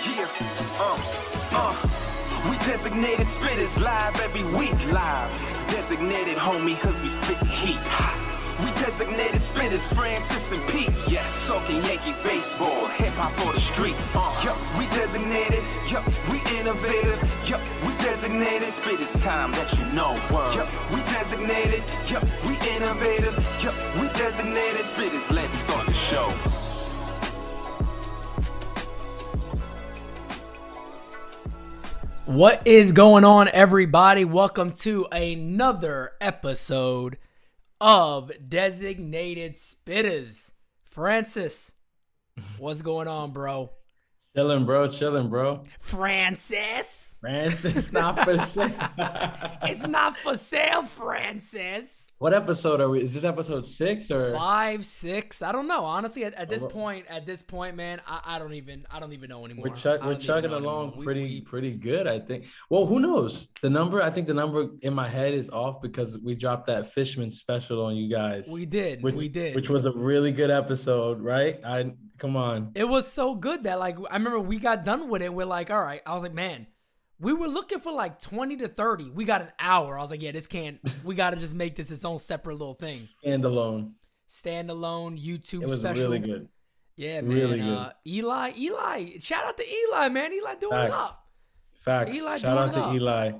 Yeah, uh, uh. We designated spitters live every week. Live. Designated homie, cause we spit heat. We designated spitters, Francis and Pete. Yes, talking Yankee baseball, hip hop for the streets. Uh, yup, we designated, yup, we innovative, yup, we designated. Spitters time that you know. Word. Yup, we designated, yup, we innovative, yup, we designated. Spitters, let's start the show. What is going on, everybody? Welcome to another episode of Designated Spittaz. Francis, what's going on, bro? Chilling, bro. Chilling, bro. Francis, Francis, not for sale. it's not for sale, Francis. What episode are we? Is this episode six or? Five, six, I don't know. Honestly, at, at this Oh, point, at this point, man, I, I don't even, I don't even know anymore. We're, chug- we're chugging along anymore. Pretty we- pretty good, I think. Well, who knows? The number, I think the number in my head is off because we dropped that Fishman special on you guys. we did, which, we did. which was a really good episode, right? I come on. It was so good that like I remember we got done with it. We're like, all right. I was like, man, we were looking for like twenty to thirty. We got an hour. I was like, yeah, this can't. We got to just make this its own separate little thing. Standalone. Standalone YouTube It was special. really good. Yeah, man. Really good. Uh, Eli, Eli, shout out to Eli, man. Eli doing it up. Facts. Eli shout out to up. Eli.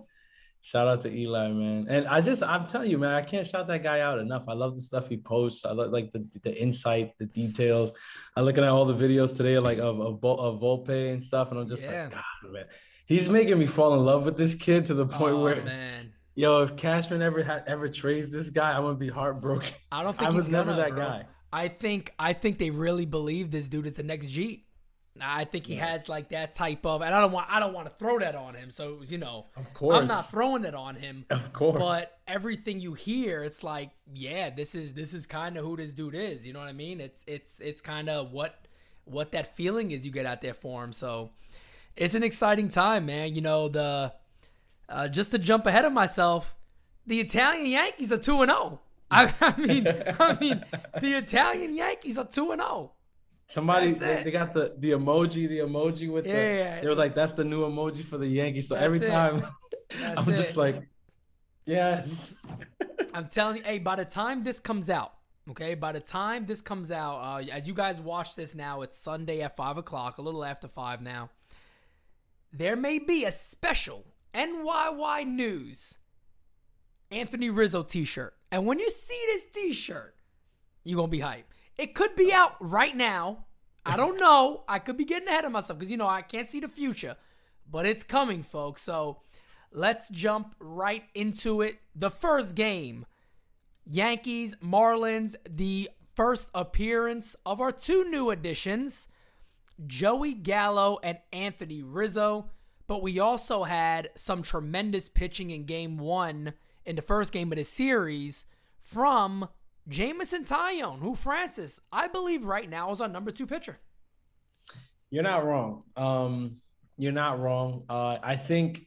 Shout out to Eli, man. And I just, I'm telling you, man, I can't shout that guy out enough. I love the stuff he posts. I love like the, the insight, the details. I'm looking at all the videos today, like of of, of Volpe and stuff, and I'm just Yeah. like, God, man, he's making me fall in love with this kid to the point Oh where, man, yo, if Cashman ever had ever trades this guy, I'm gonna be heartbroken. I don't think I he's was never gonna, that bro. guy. I think I think they really believe this dude is the next Jeet. I think he has like that type of, and I don't want I don't want to throw that on him. So it was, you know, Of course, I'm not throwing it on him. Of course, But everything you hear, it's like, yeah, this is this is kind of who this dude is. You know what I mean? It's it's it's kind of what what that feeling is you get out there for him. So it's an exciting time, man. You know the uh, just to jump ahead of myself, the Italian Yankees are two and zero. I I mean I mean the Italian Yankees are two and oh. zero. Somebody they, they got the the emoji, the emoji with the Yeah. it was like that's the new emoji for the Yankees. So every it. time That's I'm just like, yes. I'm telling you, hey, by the time this comes out, okay, by the time this comes out, uh, as you guys watch this now, it's Sunday at five o'clock, a little after five now. There may be a special NYY News Anthony Rizzo T-shirt, and when you see this T-shirt, you're gonna be hyped. It could be out right now. I don't know. I could be getting ahead of myself because you know I can't see the future, but it's coming, folks. So let's jump right into it. The first game Yankees, Marlins, the first appearance of our two new additions, Joey Gallo and Anthony Rizzo. But we also had some tremendous pitching in game one in the first game of the series from Jameson Taillon, who Francis, I believe right now is our number two pitcher. You're not wrong. Um, you're not wrong. Uh, I think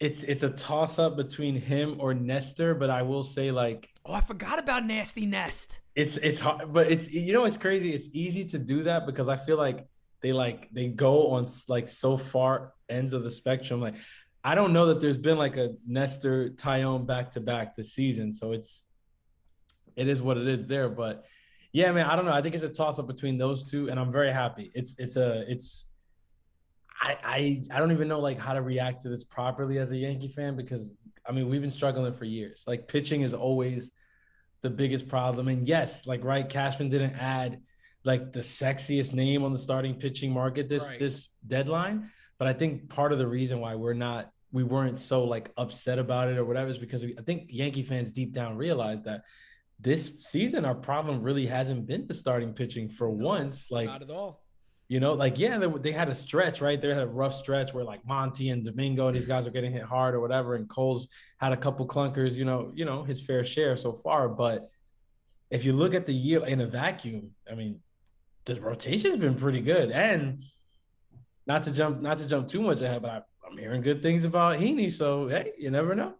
it's it's a toss up between him or Nestor, but I will say like Oh, I forgot about Nasty Nest. it's it's hard, but it's you know it's crazy. It's easy to do that because I feel like they like they go on like so far ends of the spectrum. Like I don't know that there's been like a Nestor Taillon back to back this season, so it's it is what it is there. But yeah, man, I don't know. I think it's a toss up between those two, and I'm very happy. It's it's a it's. I, I I don't even know like how to react to this properly as a Yankee fan because I mean we've been struggling for years. Like pitching is always the biggest problem. And yes, like right, Cashman didn't add like the sexiest name on the starting pitching market this Right. this deadline. But I think part of the reason why we're not we weren't so like upset about it or whatever is because we, I think Yankee fans deep down realize that this season our problem really hasn't been the starting pitching for once. Like Not at all. You know, like yeah, they, they had a stretch, right? They had a rough stretch where like Monty and Domingo and these guys are getting hit hard or whatever, and Cole's had a couple clunkers, you know, you know his fair share so far. But if you look at the year in a vacuum, I mean, the rotation's been pretty good. And not to jump, not to jump too much ahead, but I, I'm hearing good things about Heaney. So hey, you never know.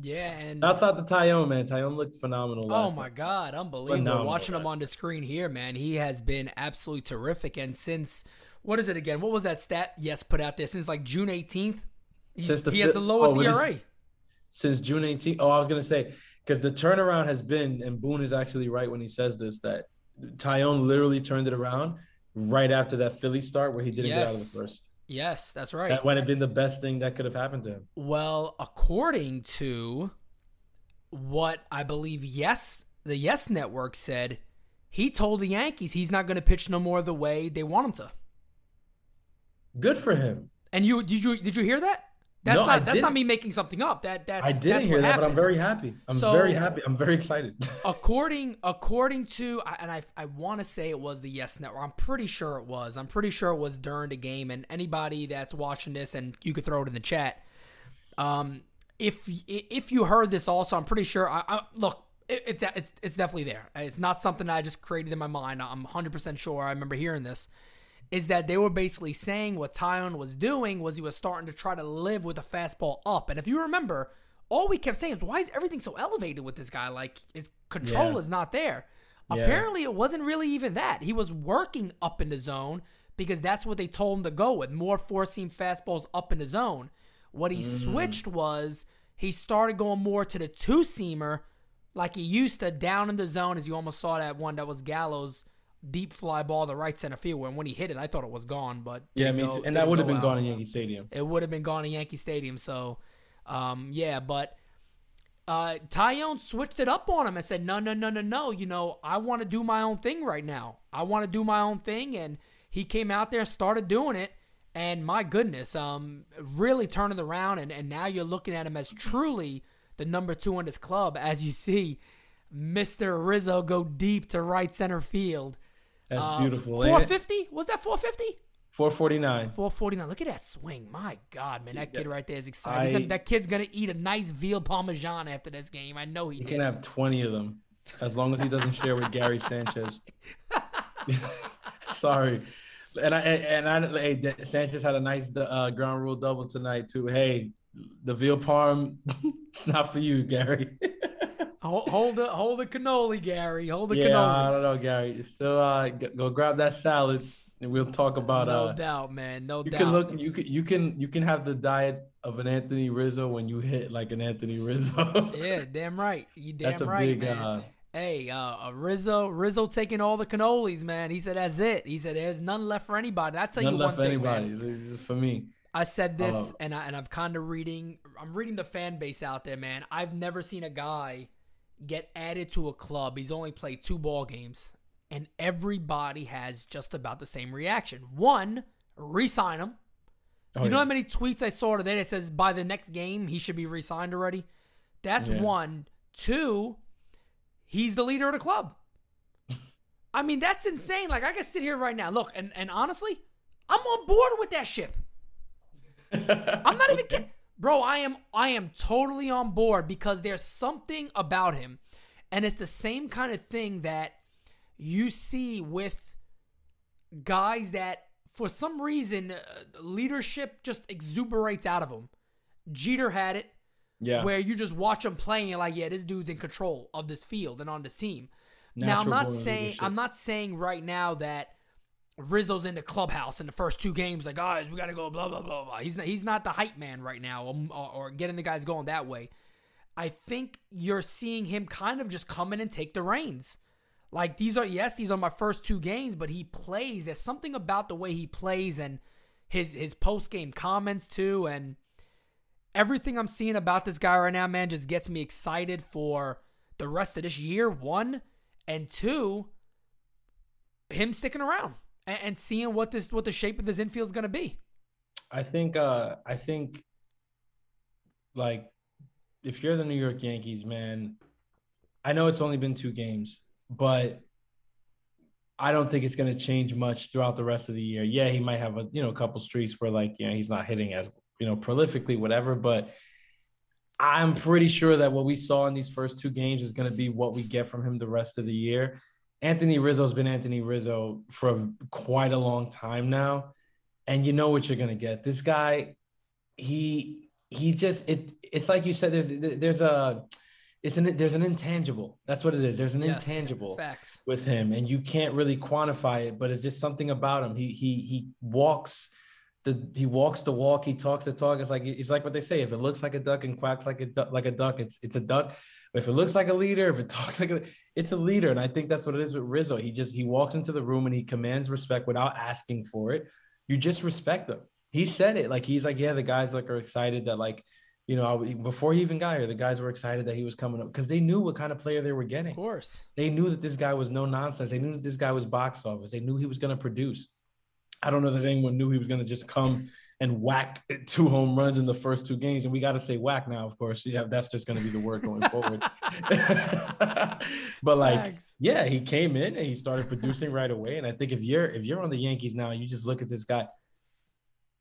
Yeah, and that's not the Taillon, man, Taillon looked phenomenal. Oh my night. God, unbelievable! Phenomenal, Watching him on the screen here, man, he has been absolutely terrific. And since what is it again? What was that stat? Yes, put out there since like June 18th. Since the he has the lowest oh, is- ERA. since June 18th. Oh, I was gonna say because the turnaround has been, and Boone is actually right when he says this that Taillon literally turned it around right after that Philly start where he didn't get out of the first. Yes, that's right. That would have been the best thing that could have happened to him. Well, according to what I believe, yes, the Yes Network said, he told the Yankees he's not going to pitch no more the way they want him to. Good for him. And you did you did you hear that? That's No, I not that's not didn't. me making something up. That that's I didn't hear what that, but I'm very happy. I'm So- very happy. I'm very excited. according according to and I I want to say it was the Yes Network. I'm pretty sure it was. I'm pretty sure it was during the game. And anybody that's watching this, and you could throw it in the chat. Um, if if you heard this also, I'm pretty sure. I, I look. It, it's it's it's definitely there. It's not something I just created in my mind. I'm 100 percent sure. I remember hearing this. Is that they were basically saying what Taillon was doing was he was starting to try to live with the fastball up. And if you remember, all we kept saying is why is everything so elevated with this guy? Like his control Yeah. is not there. Yeah. Apparently, it wasn't really even that. He was working up in the zone because that's what they told him to go with more four seam fastballs up in the zone. What he mm-hmm. switched was he started going more to the two seamer like he used to down in the zone, as you almost saw that one that was Gallo's deep fly ball to right center field. When when he hit it, I thought it was gone, but yeah, me go- too. And that would have been out. gone in Yankee Stadium. It would have been gone in Yankee Stadium. So, um, yeah, but uh, Taillon switched it up on him and said, "No, no, no, no, no. You know, I want to do my own thing right now. I want to do my own thing." And he came out there, and started doing it, and my goodness, um, really turning around. And and now you're looking at him as truly the number two in this club, as you see. Mr. Rizzo go deep to right center field. That's Uh, beautiful. 450? Was that 450? 449. 449. Look at that swing. My God, man. That kid right there is I- excited. that kid's going to eat a nice veal parmesan after this game. I know he He can have 20 of them as long as he doesn't share with Gary Sanchez. Sorry. And I and I hey, Sanchez had a nice uh, ground rule double tonight too. Hey, the veal parm, it's not for you, Gary. Hold, hold the hold the cannoli, Gary. Hold the yeah, I don't know, Gary. Still, uh, go grab that salad, and we'll talk about. no uh, doubt, man. No you doubt. can look. You can. You can. You can have the diet of an Anthony Rizzo when you hit like an Anthony Rizzo. yeah, damn right. You damn That's a right, big. man. Uh, Hey, uh, Rizzo, Rizzo taking all the cannolis, man. He said that's it. He said there's none left for anybody. I tell none you one thing, man. anybody. It's- it's for me. I said this, it. and I and I've kind of reading. I'm reading the fan base out there, man. I've never seen a guy get added to a club. He's only played two ball games, and everybody has just about the same reaction. One, re-sign him. Oh, you know yeah. how many tweets I saw today that says by the next game he should be re-signed already? That's Yeah. one. Two, he's the leader of the club. I mean, that's insane. Like I can sit here right now. Look, and, and honestly, I'm on board with that ship. I'm not even kidding. Bro, I am I am totally on board because there's something about him. And it's the same kind of thing that you see with guys that for some reason uh, leadership just exuberates out of them. Jeter had it Yeah. where you just watch him playing you're like, yeah, this dude's in control of this field and on this team. now I'm not saying leadership. I'm not saying right now that Rizzo's in the clubhouse in the first two games, like guys, we got to go, blah blah blah blah. He's not, he's not the hype man right now, um, or, or getting the guys going that way. I think you're seeing him kind of just come in and take the reins. Like these are yes, these are my first two games, but he plays. There's something about the way he plays and his his post game comments too, and everything I'm seeing about this guy right now, man, just gets me excited for the rest of this year. One and two, him sticking around and, and seeing what this what the shape of this infield is going to be. I think uh I think like if you're the New York Yankees, man, I know it's only been two games, but I don't think it's going to change much throughout the rest of the year. Yeah, he might have a you know a couple streaks where like you know he's not hitting as you know prolifically, whatever. But I'm pretty sure that what we saw in these first two games is going to be what we get from him the rest of the year. Anthony Rizzo's been Anthony Rizzo for quite a long time now, and you know what you're going to get. This guy, he he just it it's like you said. There's there's a it's an there's an intangible. That's what it is. There's an Yes, intangible Facts. with him, and you can't really quantify it, but it's just something about him. He he he walks the he walks the walk, he talks the talk. It's like it's like what they say: if it looks like a duck and quacks like a duck, like a duck, it's it's a duck. If it looks like a leader, if it talks like a, it's a leader, and I think that's what it is with Rizzo. He just he walks into the room and he commands respect without asking for it. You just respect him. He said it like he's like, yeah, the guys like are excited that like, you know, I- before he even got here, the guys were excited that he was coming up because they knew what kind of player they were getting. Of course. They knew that this guy was no nonsense. They knew that this guy was box office. They knew he was going to produce. I don't know that anyone knew he was going to just come and whack two home runs in the first two games. And we got to say whack now, of course. Yeah, that's just going to be the word going forward. but like, yeah, he came in and he started producing right away. And I think if you're if you're on the Yankees now, you just look at this guy.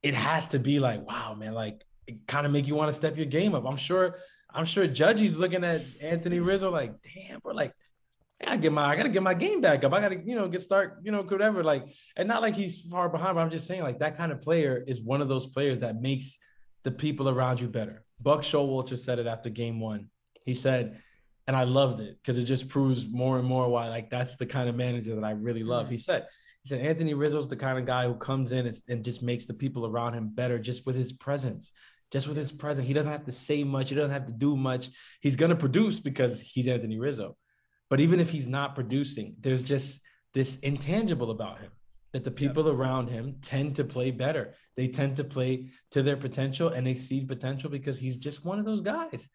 It has to be like, wow, man, like it kind of make you want to step your game up. I'm sure. I'm sure Judgy's looking at Anthony Rizzo like, damn, bro, like I gotta get my I gotta get my game back up. I gotta, you know, get start, you know, whatever. Like, and not like he's far behind, but I'm just saying, like, that kind of player is one of those players that makes the people around you better. Buck Showalter said it after game one. He said, and I loved it because it just proves more and more why, like, that's the kind of manager that I really love. He said, he said, Anthony Rizzo's the kind of guy who comes in and, and just makes the people around him better just with his presence. Just with his presence. He doesn't have to say much. He doesn't have to do much. He's gonna produce because he's Anthony Rizzo. But even if he's not producing, there's just this intangible about him that the people around him tend to play better. They tend to play to their potential and exceed potential because he's just one of those guys.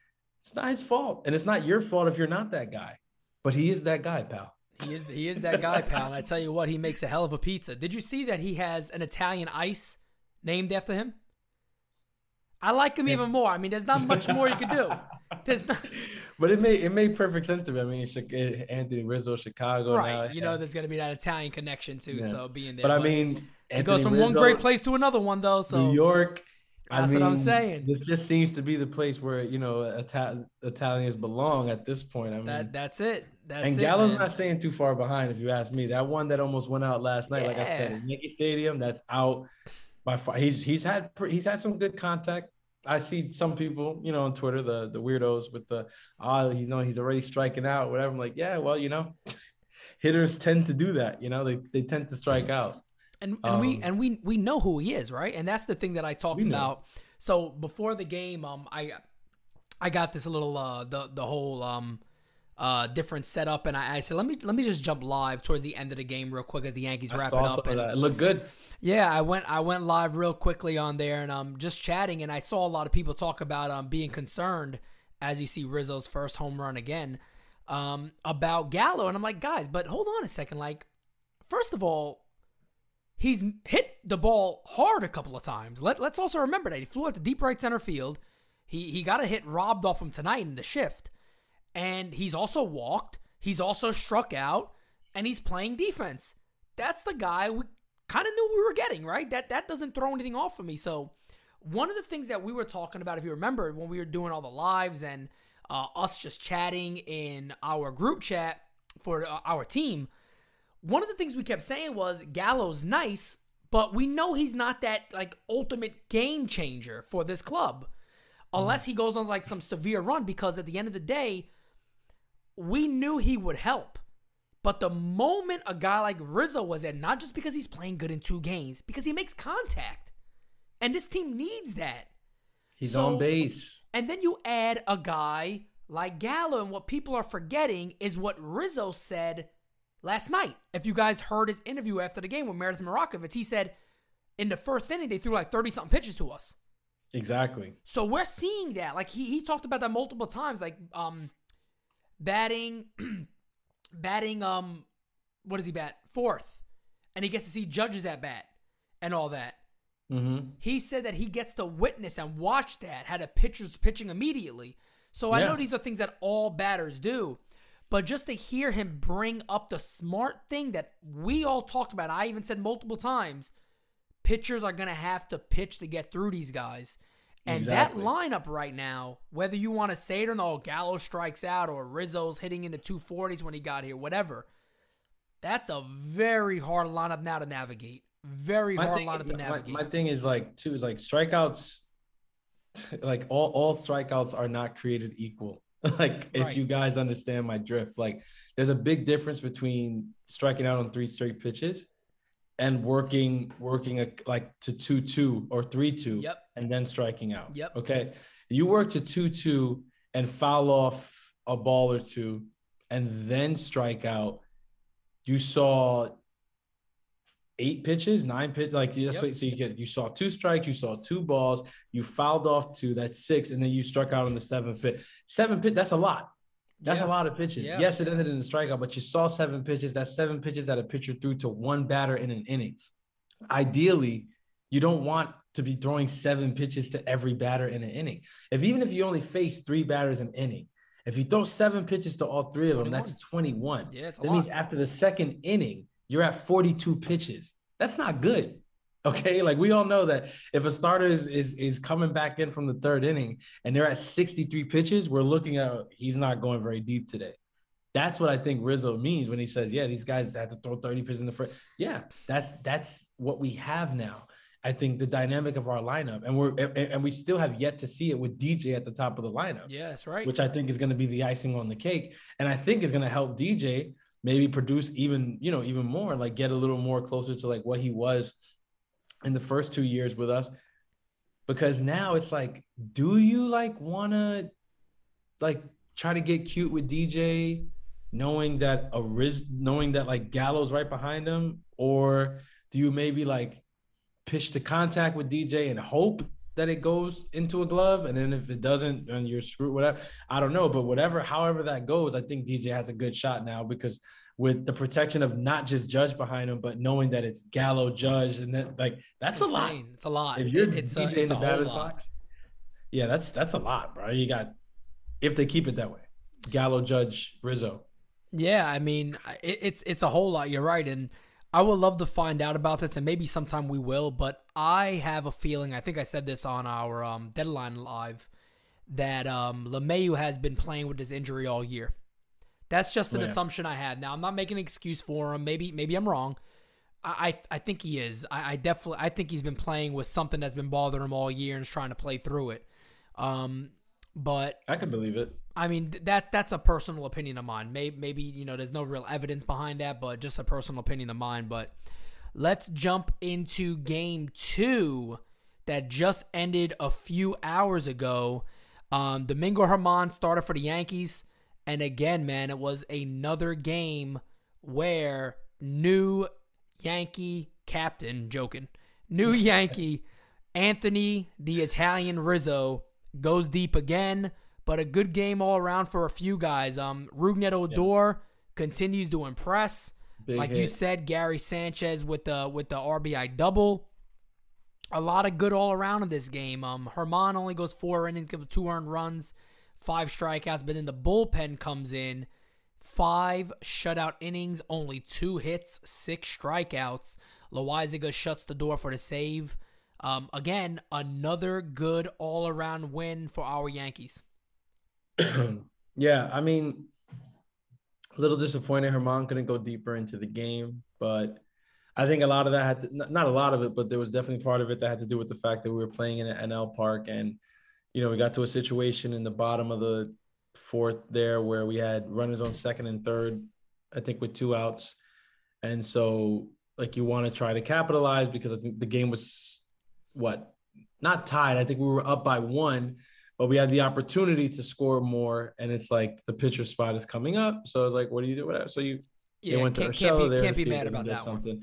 It's not his fault. And it's not your fault if you're not that guy. But he is that guy, pal. He is he is that guy, pal. And I tell you what, he makes a hell of a pizza. Did you see that he has an Italian ice named after him? I like him even more. I mean, there's not much more you could do. There's not But it made it made perfect sense to me. I mean, eh, Anthony Rizzo, Chicago. now, right. You know, there's gonna be that Italian connection too. Yeah. So being there, but I mean, it goes from one great place to another one though. So New York. I That's what I'm saying. This just seems to be the place where you know Ita- Italians belong at this point. I mean, that that's it. That's and it, Gallo's man. not staying too far behind, if you ask me. That one that almost went out last night, like I said, Yeah. Yankee Stadium, that's out by far. He's he's had he's had some good contact. I see some people, you know, on Twitter, the the weirdos with the oh, you know, he's already striking out, whatever. I'm like, yeah, well, you know, hitters tend to do that. You know, they they tend to strike out. and and we Um, and we we know who he is, right? And that's the thing that I talked about. So before the game, um, I I got this little uh the the whole um uh different setup, and I, I said let me let me just jump live towards the end of the game real quick as the Yankees I wrap it up. And. It looked good. Yeah, I went I went live real quickly on there, and I'm um just chatting, and I saw a lot of people talk about um being concerned as you see Rizzo's first home run again um about Gallo, and I'm like guys, but hold on a second, like first of all he's hit the ball hard a couple of times. Let, let's also remember that he flew out to deep right center field. He he got a hit robbed off him tonight in the shift, and he's also walked. He's also struck out, and he's playing defense. That's the guy we kind of knew we were getting right. That that doesn't throw anything off of me. So one of the things that we were talking about, if you remember, when we were doing all the lives and uh, us just chatting in our group chat for uh, our team, one of the things we kept saying was Gallo's nice, but we know he's not that like ultimate game changer for this club. Unless he goes on like some severe run, because at the end of the day, we knew he would help. But the moment a guy like Rizzo was in, not just because he's playing good in two games, because he makes contact. And this team needs that. He's So- on base. And then you add a guy like Gallo, and what people are forgetting is what Rizzo said last night. If you guys heard his interview after the game with Meredith Marakovits, he said in the first inning they threw like 30 something pitches to us. Exactly. So we're seeing that. Like he he talked about that multiple times, like um batting batting um what does he bat? Fourth. And he gets to see judges at bat and all that. Mm-hmm. He said that he gets to witness and watch that, had a pitcher's pitching immediately. So I Yeah. know these are things that all batters do. But just to hear him bring up the smart thing that we all talked about, I even said multiple times, pitchers are going to have to pitch to get through these guys. And Exactly. that lineup right now, whether you want to say it or not, oh, Gallo strikes out or Rizzo's hitting in the 240s when he got here, whatever. That's a very hard lineup now to navigate. Very my hard thing, lineup to my- navigate. My, thing is like too is like strikeouts, like all all strikeouts are not created equal. like if Right. you guys understand my drift, like there's a big difference between striking out on three straight pitches and working working a, like to two two or three two Yep. and then striking out. Yep. Okay. You work to two two and foul off a ball or two and then strike out. You saw eight pitches, nine pitch, like you Yep. so you get you saw two strikes, you saw two balls, you fouled off two, that's six, and then you struck out on the seventh pitch. Seven pitch, that's a lot. That's Yeah. a lot of pitches. Yeah. Yes, it ended in a strikeout, but you saw seven pitches. That's seven pitches that a pitcher threw to one batter in an inning. Ideally, you don't want to be throwing seven pitches to every batter in an inning. If even if you only face three batters in an inning, if you throw seven pitches to all three of them, that's 21. Yeah, That lot. means after the second inning, you're at 42 pitches. That's not good. Okay. Like we all know that if a starter is, is is coming back in from the third inning and they're at 63 pitches, we're looking at he's not going very deep today. That's what I think Rizzo means when he says, Yeah, these guys have to throw 30 pitches in the first. Yeah, that's that's what we have now. I think the dynamic of our lineup, and we're and, and we still have yet to see it with DJ at the top of the lineup yeah, that's right. which I think is going to be the icing on the cake, and I think is going to help DJ maybe produce even you know even more, like get a little more closer to like what he was in the first two years with us. Because now it's like, do you like want to like try to get cute with DJ, knowing that a Riz, knowing that like Gallo's right behind him, or do you maybe like pitch the contact with DJ and hope that it goes into a glove, and then if it doesn't, then you're screwed. Whatever, I don't know, but whatever, however that goes, I think DJ has a good shot now because with the protection of not just Judge behind him, but knowing that it's Gallo, Judge, and then like that's a lot. It's a lot. If you're it's DJ a, in it's the a batter's box, yeah, that's that's a lot, bro. You got if they keep it that way, Gallo, Judge, Rizzo. Yeah, I mean, it, it's it's a whole lot. You're right, and I would love to find out about this, and maybe sometime we will. But I have a feeling. I think I said this on our um, deadline live that um, LeMahieu has been playing with this injury all year. That's just an yeah. assumption I had. Now I'm not making an excuse for him. Maybe maybe I'm wrong. I I, I think he is. I, I definitely I think he's been playing with something that's been bothering him all year and is trying to play through it. Um, but I can believe it. I mean that that's a personal opinion of mine. Maybe maybe you know there's no real evidence behind that, but just a personal opinion of mine. But let's jump into game two that just ended a few hours ago. Um, Domingo Germán started for the Yankees, and again, man, it was another game where new Yankee captain, joking, new Yankee Anthony, the Italian Rizzo, goes deep again, but a good game all around for a few guys. Um, Rougned Odor continues to impress. Big like you said, Gary Sanchez with the with the RBI double. A lot of good all around in this game. Um, Germán only goes four innings, gives two earned runs, five strikeouts, but then the bullpen comes in, five shutout innings, only two hits, six strikeouts. Loaisiga shuts the door for the save. Um, again, another good all around win for our Yankees. yeah, I mean, a little disappointed. Germán couldn't go deeper into the game, but I think a lot of that had to, not a lot of it, but there was definitely part of it that had to do with the fact that we were playing in an NL park, and you know we got to a situation in the bottom of the fourth there where we had runners on second and third, I think with two outs, and so like you want to try to capitalize because I think the game was what not tied. I think we were up by one but we had the opportunity to score more. And it's like the pitcher spot is coming up. So it's like, what do you do? Whatever. So you Yeah, went to can't, can't be, there can't be mad about that one. something.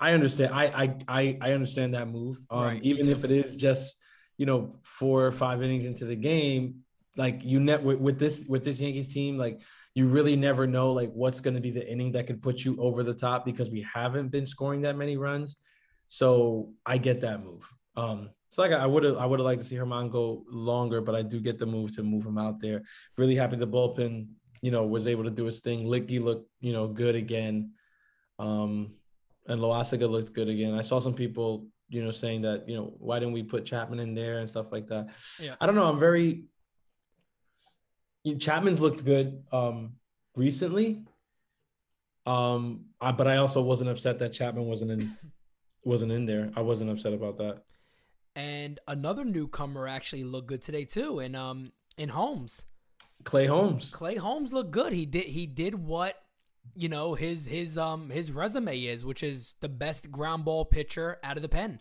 I understand. I I I, I understand that move. Um, Right, even if it is just you know four or five innings into the game, like you net with, with this with this Yankees team, like you really never know like what's going to be the inning that could put you over the top because we haven't been scoring that many runs. So I get that move. Um, so like I would have I would have liked to see Germán go longer, but I do get the move to move him out there. Really happy the bullpen, you know, was able to do his thing. Licky looked, you know, good again. Um, and Loaisiga looked good again. I saw some people, you know, saying that, you know, why didn't we put Chapman in there and stuff like that. Yeah. I don't know. I'm very Chapman's looked good um recently. Um, I, but I also wasn't upset that Chapman wasn't in wasn't in there. I wasn't upset about that. And another newcomer actually looked good today too, and um in Holmes. Clay Holmes. Clay Holmes looked good. He did he did what you know his his um his resume is, which is the best ground ball pitcher out of the pen.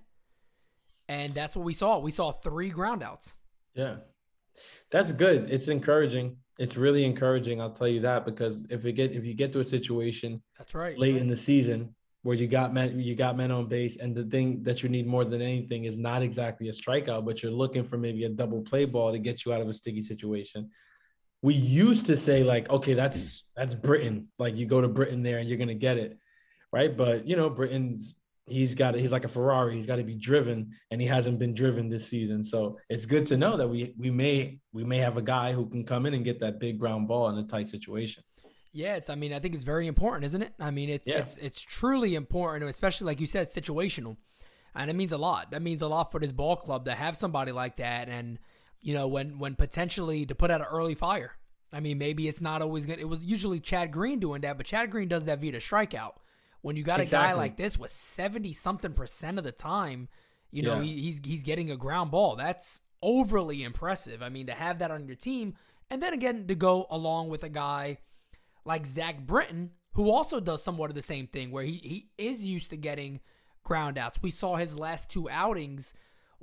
And that's what we saw. We saw three groundouts. Yeah. That's good. It's encouraging. It's really encouraging, I'll tell you that, because if you get if you get to a situation That's right. late in the season where you got men you got men on base and the thing that you need more than anything is not exactly a strikeout but you're looking for maybe a double play ball to get you out of a sticky situation we used to say like okay that's that's Britton like you go to Britton there and you're going to get it right but you know Britton's he's got he's like a ferrari he's got to be driven and he hasn't been driven this season so it's good to know that we we may we may have a guy who can come in and get that big ground ball in a tight situation Yeah, it's. I mean, I think it's very important, isn't it? I mean, it's Yeah. it's it's truly important, especially like you said, situational, and it means a lot. That means a lot for this ball club to have somebody like that, and you know, when when potentially to put out an early fire. I mean, maybe it's not always good. It was usually Chad Green doing that, but Chad Green does that via the strikeout. When you got a guy like this with seventy something percent of the time, you know, Yeah. he, he's he's getting a ground ball. That's overly impressive. I mean, to have that on your team, and then again to go along with a guy like Zach Britton, who also does somewhat of the same thing, where he, he is used to getting ground outs. We saw his last two outings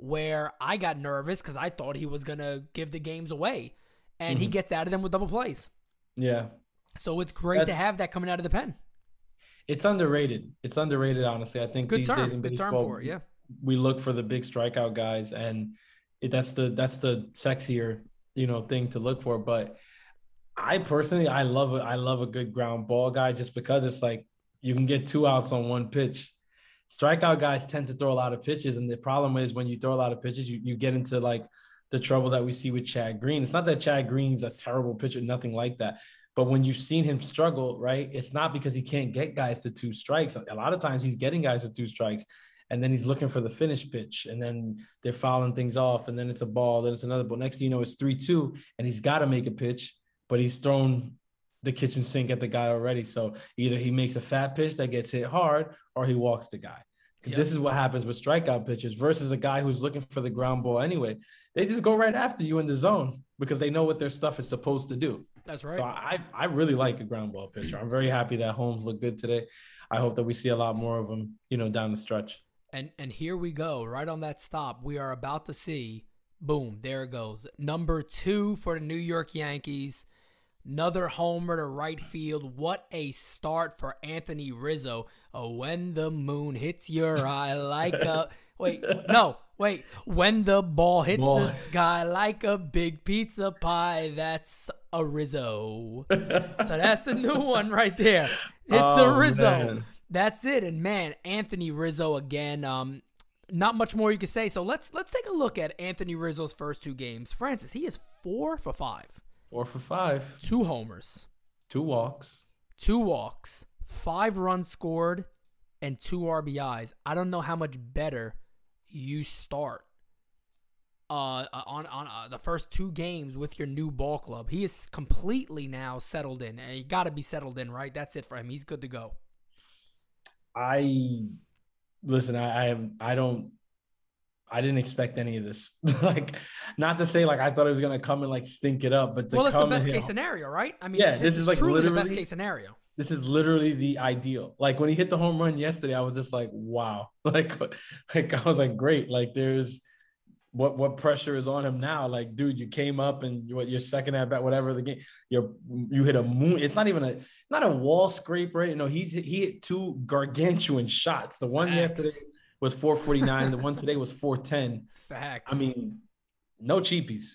where I got nervous because I thought he was going to give the games away, and he mm-hmm. gets out of them with double plays. yeah So it's great to have that coming out of the pen. It's underrated. It's underrated, honestly. I think Good these term. days in Good baseball, for it, yeah. we look for the big strikeout guys, and it, that's the that's the sexier you know thing to look for. But I personally, I love it. I love a good ground ball guy just because it's like you can get two outs on one pitch. Strikeout guys tend to throw a lot of pitches, and the problem is when you throw a lot of pitches, you, you get into like the trouble that we see with Chad Green. It's not that Chad Green's a terrible pitcher, nothing like that. But when you've seen him struggle, right, it's not because he can't get guys to two strikes. A lot of times he's getting guys to two strikes, and then he's looking for the finish pitch, and then they're fouling things off, and then it's a ball, then it's another ball. Next thing you know, it's three two, and he's got to make a pitch, but he's thrown the kitchen sink at the guy already. So either he makes a fat pitch that gets hit hard, or he walks the guy. Yep. This is what happens with strikeout pitchers versus a guy who's looking for the ground ball anyway. They just go right after you in the zone because they know what their stuff is supposed to do. That's right. So I, I really like a ground ball pitcher. I'm very happy that Holmes looked good today. I hope that we see a lot more of them, you know, down the stretch. And and here we go, right on that stop. We are about to see, boom, there it goes. Number two for the New York Yankees. Another homer to right field. What a start for Anthony Rizzo. Oh, when the moon hits your eye like a wait, no, wait. When the ball hits Ball. the sky like a big pizza pie, that's a Rizzo. so that's the new one right there. It's a Oh, Rizzo. man. That's it. And man, Anthony Rizzo again. Um, not much more you can say. So let's let's take a look at Anthony Rizzo's first two games. Francis, he is four for five, Four for five, two homers, two walks. two walks, five runs scored, and two RBIs. I don't know how much better you start uh, on on uh, the first two games with your new ball club. He is completely now settled in. He got to be settled in, right? That's it for him. He's good to go. I listen, I, I I don't I didn't expect any of this. like not to say like I thought it was gonna come and like stink it up, but to Well, it's the best case scenario, right? I mean, Yeah, this is, like, truly the best case scenario. this is literally the ideal. Like when he hit the home run yesterday, I was just like, wow. Like, like I was like, great. Like there's what what pressure is on him now? Like, dude, you came up and what your second at bat, whatever the game, you're you hit a moon. It's not even a not a wall scrape, right? You know, he's he hit two gargantuan shots. The one yesterday was 449, the one today was 410. Facts. I mean, no cheapies.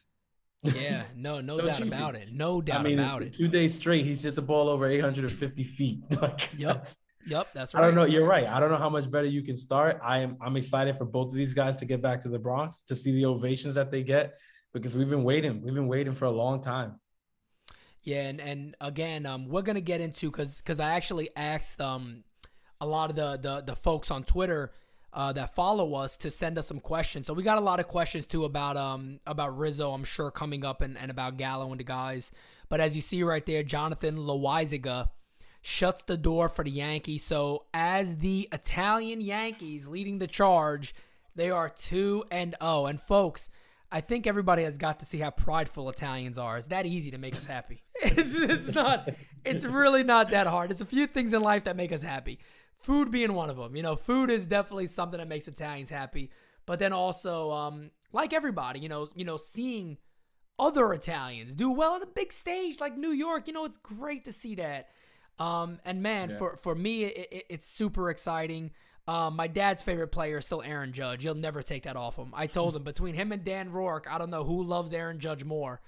yeah, no, no, No doubt cheating. about it. No doubt I mean, about it. two days straight, he's hit the ball over 850 feet. Like, Yep. that's- Yep, that's right. I don't know. You're right. I don't know how much better you can start. I am. I'm excited for both of these guys to get back to the Bronx to see the ovations that they get because we've been waiting. We've been waiting for a long time. Yeah, and and again, um, we're gonna get into because because I actually asked um a lot of the the the folks on Twitter uh, that follow us to send us some questions. So we got a lot of questions too about um about Rizzo. I'm sure coming up and, and about Gallo and the guys. But as you see right there, Jonathan Loaisiga shuts the door for the Yankees. So as the Italian Yankees leading the charge, they are two and zero. And folks. I think everybody has got to see how prideful Italians are. It's that easy to make us happy. It's, it's not. It's really not that hard. It's a few things in life that make us happy. Food being one of them. You know, food is definitely something that makes Italians happy. But then also, um, like everybody, you know, you know, seeing other Italians do well on a big stage like New York, you know, it's great to see that. Um, and man, Yeah. for for me, it, it, it's super exciting. Um, my dad's favorite player is still Aaron Judge. You'll never take that off him. I told him between him and Dan Rourke, I don't know who loves Aaron Judge more.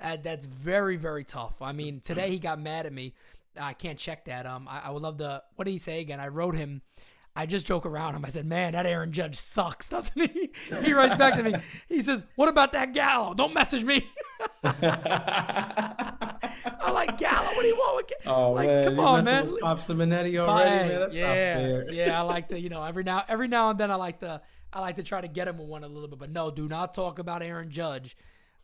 Uh, that's very very tough. I mean, today he got mad at me. I can't check that. Um, I, I would love to. What did he say again? I wrote him. I just joke around him. I said, "Man, that Aaron Judge sucks, doesn't he?" He writes back to me. He says, "What about that Gallo? Don't message me." I'm like Gallo. What do you want with Gallo? Oh like, man, come on, man. Pop Simonetti already, man. That's yeah, yeah. I like to, you know, every now every now and then I like to I like to try to get him with one a little bit. But no, do not talk about Aaron Judge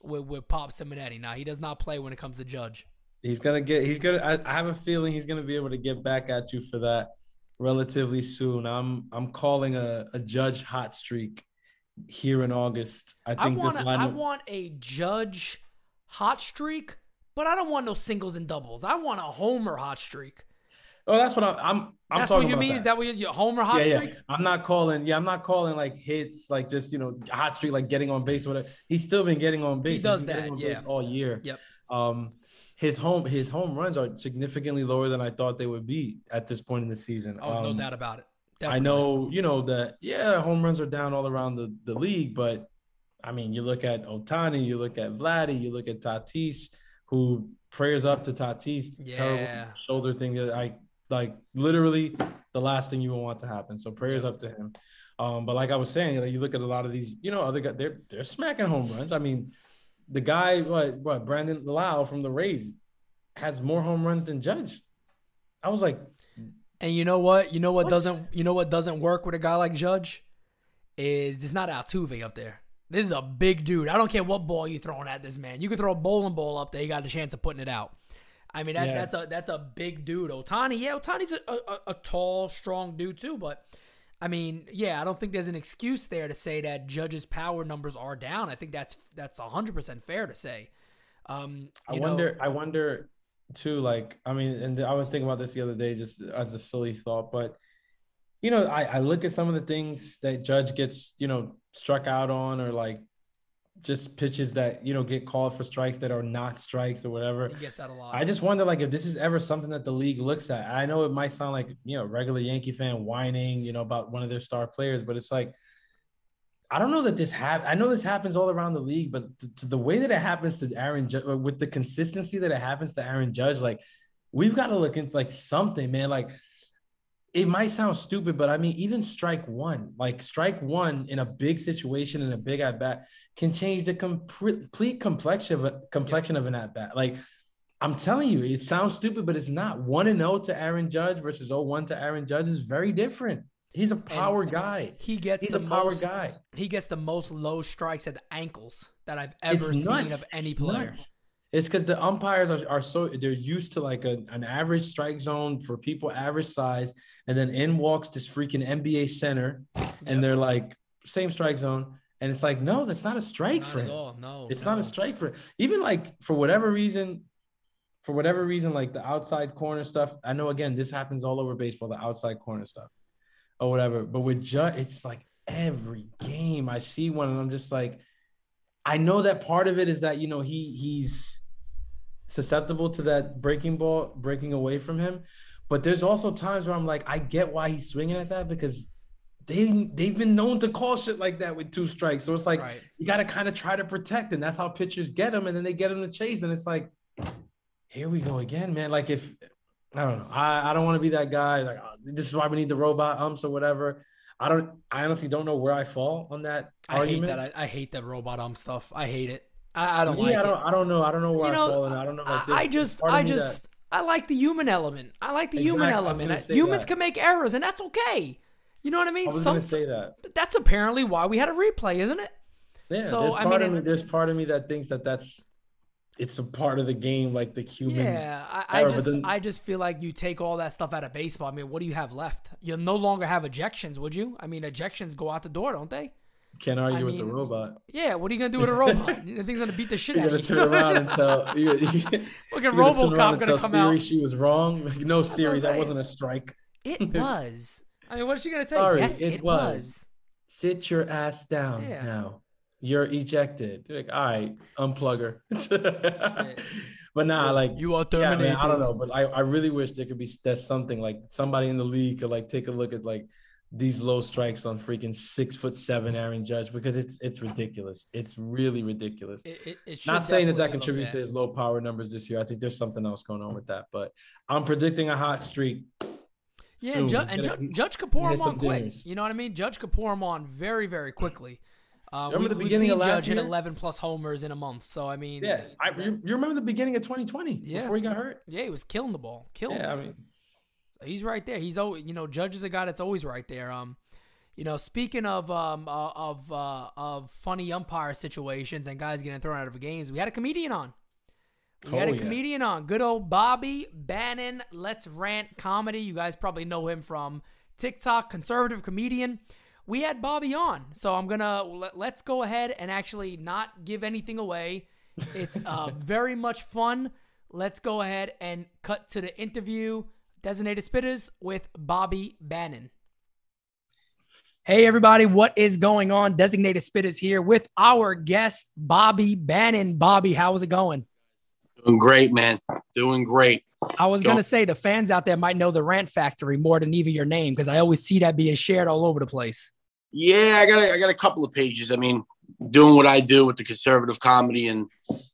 with with Pop Simonetti. Now he does not play when it comes to Judge. He's gonna get. He's gonna. I, I have a feeling he's gonna be able to get back at you for that relatively soon. I'm. I'm calling a, a judge hot streak here in August. I I think want this a, I want a Judge hot streak, but I don't want no singles and doubles. I want a homer hot streak. oh, that's what I'm. I'm. I'm That's what you mean? That. Is that what you, you homer hot yeah, streak? yeah. I'm not calling. Yeah, I'm not calling like hits, like just you know hot streak, like getting on base. Whatever. He's still been getting on base. He's does that, yeah. all year. Yep. Um, his home his home runs are significantly lower than I thought they would be at this point in the season. Oh, no Um, doubt about it. I know, you know, that yeah, home runs are down all around the, the league, but I mean, you look at Ohtani, you look at Vladdy, you look at Tatis, who prayers up to Tatis, Yeah. terrible shoulder thing that I like literally the last thing you would want to happen. So prayers up to him. Um, but like I was saying, like you look at a lot of these, you know, other guys, they're they're smacking home runs. I mean, the guy, what what Brandon Lowe from the Rays has more home runs than Judge. I was like, And you know what? You know what, What? doesn't you know what doesn't work with a guy like Judge? Is there's not Altuve up there. This is a big dude. I don't care what ball you're throwing at this man. You can throw a bowling ball up there. You got a chance of putting it out. I mean, that, Yeah. that's a that's a big dude. Ohtani, yeah, Ohtani's a, a, a tall, strong dude too. But I mean, yeah, I don't think there's an excuse there to say that Judge's power numbers are down. I think that's that's hundred percent fair to say. Um, I you know- wonder. I wonder too. Like, I mean, and I was thinking about this the other day, just as a silly thought. But you know, I, I look at some of the things that Judge gets, you know, struck out on, or like just pitches that you know get called for strikes that are not strikes or whatever. he gets that a lot. I just wonder, like, if this is ever something that the league looks at. I know it might sound like you know, regular Yankee fan whining, you know, about one of their star players, but it's like, I don't know that this hap- I know this happens all around the league, but th- to the way that it happens to Aaron Judge, with the consistency that it happens to Aaron Judge, like, we've got to look into like something, man. Like, it might sound stupid, but I mean, even strike one, like strike one in a big situation in a big at bat can change the complete complexion of a, complexion of an at bat. Like I'm telling you, it sounds stupid, but it's not. One and zero to Aaron Judge versus 0-1 to Aaron Judge is very different. He's a power guy. he gets He's the a power most, guy. He gets the most low strikes at the ankles that I've ever It's seen nuts. of any It's player. nuts. It's because the umpires are, are so they're used to like a, an average strike zone for people average size, and then in walks this freaking NBA center, Yep. and they're like same strike zone, and it's like no, that's not a strike Not for him. No, It's no. not a strike for him. even like for whatever reason, for whatever reason, like the outside corner stuff. I know again, this happens all over baseball, the outside corner stuff or whatever. But with Judge, it's like every game I see one, and I'm just like, I know that part of it is that you know he he's susceptible to that breaking ball breaking away from him. But there's also times where I'm like, I get why he's swinging at that because they they've been known to call shit like that with two strikes. So it's like right. you got to kind of try to protect, and that's how pitchers get them, and then they get them to chase, and it's like, here we go again, man. Like if I don't know, I, I don't want to be that guy. Like oh, this is why we need the robot umps or whatever. I don't. I honestly don't know where I fall on that I hate that. I, I hate that robot ump stuff. I hate it. I, I don't Me, like I don't. it. I don't know. I don't know where You I know, fall in. it. I don't know. Like, I, I just, I just, I like the human element. I like the human Exactly, was element. Humans that. can make errors, and that's okay. You know what I mean? I was Some- gonna say that. but that's apparently why we had a replay, isn't it? Yeah. So, there's I part mean, of me. There's part of me that thinks that that's it's a part of the game, like the human. Yeah, I, I just then- I just feel like you take all that stuff out of baseball. I mean, what do you have left? You'll no longer have ejections, would you? I mean, ejections go out the door, don't they? Can't argue I with the robot. Yeah, what are you gonna do with a robot? the thing's gonna beat the shit You're out of you. You're gonna turn around and tell you, you, Fucking you're gonna around RoboCop gonna tell come Siri out. she was wrong. Like, no, what Siri, that wasn't a strike. It was. I mean, what is she gonna say? Sorry, yes, it it, was. was. Sit your ass down Yeah. now. You're ejected. You're like, all right, unplug her. but nah, like You are yeah, terminated. man, I don't know, but I, I really wish there could be there's something like somebody in the league could like take a look at like these low strikes on freaking six foot seven Aaron Judge because it's it's ridiculous. It's really ridiculous. It, it, it Not saying that that contributes to his low power numbers this year. I think there's something else going on with that. But I'm predicting a hot streak. Yeah, soon. and, Ju- and Ju- Judge could pour him on quick. dingers. You know what I mean? Judge could pour him on very, very quickly. Uh, Remember we, the we've beginning seen of last Judge hit 11 plus homers in a month. So I mean, Yeah, I, you, you remember the beginning of 2020 Yeah. before he got hurt? yeah, he was killing the ball, killing. Yeah. I mean, he's right there. He's always, you know, Judge is a guy that's always right there. Um, you know, speaking of um uh, of uh, of funny umpire situations and guys getting thrown out of games, we had a comedian on. We had Oh, a yeah. comedian on. Good old Bobby Bannon. Let's rant comedy. You guys probably know him from TikTok, conservative comedian. We had Bobby on, so I'm gonna let, let's go ahead and actually not give anything away. It's uh, very much fun. Let's go ahead and cut to the interview. Designated Spittaz with Bobby Bannon. Hey everybody, what is going on? Designated Spittaz here with our guest Bobby Bannon. Bobby, how's it going? Doing great, man. Doing great. I was gonna say the fans out there might know the Rant Factory more than even your name because I always see that being shared all over the place. Yeah, I got a, I got a couple of pages. I mean, doing what I do with the conservative comedy and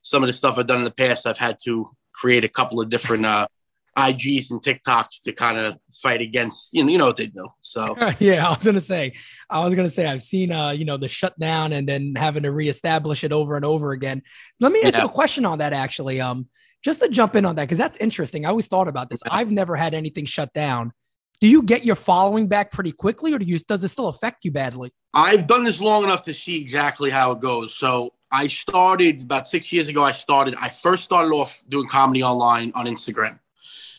some of the stuff I've done in the past, I've had to create a couple of different uh, IGs and TikToks to kind of fight against. You know, you know what they do. So yeah, I was gonna say, I was gonna say, I've seen, uh, you know, the shutdown and then having to reestablish it over and over again. Let me ask you a question on that, actually. Um, just to jump in on that because that's interesting. I always thought about this. I've never had anything shut down. Do you get your following back pretty quickly, or do you does it still affect you badly? I've done this long enough to see exactly how it goes. So I started about six years ago. I started. I first started off doing comedy online on Instagram.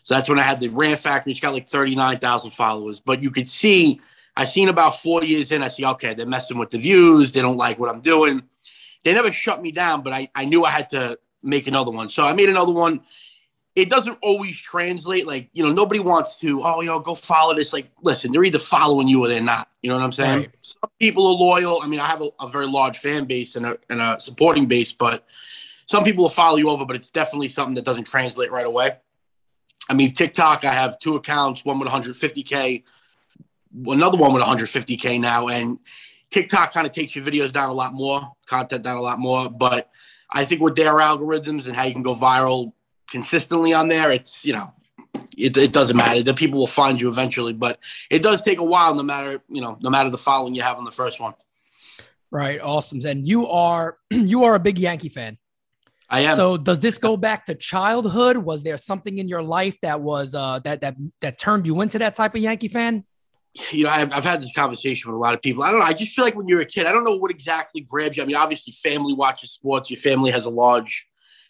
So that's when I had the Rant Factory. It's got like thirty nine thousand followers. But you could see, I seen about four years in. I see, okay, they're messing with the views. They don't like what I'm doing. They never shut me down, but I, I knew I had to make another one. So I made another one. It doesn't always translate. Like, you know, nobody wants to, oh, you know, go follow this. Like, listen, they're either following you or they're not. You know what I'm saying? Right. Some people are loyal. I mean, I have a, a very large fan base and a, and a supporting base, but some people will follow you over, but it's definitely something that doesn't translate right away. I mean, TikTok, I have two accounts, one with 150K, another one with 150K now. And TikTok kind of takes your videos down a lot more, content down a lot more. But I think with their algorithms and how you can go viral consistently on there, it's, you know, it, it doesn't matter. The people will find you eventually, but it does take a while, no matter, you know, no matter the following you have on the first one. Right, awesome. And you are you are a big Yankee fan. I am. So does this go back to childhood? Was there something in your life that was uh that that that turned you into that type of Yankee fan? you know, I've, I've had this conversation with a lot of people. I don't know. I just feel like when you're a kid, I don't know what exactly grabs you. I mean, obviously, family watches sports. Your family has a large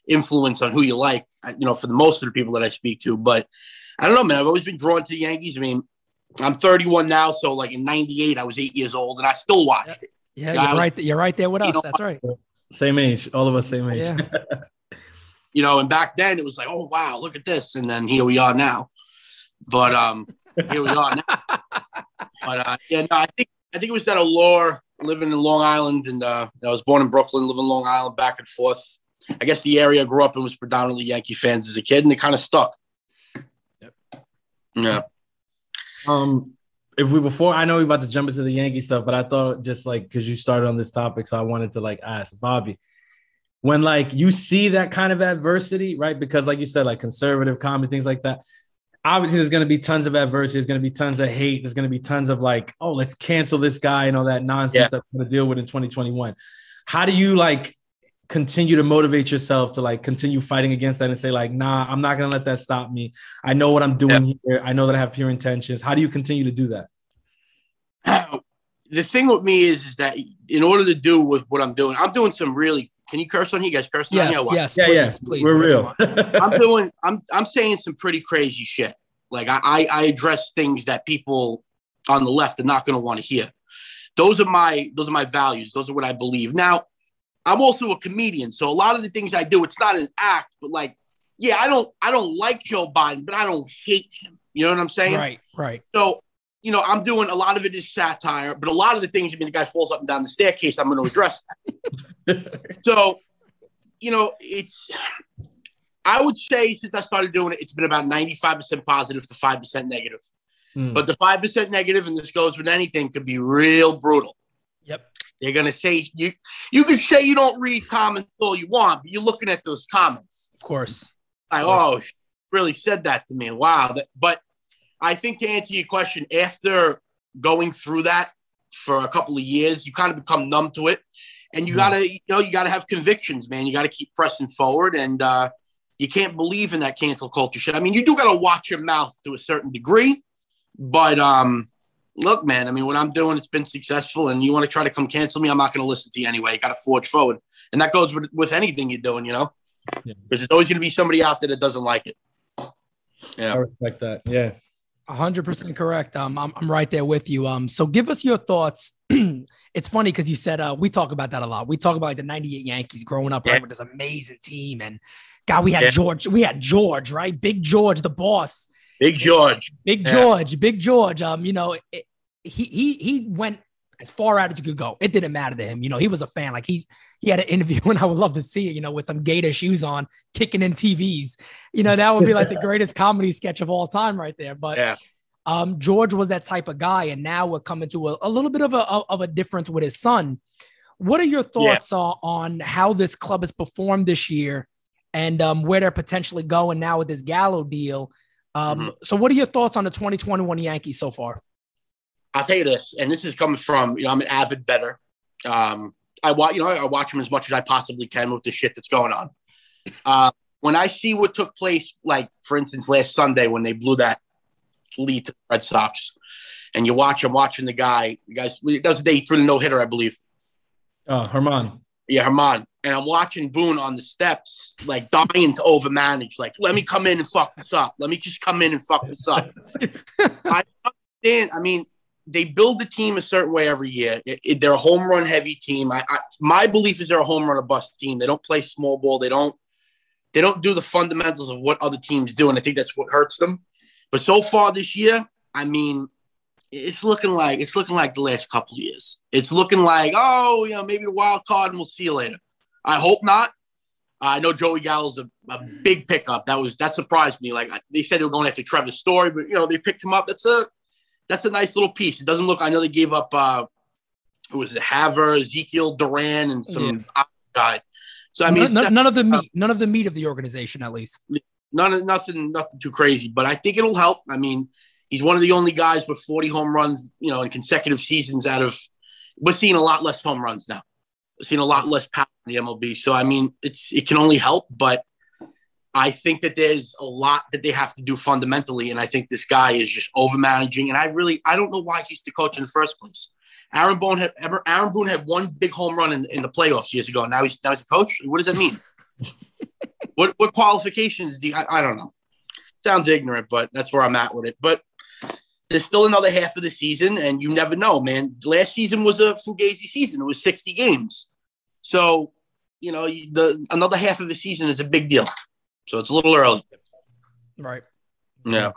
influence on who you like, uh, you know, for the most of the people that I speak to. But I don't know, man. I've always been drawn to the Yankees. I mean, I'm 31 now. So, like in 98, I was eight years old and I still watched it. Yeah, Yeah, I you're was- right. You're right there with You us. know, That's right. Same age, all of us same age. Yeah. You know, and back then it was like, oh, wow, look at this. And then here we are now. But um, here we are now. But uh, yeah, no, I think I think it was that allure living in Long Island, and uh, I was born in Brooklyn, living in Long Island, back and forth. I guess the area I grew up in was predominantly Yankee fans as a kid, and it kind of stuck. Yeah, Um, if we before I know we about to jump into the Yankee stuff, but I thought just like because you started on this topic, so I wanted to like ask Bobby when like you see that kind of adversity, right? Because like you said, like conservative comedy, things like that. Obviously, there's going to be tons of adversity. There's going to be tons of hate. There's going to be tons of like, oh, let's cancel this guy and all that nonsense Yeah. that we're going to deal with in 2021. How do you like continue to motivate yourself to like continue fighting against that and say like, nah, I'm not going to let that stop me. I know what I'm doing here. I know that I have pure intentions. How do you continue to do that? the thing with me is, is that in order to do with what I'm doing, I'm doing some really. Can you curse on you guys? Curse on Yes, you? What? yes, Yeah, please, yeah, please. we're real. I'm doing. I'm I'm saying some pretty crazy shit. Like I I, I address things that people on the left are not going to want to hear. Those are my those are my values. Those are what I believe. Now, I'm also a comedian, so a lot of the things I do, it's not an act, but like, yeah, I don't I don't like Joe Biden, but I don't hate him. You know what I'm saying? Right, right. So, you know, I'm doing a lot of it is satire, but a lot of the things, I mean, the guy falls up and down the staircase, I'm going to address that. so, you know, it's, I would say since I started doing it, it's been about 95% positive to 5% negative. Mm. But the 5% negative, and this goes with anything, could be real brutal. They're going to say, you, you can say you don't read comments all you want, but you're looking at those comments. Of course. Like, oh, she really said that to me. Wow. But I think to answer your question, after going through that for a couple of years, you kind of become numb to it. And you Mhm. gotta, you know, you gotta have convictions, man. You gotta keep pressing forward, and uh, you can't believe in that cancel culture shit. I mean, you do gotta watch your mouth to a certain degree, but um, look, man. I mean, what I'm doing, it's been successful, and you want to try to come cancel me, I'm not gonna listen to you anyway. You gotta forge forward, and that goes with with anything you're doing, you know, Yeah. because there's always gonna be somebody out there that doesn't like it. Yeah. I respect that. Yeah. hundred percent correct. Um, I'm, I'm right there with you. Um, so give us your thoughts. it's funny because you said uh, we talk about that a lot. We talk about like the '98 Yankees growing up right, with this amazing team, and God, we had Yeah. George. We had George, right? Big George, the boss. Big George. Big Yeah. George, Big George. Um, you know, it, he he he went as far out as you could go. It didn't matter to him. You know, he was a fan. Like he's he had an interview, and I would love to see it. You know, with some Gator shoes on, kicking in TVs. You know, that would be like the greatest comedy sketch of all time, right there. But Yeah. um, George was that type of guy, and now we're coming to a, a little bit of a of a difference with his son. What are your thoughts on, on how this club has performed this year, and um, where they're potentially going now with this Gallo deal? Um, Mm-hmm. So, what are your thoughts on the 2021 Yankees so far? I'll tell you this, and this is coming from you know I'm an avid better. Um, I watch you know I watch them as much as I possibly can with the shit that's going on. Uh, when I see what took place, like for instance last Sunday when they blew that lead to the Red Sox, and you watch I'm watching the guy, the guys that was the day he threw the no hitter, I believe. Oh, Germán. Yeah, Germán. And I'm watching Boone on the steps, like dying to overmanage. Like, let me come in and fuck this up. Let me just come in and fuck this up. I understand. I mean, they build the team a certain way every year. It- it- they're a home run heavy team. I, I, my belief is they're a home run or bust team. They don't play small ball. They don't. They don't do the fundamentals of what other teams do, and I think that's what hurts them. But so far this year, I mean, it's looking like it's looking like the last couple of years. It's looking like oh, you know, maybe the wild card, and we'll see you later. I hope not. I know Joey Gallo's a, a big pickup. That was that surprised me. Like they said they were going after Trevor Story, but you know they picked him up. That's a that's a nice little piece. It doesn't look. I know they gave up. uh Who was it? Hauver, Ezequiel Duran, and some guy. So I mean, none, none of the meat, none of the meat of the organization, at least. none of nothing, nothing too crazy. But I think it'll help. I mean, he's one of the only guys with 40 home runs, you know, in consecutive seasons. Out of we're seeing a lot less home runs now. We're seeing a lot less power in the MLB. So I mean, it's it can only help. But I think that there's a lot that they have to do fundamentally, and I think this guy is just over managing. And I really I don't know why he's the coach in the first place. Aaron Boone had Aaron Boone had one big home run in, in the playoffs years ago. Now he's now he's a coach. What does that mean? what what qualifications do you, I, I don't know. Sounds ignorant, but that's where I'm at with it. But there's still another half of the season, and you never know, man. Last season was a fugazi season; it was 60 games. So, you know, the another half of the season is a big deal. So it's a little early. Right. Yeah.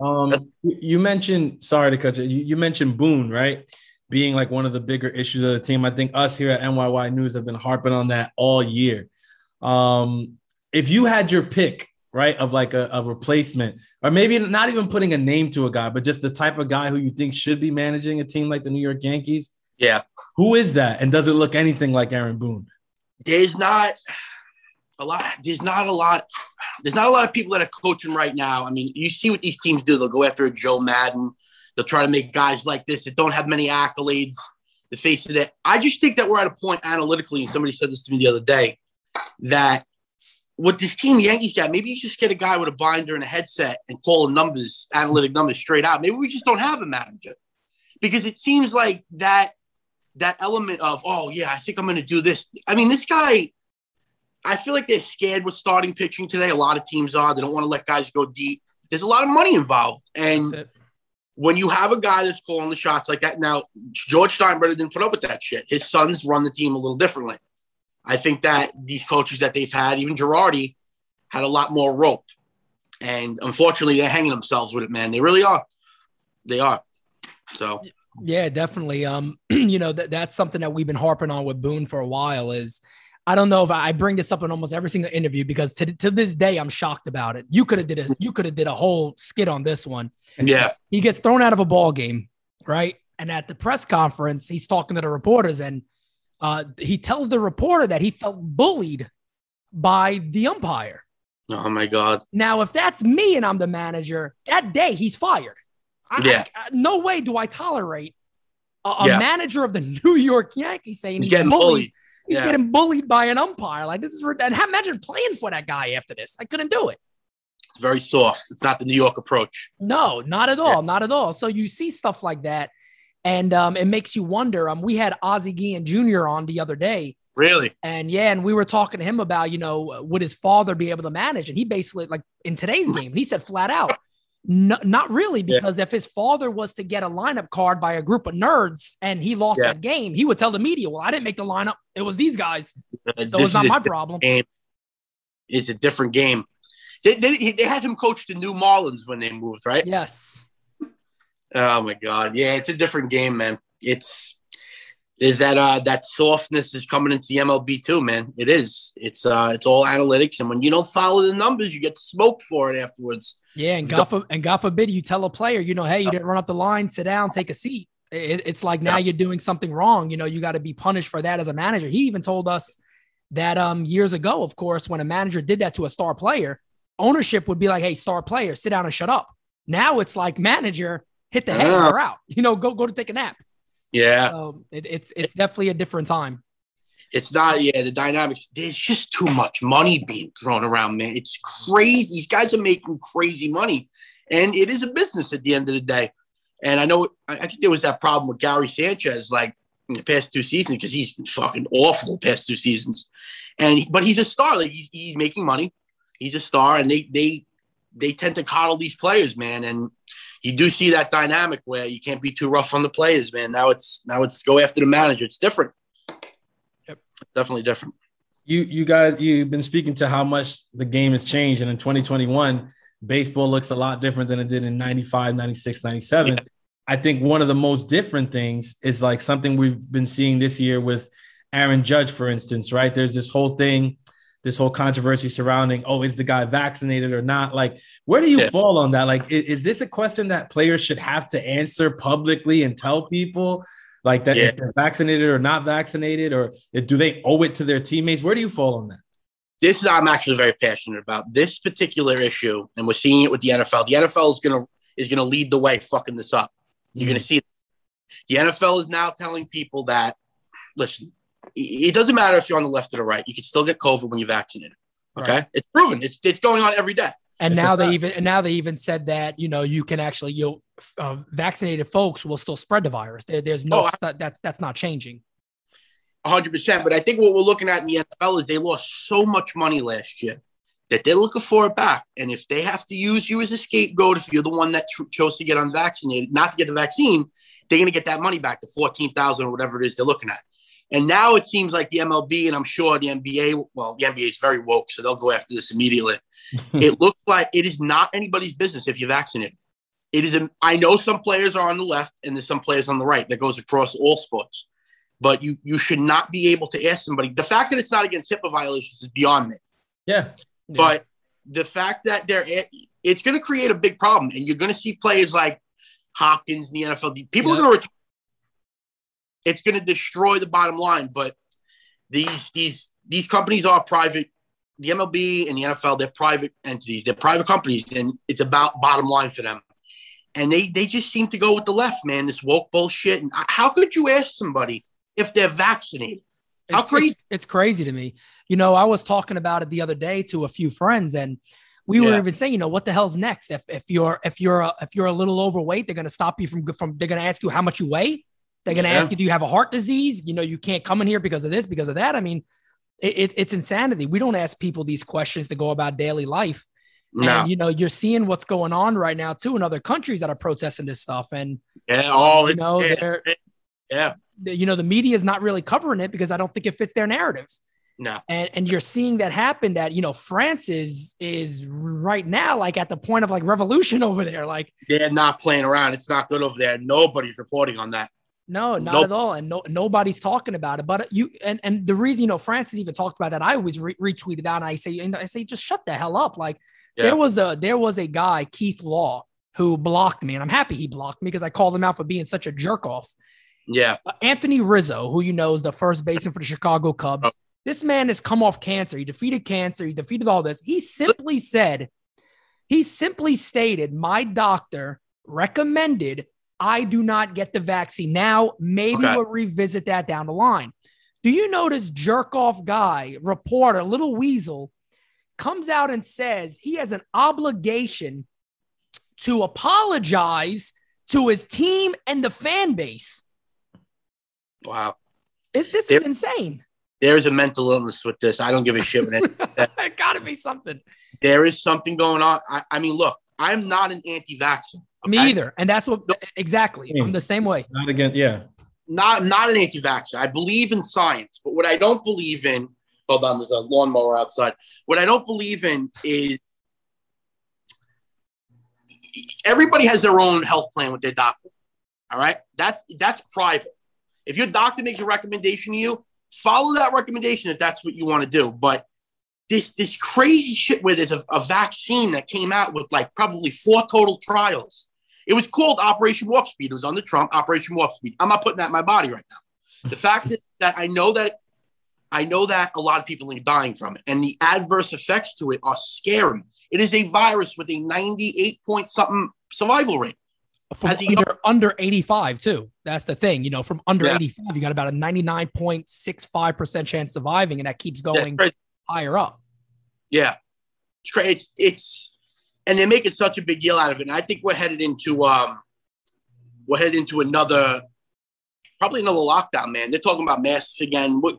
Um, you you mentioned sorry to cut you. you. You mentioned Boone, right? Being like one of the bigger issues of the team. I think us here at NYY News have been harping on that all year. Um, if you had your pick, right, of like a, a replacement, or maybe not even putting a name to a guy, but just the type of guy who you think should be managing a team like the New York Yankees, Yeah. who is that? And does it look anything like Aaron Boone? There's not a lot. There's not a lot. There's not a lot of people that are coaching right now. I mean, you see what these teams do. They'll go after a Joe Maddon. They'll try to make guys like this that don't have many accolades the face of it. I just think that we're at a point analytically, and somebody said this to me the other day, that what this team Yankees got, maybe you just get a guy with a binder and a headset and call the numbers, analytic numbers straight out. Maybe we just don't have a manager. Because it seems like that that element of, oh yeah, I think I'm gonna do this. I mean, this guy, I feel like they're scared with starting pitching today. A lot of teams are. They don't want to let guys go deep. There's a lot of money involved. And when you have a guy that's calling the shots like that, now George Steinbrenner didn't put up with that shit. His sons run the team a little differently. I think that these coaches that they've had, even Girardi, had a lot more rope. And unfortunately, they're hanging themselves with it, man. They really are. They are. So yeah, definitely. Um, you know that that's something that we've been harping on with Boone for a while. Is I don't know if I, I bring this up in almost every single interview because to, to this day I'm shocked about it. You could have did a you could have did a whole skit on this one. yeah, He gets thrown out of a ball game, right? And at the press conference, he's talking to the reporters, and uh, he tells the reporter that he felt bullied by the umpire. oh my god, Now, if that's me and I'm the manager, that day he's fired. I, Yeah. I- I- no way do I tolerate a, a Yeah. manager of the New York Yankees saying he's getting bullied. He's Yeah. getting bullied by an umpire. Like this is and imagine playing for that guy after this. I couldn't do it. It's very soft. It's not the New York approach. No, not at all. Not at all. So you see stuff like that, and um, it makes you wonder. Um, we had Ozzie Guillen Jr. on the other day, Really? and yeah, and we were talking to him about, you know, would his father be able to manage? And he basically, like in today's game, he said flat out, no, not really, Yeah. because if his father was to get a lineup card by a group of nerds and he lost Yeah. that game, he would tell the media, "Well, I didn't make the lineup; it was these guys, Uh, so this it's not my problem." game. It's a different game. They, they, they had him coach the new Marlins when they moved, right? Yes, Oh my god, yeah, it's a different game, man. It's is that uh that softness is coming into the MLB too, man. It is. It's uh it's all analytics, and when you don't follow the numbers, you get smoked for it afterwards. yeah, and God, for, and God forbid you tell a player, you know, hey, you didn't run up the line, sit down, take a seat. It, it's like now Yeah. you're doing something wrong. You know, you got to be punished for that as a manager. He even told us that um years ago, of course, when a manager did that to a star player, ownership would be like, "Hey, star player, sit down and shut up." Now it's like manager, hit the head, you're out. You know, go go to take a nap. Yeah, So it, it's it's definitely a different time. it's not. Yeah, the dynamics. There's just too much money being thrown around, man. It's crazy. These guys are making crazy money, and it is a business at the end of the day. And I know I I think there was that problem with Gary Sanchez, like in the past two seasons, because he's been fucking awful the past two seasons. And but he's a star. Like he's, he's making money. He's a star, and they they they tend to coddle these players, man. And you do see that dynamic where you can't be too rough on the players, man. Now it's now it's go after the manager. It's different. Yep. Definitely different. you you guys you've been speaking to how much the game has changed and in 2021 baseball looks a lot different than it did in 95 96 97 i think one of the most different things is like something we've been seeing this year with aaron judge for instance right there's this whole thing this whole controversy surrounding oh is the guy vaccinated or not like where do you Yeah. fall on that like is, is this a question that players should have to answer publicly and tell people like that Yeah. if they're vaccinated or not vaccinated or do they owe it to their teammates where do you fall on that This is I'm actually very passionate about this particular issue, and we're seeing it with the NFL. The NFL is gonna is gonna lead the way, fucking this up. You're gonna mm. see it. the NFL is now telling people that listen, it it doesn't matter if you're on the left or the right. You can still get COVID when you're vaccinated. Okay, Right. it's proven. It's it's going on every day. And It's now they fact. even and now they even said that you know you can actually you know, uh, vaccinated folks will still spread the virus. There, there's no Oh, I- stu- that's that's not changing. 100%. But I think what we're looking at in the NFL is they lost so much money last year that they're looking for it back. And if they have to use you as a scapegoat, if you're the one that tr- chose to get unvaccinated, not to get the vaccine, they're going to get that money back, the 14000 or whatever it is they're looking at. And now it seems like the MLB, and I'm sure the NBA, well, the NBA is very woke, so they'll go after this immediately. it looks like it is not anybody's business if you're vaccinated. It is. A, I know some players are on the left and there's some players on the right. That goes across all sports but you you should not be able to ask somebody. The fact that it's not against HIPAA violations is beyond me. yeah But the fact that they're it's going to create a big problem, and you're going to see players like Hopkins in the NFL. People Yeah. are going to. It's going to destroy the bottom line. But these these these companies are private. The MLB and the NFL, they're private entities. They're private companies, and it's about bottom line for them. And they they just seem to go with the left, man. This woke bullshit. And how could you ask somebody if they're vaccinated? How it's, crazy- It's, it's crazy to me. You know, I was talking about it the other day to a few friends, and we were even saying, you know, what the hell's next? If if you're if you're a, if you're a little overweight, they're going to stop you from from. They're going to ask you how much you weigh. They're going to Yeah. ask you, do you have a heart disease? You know, you can't come in here because of this, because of that. I mean, it, it, it's insanity. We don't ask people these questions to go about daily life. No. And you know, you're seeing what's going on right now too in other countries that are protesting this stuff. And yeah. Oh, you know, they're yeah. you know, the media is not really covering it because I don't think it fits their narrative. No. And and you're seeing that happen that, you know, France is is right now like at the point of like revolution over there. Like They're not playing around. It's not good over there. Nobody's reporting on that. No, not Nope. at all. And no nobody's talking about it. But you and and the reason, you know, France has even talked about that. I always re- retweeted out and I say, and I say, just shut the hell up. Like Yeah. there was a there was a guy, Keith Law, who blocked me, and I'm happy he blocked me because I called him out for being such a jerk off. Yeah. Uh, Anthony Rizzo, who you know is the first baseman for the Chicago Cubs. Oh. This man has come off cancer. He defeated cancer. He defeated all this. He simply said, he simply stated, my doctor recommended I do not get the vaccine. Now, maybe Okay. we'll revisit that down the line. Do you know this jerk off guy, reporter, little weasel, comes out and says he has an obligation to apologize to his team and the fan base? Wow. This, this is insane. There's a mental illness with this. I don't give a shit. It gotta be something. there is something going on. I, I mean, look, I'm not an anti-vaxxer. Me okay? either. And that's what exactly. I'm the same way. Not again. Yeah. Not not an anti-vaxxer. I believe in science, but what I don't believe in. Hold on, there's a lawnmower outside. What I don't believe in is everybody has their own health plan with their doctor. All right, that's that's private. If your doctor makes a recommendation to you, follow that recommendation if that's what you want to do. But this this crazy shit where there's a, a vaccine that came out with like probably four total trials. It was called Operation Warp Speed. It was under Trump, Operation Warp Speed. I'm not putting that in my body right now. The fact that, that I know that I know that a lot of people are dying from it, and the adverse effects to it are scary. It is a virus with a 98 point something survival rate. From As you under, under 85, too. That's the thing. You know, from under Yeah. 85, you got about a 99.65% chance of surviving, and that keeps going crazy. higher up. Yeah. It's, it's and they're making such a big deal out of it. And I think we're headed into um, we're headed into another probably another lockdown. Man, they're talking about masks again. What-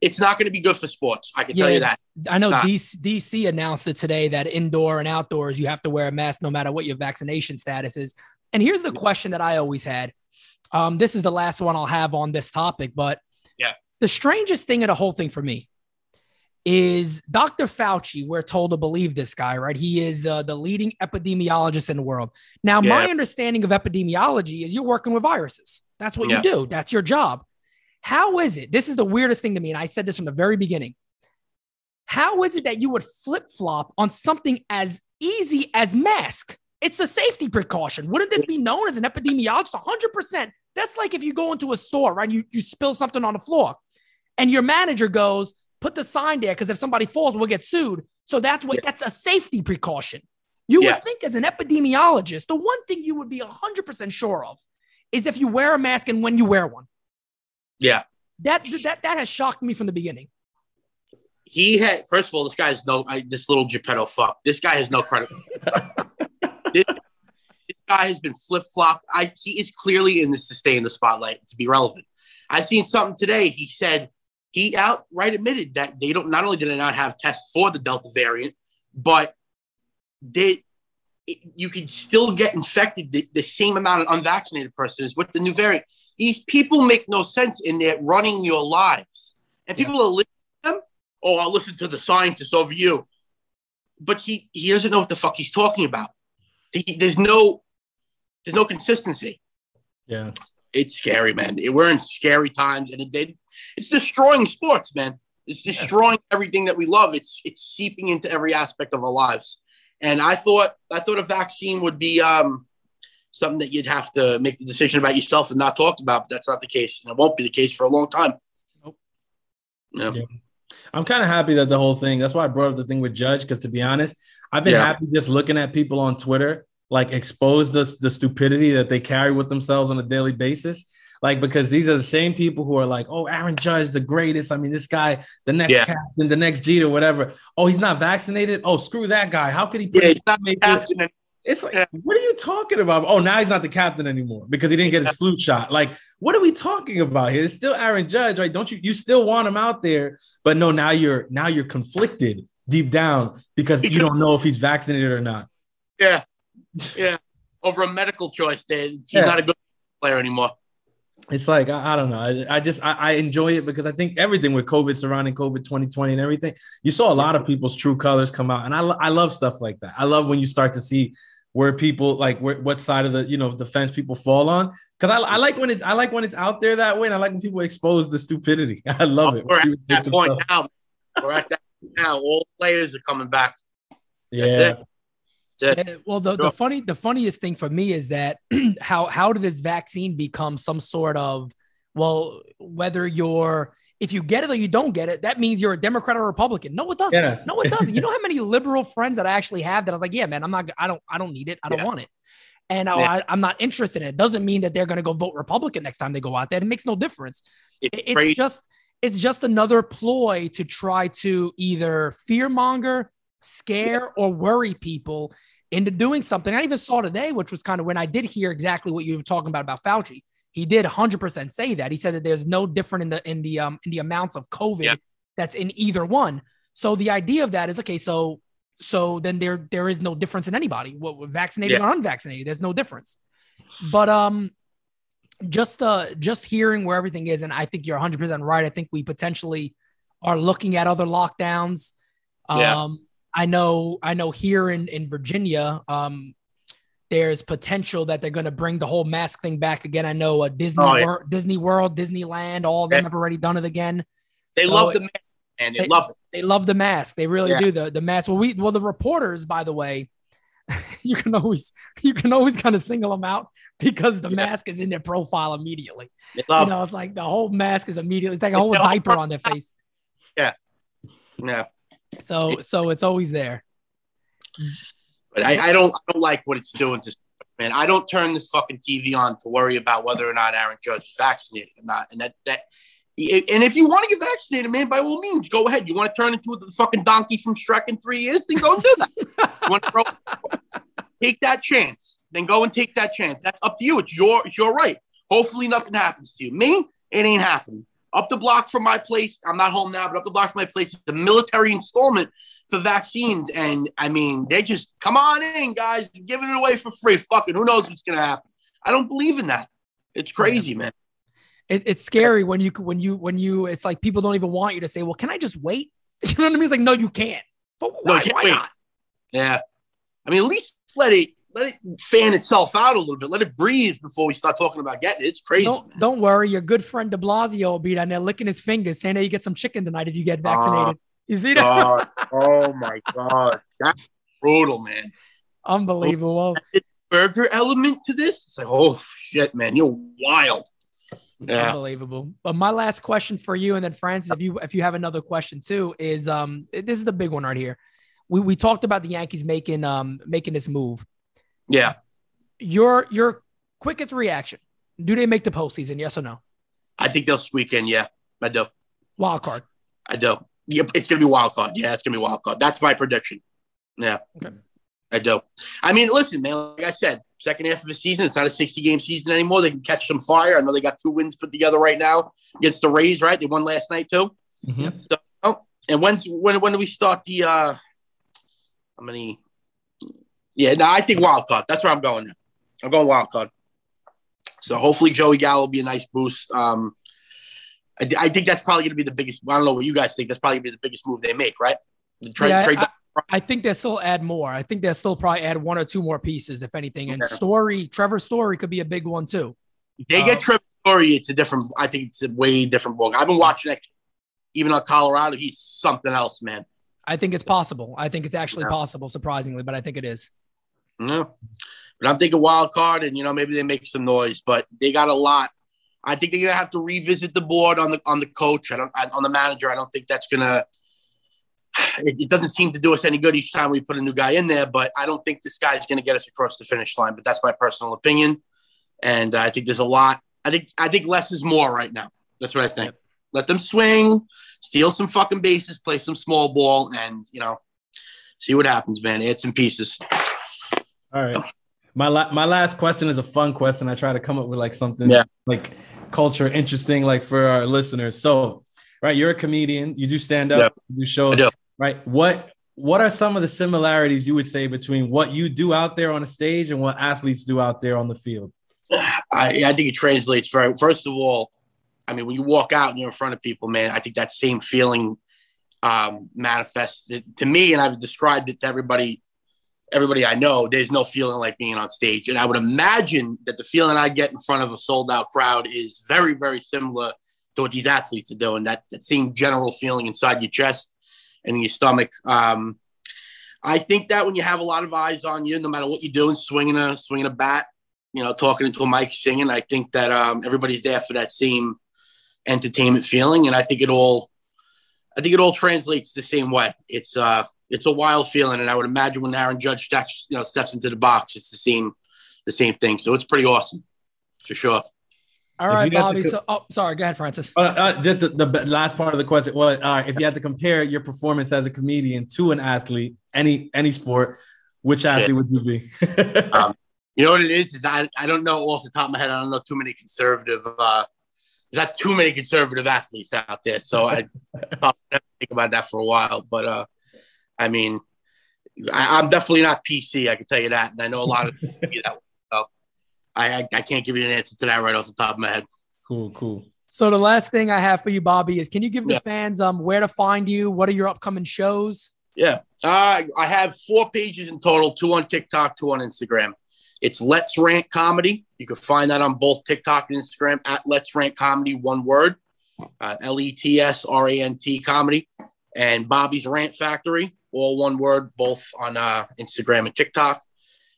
It's not going to be good for sports. I can tell you that. I know Nah. DC, DC announced it today that indoor and outdoors, you have to wear a mask no matter what your vaccination status is. And here's the question that I always had. Um, this is the last one I'll have on this topic, but Yeah. the strangest thing of the whole thing for me is Dr. Fauci. We're told to believe this guy, right? He is uh, the leading epidemiologist in the world. Now, my understanding of epidemiology is you're working with viruses. That's what Yeah. you do. That's your job. How is it? This is the weirdest thing to me, and I said this from the very beginning. How is it that you would flip flop on something as easy as mask? It's a safety precaution. Wouldn't this be known as an epidemiologist? 100%. That's like if you go into a store, right? You, you spill something on the floor and your manager goes, put the sign there because if somebody falls, we'll get sued. So that's what that's a safety precaution. You Yeah. would think as an epidemiologist, the one thing you would be 100% sure of is if you wear a mask and when you wear one. Yeah. That that that has shocked me from the beginning. He had first of all, this guy has no I, this little Geppetto fuck. This guy has no credit. this, this guy has been flip flopped. He is clearly in this to stay in the spotlight to be relevant. I seen something today. He said he outright admitted that they don't not only did they not have tests for the Delta variant, but they it- you can still get infected the, the same amount of unvaccinated person is with the new variant. These people make no sense in their running your lives. And people are listening to them. Oh, I'll listen to the scientists over you. But he, he doesn't know what the fuck he's talking about. He- there's no there's no consistency. Yeah. It's scary, man. We're in scary times, and it did. It's destroying sports, man. It's destroying everything that we love. It's it's seeping into every aspect of our lives. And I thought I thought a vaccine would be um, something that you'd have to make the decision about yourself and not talked about. But that's not the case, and it won't be the case for a long time. Nope. No. Yeah. I'm kind of happy that the whole thing. That's why I brought up the thing with Judge because to be honest, I've been Yeah. happy just looking at people on Twitter like expose the the stupidity that they carry with themselves on a daily basis. Like because these are the same people who are like, "Oh, Aaron Judge, the greatest. I mean, this guy, the next Yeah. captain, the next Jeter, whatever. Oh, he's not vaccinated. Oh, screw that guy. How could he? Yeah, he's not the captain. and- It's like, Yeah. what are you talking about? Oh, now he's not the captain anymore because he didn't get his flu shot. Like, what are we talking about here? It's still Aaron Judge, right? Don't you? You still want him out there, but no. Now you're now you're conflicted deep down because you don't know if he's vaccinated or not. Yeah, yeah. Over a medical choice, he's Yeah. not a good player anymore. It's like I, I don't know. I, I just I, I enjoy it because I think everything with COVID surrounding COVID 2020 and everything, you saw a lot of people's true colors come out, and I I love stuff like that. I love when you start to see where people like where, what side of the you know the fence people fall on because I, I like when it's I like when it's out there that way, and I like when people expose the stupidity. I love it. We're at that point themselves- now. We're at that point now. All players are coming back. Yeah, it. Well, the, the funny the funniest thing for me is that how how did this vaccine become some sort of well whether you're if you get it or you don't get it that means you're a Democrat or Republican. No, it doesn't. Yeah. No, it doesn't. You know how many liberal friends that I actually have that I was like, yeah, man, I'm not. I don't. I don't need it. I don't Yeah. want it. And I, Yeah. I, I'm not interested in it. Doesn't mean that they're going to go vote Republican next time they go out there. It makes no difference. It's It's crazy. just it's just another ploy to try to either fearmonger, scare, or worry people into doing something. I even saw today, which was kind of when I did hear exactly what you were talking about about Fauci. He did 100% say that. He said that there's no different in the in the um in the amounts of COVID Yeah. that's in either one. So the idea of that is okay. So so then there there is no difference in anybody, what vaccinated Yeah. or unvaccinated. There's no difference. But um, just uh just hearing where everything is, and I think you're 100 percent right. I think we potentially are looking at other lockdowns. Yeah. I know I know here in in Virginia, um, there's potential that they're going to bring the whole mask thing back again. I know uh, Disney Oh, yeah. Wor- Disney World, Disneyland, all of them Yeah. have already done it again. They So- love the man, and they They- love it. They love the mask. They really Yeah. do. The the mask. Well, we well the reporters, by the way, you can always you can always kind of single them out because the Yeah. mask is in their profile immediately. They You know, it's like the whole mask is immediately it's like a whole diaper on their face. it. Yeah. So so it's always there. But I, I don't I don't like what it's doing to man. I don't turn the fucking TV on to worry about whether or not Aaron Judge is vaccinated or not. And that that and if you want to get vaccinated, man, by all means, go ahead. You want to turn into the fucking donkey from Shrek in three years, then go and do that. you want to throw, take that chance, then go and take that chance. That's up to you. It's your it's your right. Hopefully, nothing happens to you. Me, it ain't happening. Up the block from my place, I'm not home now, but up the block from my place the military installment for vaccines. And I mean, they just come on in, guys, giving it away for free. Fucking who knows what's gonna happen? I don't believe in that. It's crazy, man. It, it's scary when you when you when you it's like people don't even want you to say, well, can I just wait? You know what I mean? It's like, no, you can't. But No, why, you can't why wait. not? Yeah. I mean, at least let it let it fan itself out a little bit. Let it breathe before we start talking about getting it. It's crazy. Don't don't worry, your good friend De Blasio will be down there licking his fingers, saying that you get some chicken tonight if you get vaccinated. you see that? God. oh my god. That's brutal, man. Unbelievable. Burger element to this? It's like, oh shit, man. You're wild. Yeah. Unbelievable. But my last question for you, and then Francis, if you if you have another question too, is um this is the big one right here. We we talked about the Yankees making um making this move. Yeah. Your your quickest reaction. Do they make the postseason? Yes or no? I think they'll squeak in. Yeah. I do. Wild card. I do. Yep, it's gonna be wild card. Yeah, it's gonna be wild card. That's my prediction. Yeah. Okay. I do. I mean, listen, man, like I said, second half of the season, it's not a 60 game season anymore. They can catch some fire. I know they got two wins put together right now against the Rays, right? They won last night too. Mhm. So, oh, and when's when when do we start the uh how many yeah, no, I think wild card. That's where I'm going now. I'm going wild card. So hopefully Joey Gallo will be a nice boost. Um I, I think that's probably going to be the biggest. I don't know what you guys think. That's probably going to be the biggest move they make, right? The trade, Yeah, trade I, I think they'll still add more. I think they'll still probably add one or two more pieces, if anything. And Okay. Story, Trevor Story could be a big one too. they uh, get Trevor Story. It's a different. I think it's a way different ball. I've been watching that. Even on Colorado, he's something else, man. I think it's possible. I think it's actually Yeah. possible, surprisingly, but I think it is. Yeah. But I'm thinking wild card, and you know maybe they make some noise, but they got a lot. I think they're gonna have to revisit the board on the on the coach. I don't I, on the manager. I don't think that's gonna. It, it doesn't seem to do us any good each time we put a new guy in there, but I don't think this guy's gonna get us across the finish line. But that's my personal opinion, and I think there's a lot. I think I think less is more right now. That's what I think. Let them swing, steal some fucking bases, play some small ball, and you know, see what happens, man. Add some pieces. All right. My la- my last question is a fun question. I try to come up with like something Yeah. like culture interesting, like for our listeners. So, right, you're a comedian. You do stand up. Yeah. You do shows. Do. Right. What what are some of the similarities you would say between what you do out there on a stage and what athletes do out there on the field? I, I think it translates very. First of all, I mean, when you walk out and you're in front of people, man, I think that same feeling um, manifests to me, and I've described it to everybody. Everybody I know, there's no feeling like being on stage, and I would imagine that the feeling I get in front of a sold out crowd is very, very similar to what these athletes are doing. That that same general feeling inside your chest and your stomach. Um, I think that when you have a lot of eyes on you, no matter what you're doing, swinging a swinging a bat, you know, talking into a mic, singing, I think that um, everybody's there for that same entertainment feeling, and I think it all, I think it all translates the same way. It's uh, it's a wild feeling, and I would imagine when Aaron Judge steps, you know, steps into the box, it's the same, the same thing. So it's pretty awesome, for sure. All right, Bobby. Co- so, oh, sorry. Go ahead, Francis. Uh, uh, just the, the, last part of the question. Well, uh, if you had to compare your performance as a comedian to an athlete, any any sport, which athlete would you be? um, you know what it is? Is I, I don't know off the top of my head. I don't know too many conservative. Uh, there's not too many conservative athletes out there, so I thought I'd think about that for a while. But uh, I mean, I, am definitely not PC. I can tell you that, and I know a lot of people that. So I, I I can't give you an answer to that right off the top of my head. Cool, cool. So the last thing I have for you, Bobby, is can you give the yeah. fans um where to find you? What are your upcoming shows? Yeah, uh, I have four pages in total: two on TikTok, two on Instagram. It's Let's Rant Comedy. You can find that on both TikTok and Instagram at Let's Rant Comedy, one word, uh, L E T S R A N T Comedy, and Bobby's Rant Factory, all one word, both on uh, Instagram and TikTok.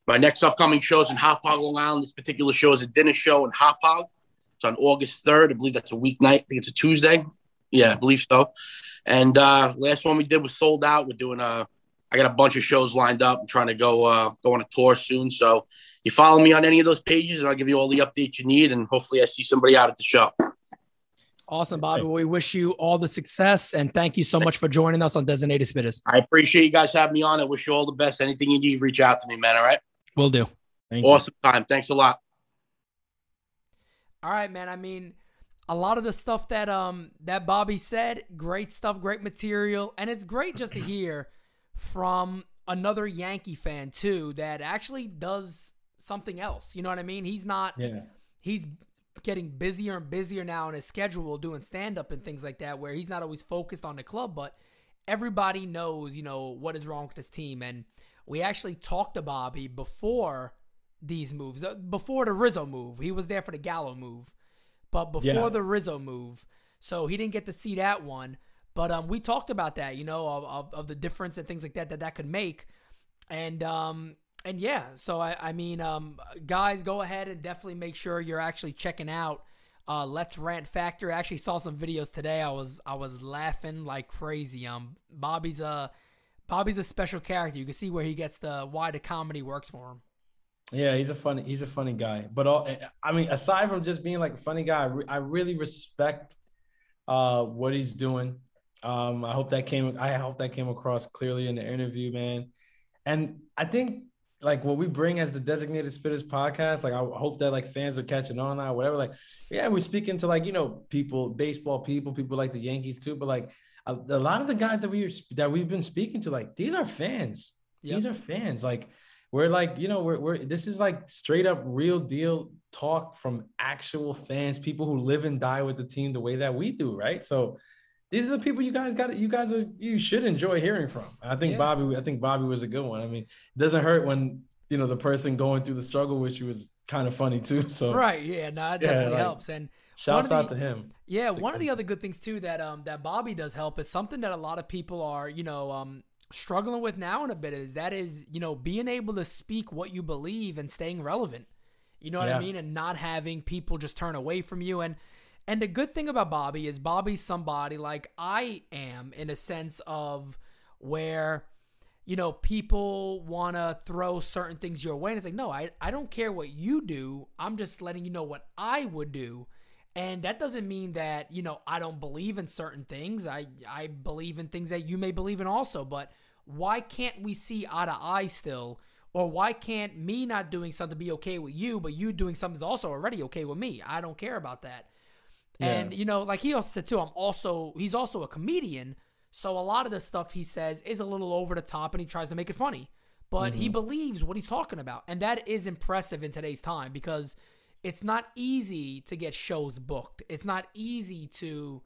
My next upcoming show is in Hauppauge, Long Island. This particular show is a dinner show in Hauppauge. It's on August 3rd. I believe that's a weeknight. I think it's a Tuesday. Yeah, I believe so. And uh, last one we did was sold out. We're doing a uh, got a bunch of shows lined up. I'm trying to go uh, go on a tour soon. So you follow me on any of those pages, and I'll give you all the updates you need. And hopefully, I see somebody out at the show. Awesome, Bobby. We wish you all the success and thank you so much for joining us on Designated Spittaz. I appreciate you guys having me on. I wish you all the best. Anything you need, reach out to me, man. All right. we'll do. Thank awesome you. time. Thanks a lot. All right, man. I mean, a lot of the stuff that um that Bobby said, great stuff, great material, and it's great just to hear from another Yankee fan too that actually does something else. You know what I mean? He's not. Yeah. He's getting busier and busier now in his schedule doing stand up and things like that where he's not always focused on the club but everybody knows you know what is wrong with his team. And we actually talked to bobby before these moves uh, before the rizzo move. He was there for the gallo move but before yeah. the rizzo move. So he didn't get to see that one. But um, we talked about that, you know, of, of, of, the difference and things like that that that could make, and um, and yeah. So I, I mean, um, guys, go ahead and definitely make sure you're actually checking out. Uh, Let's Rant Factor. I actually saw some videos today. I was I was laughing like crazy. Um, Bobby's a Bobby's a special character. You can see where he gets the why the comedy works for him. Yeah, he's a funny he's a funny guy. But all, I mean, aside from just being like a funny guy, I, I really respect uh, what he's doing. Um, I hope that came. I hope that came across clearly in the interview, man. And I think like what we bring as the designated spittaz podcast, like I hope that like fans are catching on now, whatever. Like, yeah, we're speaking to like you know people, baseball people, people like the Yankees too. But like a, a lot of the guys that we that we've been speaking to, like these are fans. Yep. These are fans. Like we're like you know we're we're this is like straight up real deal talk from actual fans, people who live and die with the team the way that we do, right? So these are the people you guys got. You guys are you should enjoy hearing from. I think yeah. Bobby. I think Bobby was a good one. I mean, it doesn't hurt when you know the person going through the struggle with you was kind of funny too. So right, yeah, no, it definitely like, helps. And shouts the, out to him. Yeah, one of the other good things too that um that Bobby does help is something that a lot of people are you know um struggling with now in a bit is that is you know being able to speak what you believe and staying relevant. You know what yeah. I mean, and not having people just turn away from you and and the good thing about Bobby is Bobby's somebody like I am in a sense of where you know people want to throw certain things your way. And it's like no I, I don't care what you do. I'm just letting you know what i would do. And that doesn't mean that you know i don't believe in certain things. I i believe in things that you may believe in also. But why can't we see eye to eye still? Or why can't me not doing something be okay with you but you doing something's also already okay with me? I don't care about that and you know, like he also said too, I'm also he's also a comedian. So a lot of the stuff he says is a little over the top and he tries to make it funny. But he Mm-hmm. believes what he's talking about. And that is impressive in today's time because it's not easy to get shows booked. It's not easy to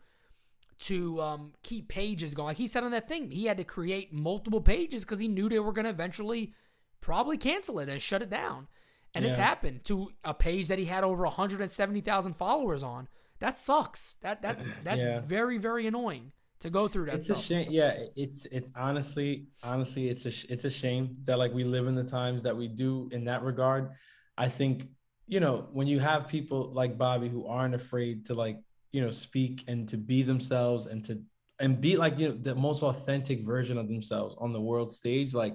to um, keep pages going. Like he said on that thing, he had to create multiple pages because he knew they were going to eventually probably cancel it and shut it down. And it's happened to a page that he had over 170,000 followers on. That sucks. That that's that's Yeah. very very annoying to go through that it's stuff. a shame yeah it's it's honestly honestly it's a it's a shame that like we live in the times that we do in that regard i think you know when you have people like bobby who aren't afraid to like you know speak and to be themselves and to and be like you know the most authentic version of themselves on the world stage like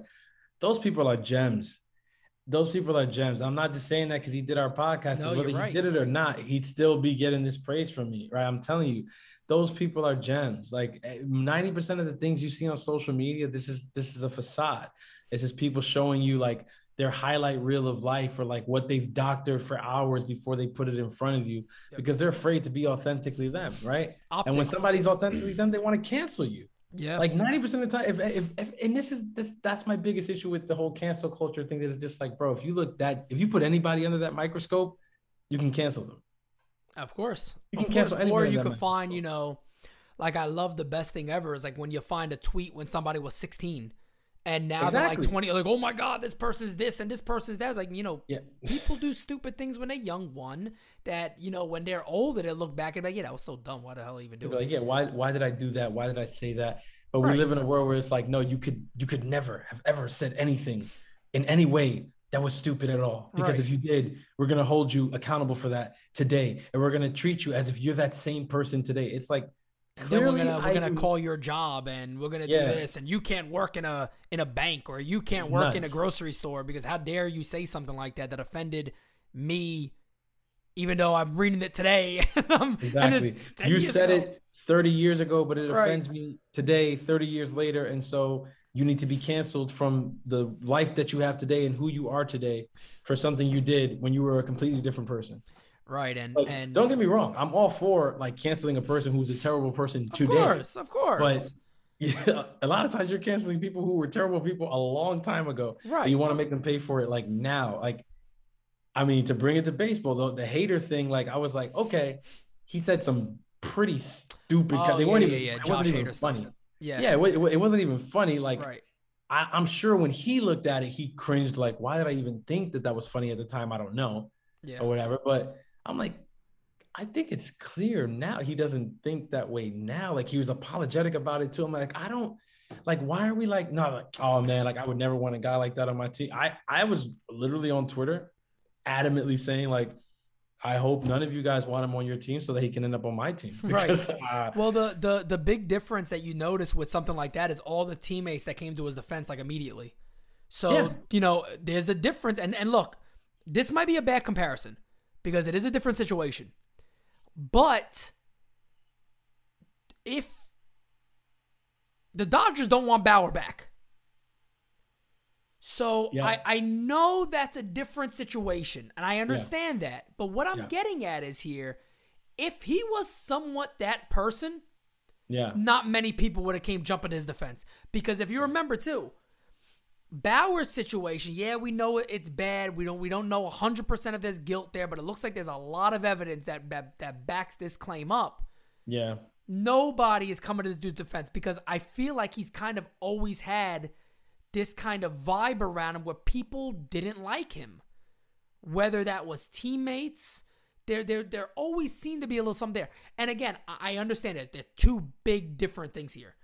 those people are gems those people are gems i'm not just saying that because he did our podcast. No, whether you're he did it or not he'd still be getting this praise from me right i'm telling you those people are gems. Like eh, 90% of the things you see on social media, this is this is a facade. It's just people showing you like their highlight reel of life or like what they've doctored for hours before they put it in front of you Yep. because they're afraid to be authentically them, right? And when somebody's authentically them, they want to cancel you. Yeah, Like 90% of the time, if, if, if and this is this, that's my biggest issue with the whole cancel culture thing. That is just like, bro, if you look that if you put anybody under that microscope, you can cancel them. Of course. You of can course. cancel Or you might- find, you know, like I love the best thing ever is like when you find a tweet when somebody was 16 and now they're like 20, like, oh my God, this person's this and this person's that. Like, you know, Yeah. people do stupid things when they're young, one that, you know, when they're older, they look back and be like, yeah, that was so dumb. Why the hell even do it? like, yeah, why why did I do that? Why did I say that? But Right. we live in a world where it's like, no, you could you could never have ever said anything in any way that was stupid at all. Because Right. if you did, we're gonna hold you accountable for that today, and we're gonna treat you as if you're that same person today. It's like And then we're gonna we're I gonna do- call your job and we're gonna do this and you can't work in a in a bank or you can't It's work in a grocery store because how dare you say something like that that offended me even though I'm reading it today and, and exactly. it's You said ago. it 30 years ago, but it Right. offends me today, 30 years later, and so you need to be canceled from the life that you have today and who you are today for something you did when you were a completely different person. Right and Like, and don't get me wrong, I'm all for like canceling a person who's a terrible person today. of course of course But yeah, a lot of times you're canceling people who were terrible people a long time ago. and right You want to make them pay for it like now. Like, I mean, to bring it to baseball, though, the Hader thing, like I was like, okay, he said some pretty stupid. Oh, they yeah, weren't yeah, even. yeah, It Josh wasn't even Hader stuff. funny. yeah Yeah, it, it wasn't even funny. Like right I, I'm sure when he looked at it, he cringed. Like, why did I even think that that was funny at the time? I don't know yeah or whatever. But I'm like, I think it's clear now he doesn't think that way now. Like he was apologetic about it too. I'm like, I don't like why are we like not like, oh man, like I would never want a guy like that on my team. I I was literally on Twitter adamantly saying like I hope none of you guys want him on your team so that he can end up on my team. Right. Uh, well the the the big difference that you notice with something like that is all the teammates that came to his defense like immediately so Yeah. you know there's the difference and and look this might be a bad comparison because it is a different situation but if the Dodgers don't want Bauer back. So Yeah. I, I know that's a different situation, and I understand that. But what I'm Yeah. getting at is here, if he was somewhat that person, yeah. not many people would have came jumping his defense. Because if you remember too, Bauer's situation, yeah, we know it's bad. We don't we don't know 100% of this guilt there, but it looks like there's a lot of evidence that that, that backs this claim up. Yeah. Nobody is coming to this dude's defense because I feel like he's kind of always had this kind of vibe around him where people didn't like him. Whether that was teammates, there there there always seemed to be a little something there. And again, I understand that there's two big different things here.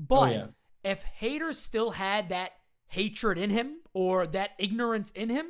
Oh, but yeah. if Hader's still had that hatred in him or that ignorance in him,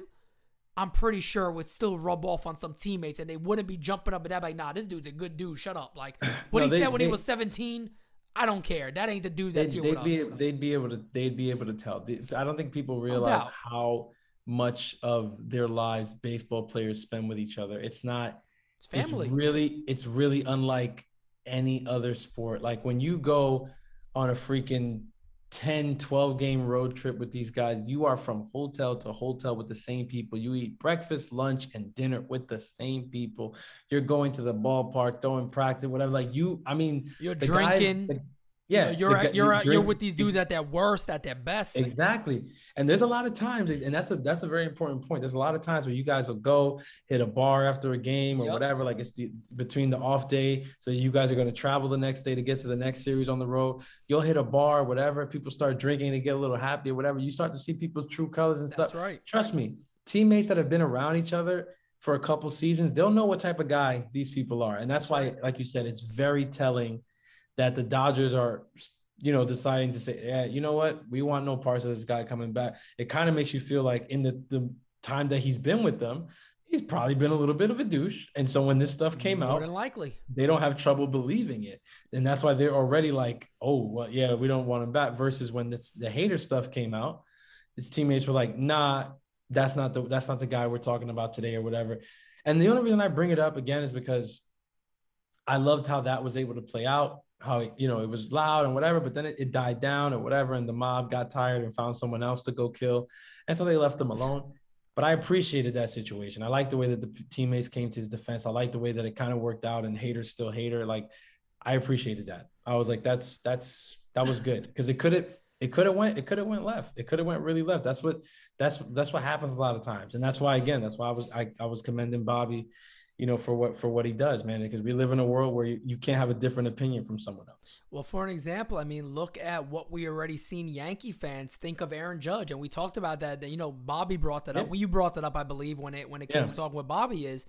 I'm pretty sure would still rub off on some teammates and they wouldn't be jumping up and down like, nah, this dude's a good dude. Shut up. Like what No, he they- said when he was 17, I don't care. That ain't the dude They'd, that's here they'd with be us. they'd be able to they'd be able to tell. I don't think people realize doubt. how much of their lives baseball players spend with each other. It's not It's family. It's really it's really unlike any other sport. Like when you go on a freaking 10, 12 game road trip with these guys, you are from hotel to hotel with the same people. You eat breakfast, lunch, and dinner with the same people. You're going to the ballpark, throwing practice, whatever. Like you, I mean, You're the guys- drinking. the- Yeah, You know, you're the you're you're you're- with these dudes at their worst, at their best. Exactly. And there's a lot of times, and that's a that's a very important point. There's a lot of times where you guys will go hit a bar after a game or Yep. whatever, like it's the, between the off day. So you guys are going to travel the next day to get to the next series on the road. You'll hit a bar, whatever. People start drinking, they get a little happy or whatever. You start to see people's true colors and That's stuff. right. Trust me, teammates that have been around each other for a couple seasons, they'll know what type of guy these people are. And that's why, like you said, it's very telling that the Dodgers are, you know, deciding to say, yeah, you know what, we want no parts of this guy coming back. It kind of makes you feel like in the the time that he's been with them, he's probably been a little bit of a douche. And so when this stuff came More out, than likely. they don't have trouble believing it. And that's why they're already like, oh, well, yeah, we don't want him back. Versus when this, the Hader stuff came out, his teammates were like, nah, that's not the that's not the guy we're talking about today or whatever. And the only reason I bring it up again is because I loved how that was able to play out. How you know it was loud and whatever, but then it, it died down or whatever, and the mob got tired and found someone else to go kill, and so they left him alone. But I appreciated that situation. I like the way that the teammates came to his defense. I like the way that it kind of worked out, and Hader's still Hader. Like I appreciated that. I was like, that's that's that was good because it could have it could have went it could have went left. It could have went really left. That's what that's that's what happens a lot of times, and that's why again that's why I was I, I was commending Bobby, you know, for what for what he does, man. Because we live in a world where you, you can't have a different opinion from someone else. Well, for an example, I mean, look at what we already seen Yankee fans think of Aaron Judge, and we talked about that. That you know, Bobby brought that up. Yeah. Well, you brought that up, I believe, when it when it came Yeah. to talking with Bobby is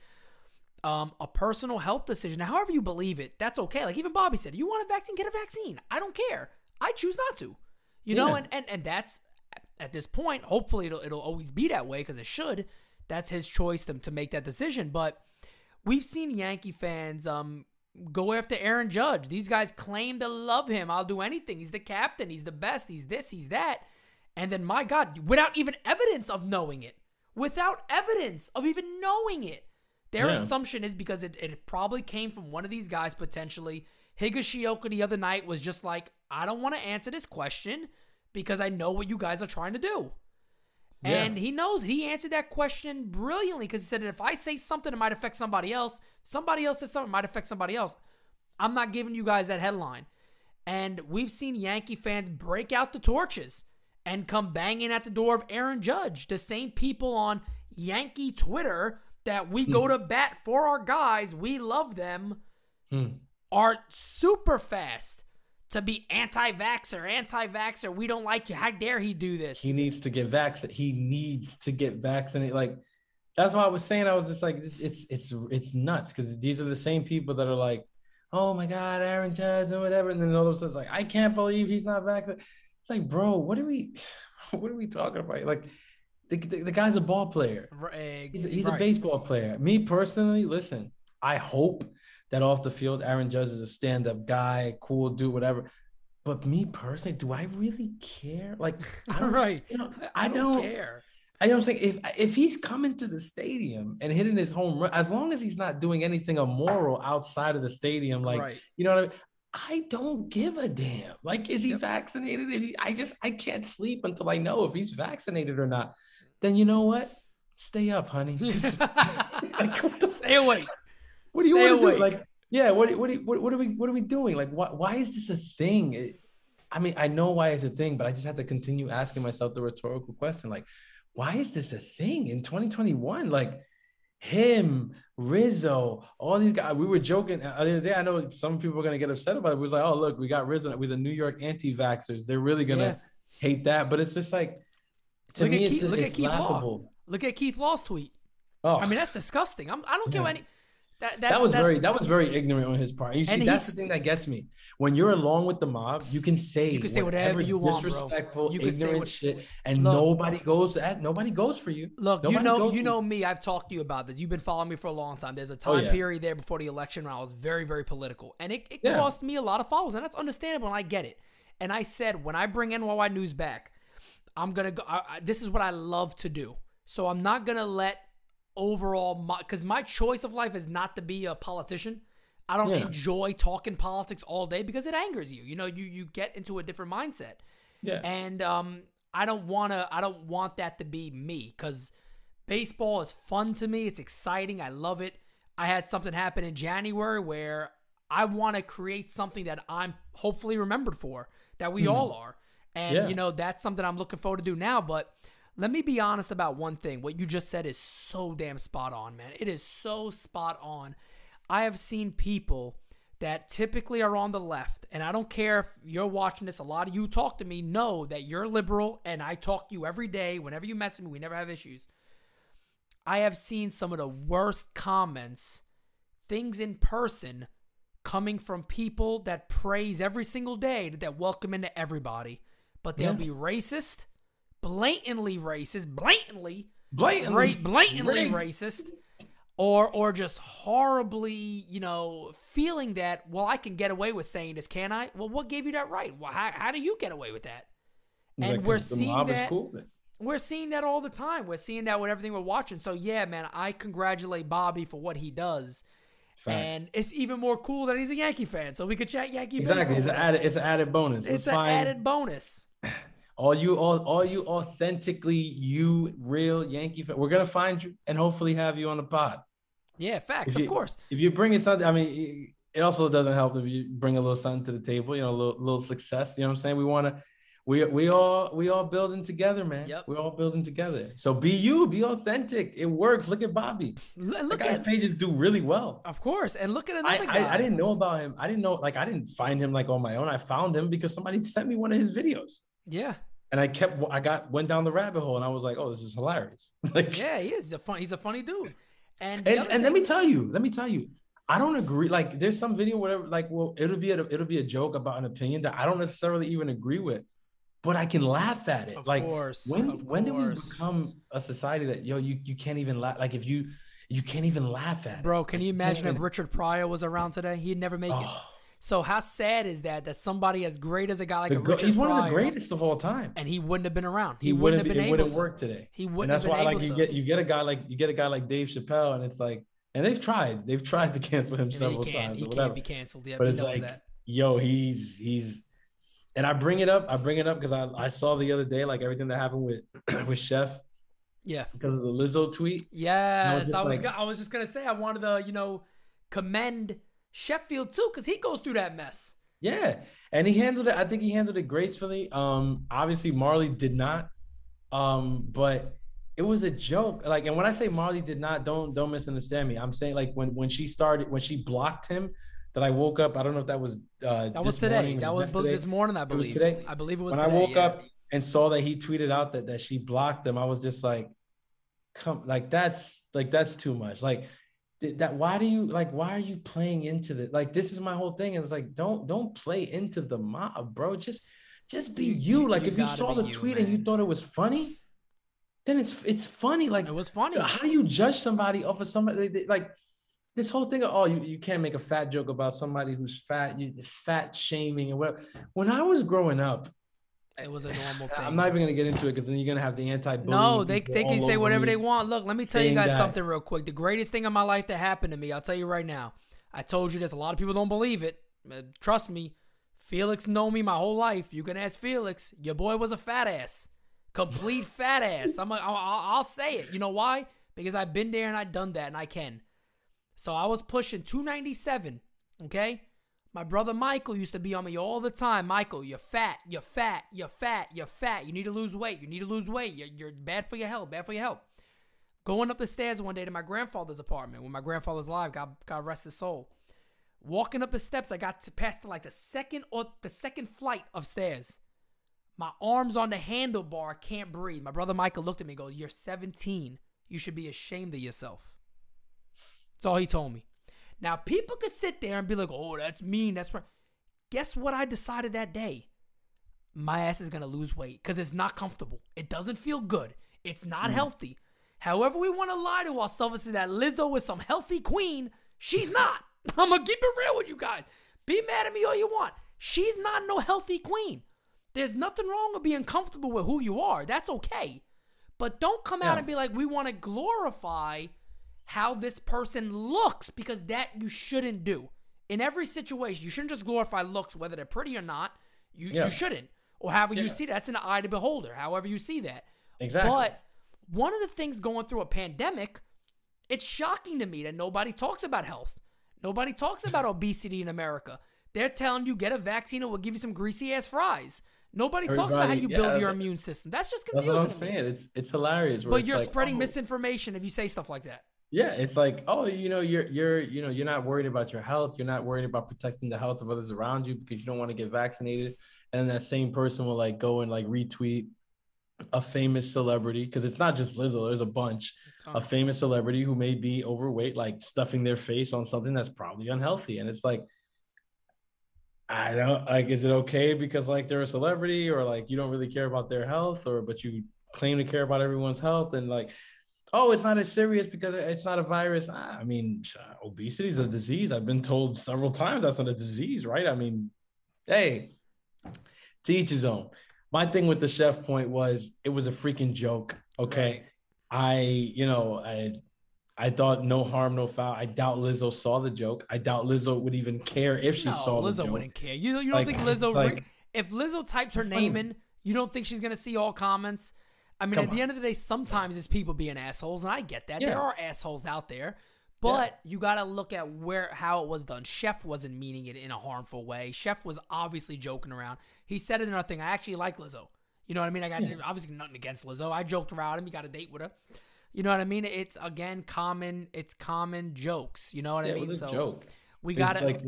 um, a personal health decision. Now, however you believe it, that's okay. Like even Bobby said, you want a vaccine, get a vaccine. I don't care. I choose not to. You know, and and and that's at this point. Hopefully, it'll it'll always be that way because it should. That's his choice to, to make that decision. But we've seen Yankee fans um go after Aaron Judge. These guys claim to love him. I'll do anything. He's the captain. He's the best. He's this. He's that. And then, my God, without even evidence of knowing it, without evidence of even knowing it, their Yeah. assumption is because it, it probably came from one of these guys potentially. Higashioka the other night was just like, I don't want to answer this question because I know what you guys are trying to do. Yeah. And he knows he answered that question brilliantly because he said, if I say something, it might affect somebody else. Somebody else says something, it might affect somebody else. I'm not giving you guys that headline. And we've seen Yankee fans break out the torches and come banging at the door of Aaron Judge. The same people on Yankee Twitter that we go to bat for our guys, we love them, Hmm. are super fast to be anti vaxxer, anti vaxxer. We don't like you. How dare he do this? He needs to get vaccinated. He needs to get vaccinated. Like that's why I was saying. I was just like, it's it's it's nuts because these are the same people that are like, oh my god, Aaron Judge or whatever, and then all of a sudden it's like, I can't believe he's not vaccinated. It's like, bro, what are we, what are we talking about? Like, the, the, the guy's a ball player. Right, He's, he's right. a baseball player. Me personally, listen, I hope that off the field, Aaron Judge is a stand-up guy, cool dude, whatever. But me personally, do I really care? Like, I don't, right. you know, I, I don't, don't care. I don't think if if he's coming to the stadium and hitting his home run, as long as he's not doing anything immoral outside of the stadium, like right. you know what I mean. I don't give a damn. Like, is he Yep. vaccinated? Is he, I just I can't sleep until I know if he's vaccinated or not. Then you know what? Stay up, honey. like, Stay awake. What do you Stay want to do? Like, yeah, what what, do you- what what are we what are we doing? Like, why why is this a thing? It- I mean, I know why it's a thing, but I just have to continue asking myself the rhetorical question, like, why is this a thing in 2021? Like him, Rizzo, all these guys. We were joking the other day. I know some people are gonna get upset about it. We was like, oh look, we got Rizzo with the New York anti-vaxxers. They're really gonna Yeah. hate that, but it's just like to Look at Keith- it's, look at it's Keith Law. Look at Keith Law's tweet. Oh, I mean, that's disgusting. I'm, I don't care Yeah. any. That, that, that was very that was very ignorant on his part. You see, And that's the thing that gets me. When you're along with the mob, you can say You can say whatever you want, bro. disrespectful, You can say ignorant what- shit, and Look. nobody goes at nobody goes for you. Look, you know, you know me. I've talked to you about this. You've been following me for a long time. There's a Oh, time yeah. period there before the election when I was very, very political, and it, it Yeah. cost me a lot of followers, and that's understandable, and I get it. And I said when I bring NYY News back, I'm gonna go. I, I, this is what I love to do. So I'm not gonna let overall my because my choice of life is not to be a politician. I don't Yeah. enjoy talking politics all day because it angers you. You know, you you get into a different mindset. Yeah, And um, I don't want to. I don't want that to be me because baseball is fun to me. It's exciting. I love it. I had something happen in January where I want to create something that I'm hopefully remembered for, that we all are. And, Yeah. you know, that's something I'm looking forward to do now. But let me be honest about one thing. What you just said is so damn spot on, man. It is so spot on. I have seen people that typically are on the left, and I don't care if you're watching this, a lot of you talk to me, know that you're liberal, and I talk to you every day. Whenever you mess with me, we never have issues. I have seen some of the worst comments, things in person, coming from people that praise every single day, that welcome into everybody. But they'll Yeah. be racist, blatantly racist, blatantly, Blatantly, blatantly racist, or or just horribly, you know, feeling that well, I can get away with saying this, can I? Well, what gave you that right? Well, how, how do you get away with that? And like, we're seeing that- cool. We're seeing that all the time. We're seeing that with everything we're watching. So yeah, man, I congratulate Bobby for what he does. Facts. And it's even more cool that he's a Yankee fan, so we could chat Yankee exactly, it's an added, it's an added bonus. It's It's, an added bonus. All you, all, all you authentically you real Yankee fan. We're gonna find you and hopefully have you on the pod. Yeah, facts, If of course. If you bring it something, I mean, it also doesn't help if you bring a little something to the table. You know, a little, little success. You know what I'm saying? We want to. We, we all we all building together, man. Yep. We're all building together. So be you, be authentic. It works. Look at Bobby. That look guy's at, pages do really well. of course, and look at I, another guy. I, I didn't know about him. I didn't know like I didn't find him like on my own. I found him because somebody sent me one of his videos, Yeah, and I kept I got went down the rabbit hole, and I was like, oh, this is hilarious. like, yeah, he is a fun. He's a funny dude. And and, and let me tell you, let me tell you, I don't agree. Like, there's some video, whatever. Like, well, it'll be a, it'll be a joke about an opinion that I don't necessarily even agree with, but I can laugh at it. Of like, course, when when did we become a society that yo you you can't even laugh? Like, if you you can't even laugh at it. bro, can you imagine if Richard Pryor was around today? He'd never make it. Oh. So how sad is that? That somebody as great as a guy like the a Richard he's one of the greatest of all time. and he wouldn't have been around. He, He wouldn't, have It been able wouldn't to. work today. He wouldn't that's have been why like able you to. get you get a guy like you get a guy like Dave Chappelle, and it's like, and they've tried, they've tried to cancel him several he can't. times. He can't be canceled yet. but it's like, that. yo, he's he's, and I bring it up, I bring it up because I I saw the other day like everything that happened with with Chef Yeah. because of the Lizzo tweet. Yes, I was. like- I was just gonna say I wanted to, you know, commend Sheffield too because he goes through that mess. Yeah, and he handled it. I think he handled it gracefully. Um, obviously Marly did not. Um, but it was a joke. Like, and when I say Marly did not, don't don't misunderstand me. I'm saying like when when she started when she blocked him, that I woke up. I don't know if that was uh That was today. That was yesterday. this morning, I was believe. today? I believe it was when today, I woke yeah. up and saw that he tweeted out that that she blocked him, I was just like, come, like that's like that's too much. Like that. Why do you like? Why are you playing into the like? This is my whole thing. And it's like, don't don't play into the mob, bro. Just just be You- you. Like you if you saw the you, tweet and you thought it was funny, then it's it's funny. Like It was funny. so how do you judge somebody off of somebody they- like this whole thing of oh you, you can't make a fat joke about somebody who's fat you fat shaming and whatever when i was growing up It was a normal thing. i'm not even gonna get into it because then you're gonna have the anti No, they, they can say whatever they want. Look, let me tell you guys that- something real quick. The greatest thing in my life that happened to me, I'll tell you right now. I told you this. A lot of people don't believe it. Uh, Trust me. Felix know me my whole life. You can ask Felix. Your boy was a fat ass, complete fat ass. I'm. A, I'll, I'll I'll say it. You know why? Because I've been there and I've done that and I can. So I was pushing 297. Okay. My brother Michael used to be on me all the time. Michael, you're fat, you're fat, you're fat, you're fat. You need to lose weight. You need to lose weight. You're, you're bad for your health, bad for your health. Going up the stairs one day to my grandfather's apartment when my grandfather's alive, God, God rest his soul. Walking up the steps, I got to past like the second or the second flight of stairs. My arms on the handlebar, can't breathe. My brother Michael looked at me and goes, You're 17. You should be ashamed of yourself. That's all he told me. Now, people could sit there and be like, oh, that's mean. That's right. Guess what I decided that day? My ass is going to lose weight because it's not comfortable. It doesn't feel good. It's not mm. healthy. However, we want to lie to ourselves is that Lizzo is some healthy queen. She's not. I'm going to keep it real with you guys. Be mad at me all you want. She's not no healthy queen. There's nothing wrong with being comfortable with who you are. That's okay. But don't come out and be like, we want to glorify how this person looks because that you shouldn't do. In every situation, you shouldn't just glorify looks, whether they're pretty or not. You, Yeah. you shouldn't. Or however you see that. That's an eye to beholder, however you see that. Exactly. But one of the things going through a pandemic, it's shocking to me that nobody talks about health. Nobody talks about obesity in America. They're telling you get a vaccine, and it will give you some greasy ass fries. Nobody talks about how Everybody- you build your that- immune system. That's just That's confusing. what I'm saying. It's it's hilarious. But it's you're like, spreading oh, misinformation if you say stuff like that. Yeah, it's like, oh, you know, you're you're you know, you're not worried about your health. You're not worried about protecting the health of others around you because you don't want to get vaccinated. And that same person will like go and like retweet a famous celebrity because it's not just Lizzo. There's a bunch. A famous celebrity who may be overweight, like stuffing their face on something that's probably unhealthy. And it's like, I don't like, is it okay because like they're a celebrity or like you don't really care about their health or but you claim to care about everyone's health and like, oh, it's not as serious because it's not a virus. I mean, obesity is a disease. I've been told several times that's not a disease, right? I mean, hey, to each his own. My thing with the chef point was it was a freaking joke. Okay. I, you know, I I thought no harm, no foul. I doubt Lizzo saw the joke. I doubt Lizzo would even care if she no, saw Lizzo the joke. Lizzo wouldn't care. You, you don't Like, think Lizzo? like- if Lizzo types her name in, you don't think she's gonna see all comments? I mean, Come at the end of the day, sometimes it's people being assholes, and I get that. Yeah. There are assholes out there, but you got to look at where how it was done. Chef wasn't meaning it in a harmful way. Chef was obviously joking around. He said another thing. I actually like Lizzo. You know what I mean? I got obviously nothing against Lizzo. I joked around him. He got a date with her. You know what I mean? It's again common. It's common jokes. You know what yeah, I mean? So joke. we got to. like,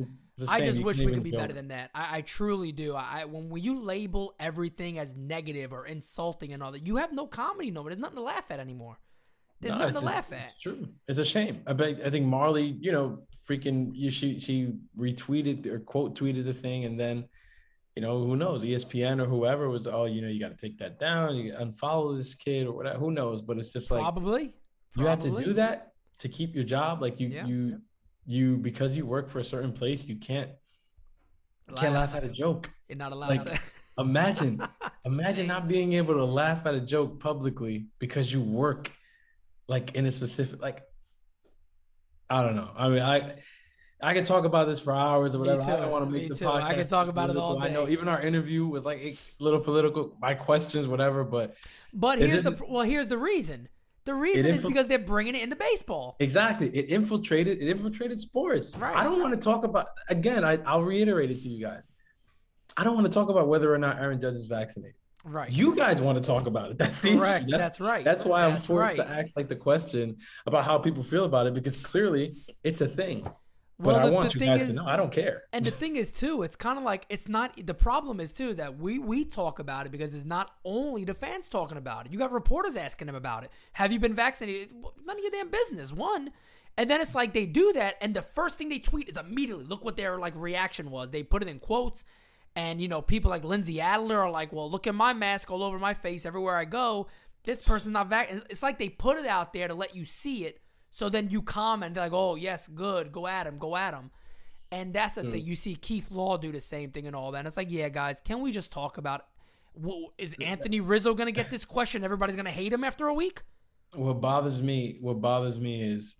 I just wish we could be better joke. than that. I, I truly do. I when when you label everything as negative or insulting and all that, you have no comedy no more. There's nothing to laugh at anymore. There's No, nothing to a- laugh at. It's true. It's a shame. I bet. I think Marly, you know, freaking, you, she she retweeted or quote tweeted the thing, and then, you know, who knows? ESPN or whoever was, oh, you know, you got to take that down. You unfollow this kid or whatever. Who knows? But it's just like Probably. you have to do that to keep your job. Like you Yeah. you you because you work for a certain place, you can't you can't laugh at a joke. You're not allowed Like, to. Imagine, imagine not being able to laugh at a joke publicly because you work like in a specific like I don't know. I mean, I I could talk about this for hours or Me whatever. I don't want to Me make the too. I podcast could talk about it all political. I know even our interview was like a little political. My questions, whatever, but But here's the well. Here's the reason. The reason is because they're bringing it into baseball. exactly, it infiltrated. It infiltrated sports. Right. I don't want to talk about again. I, I'll reiterate it to you guys. I don't want to talk about whether or not Aaron Judge is vaccinated. Right. You guys want to talk about it. That's the Correct. issue. That's right. That's why I'm forced right. to ask like the question about how people feel about it because clearly it's a thing. But Well, I the- want the you thing guys is- to know I don't care. And the thing is too, it's kind of like it's not the problem is too that we we talk about it because it's not only the fans talking about it. You got reporters asking them about it. Have you been vaccinated? None of your damn business. One. And then it's like they do that and the first thing they tweet is immediately look what their like reaction was. They put it in quotes and you know people like Lindsey Adler are like, "Well, look at my mask all over my face everywhere I go. This person's not vaccinated. It's like they put it out there to let you see it. So then you comment like, "Oh, yes, good. Go at him. Go at him." And that's the hmm. thing. You see Keith Law do the same thing and all that. And it's like, yeah, guys, can we just talk about wh- is Anthony Rizzo going to get this question? Everybody's going to hate him after a week? What bothers me, what bothers me is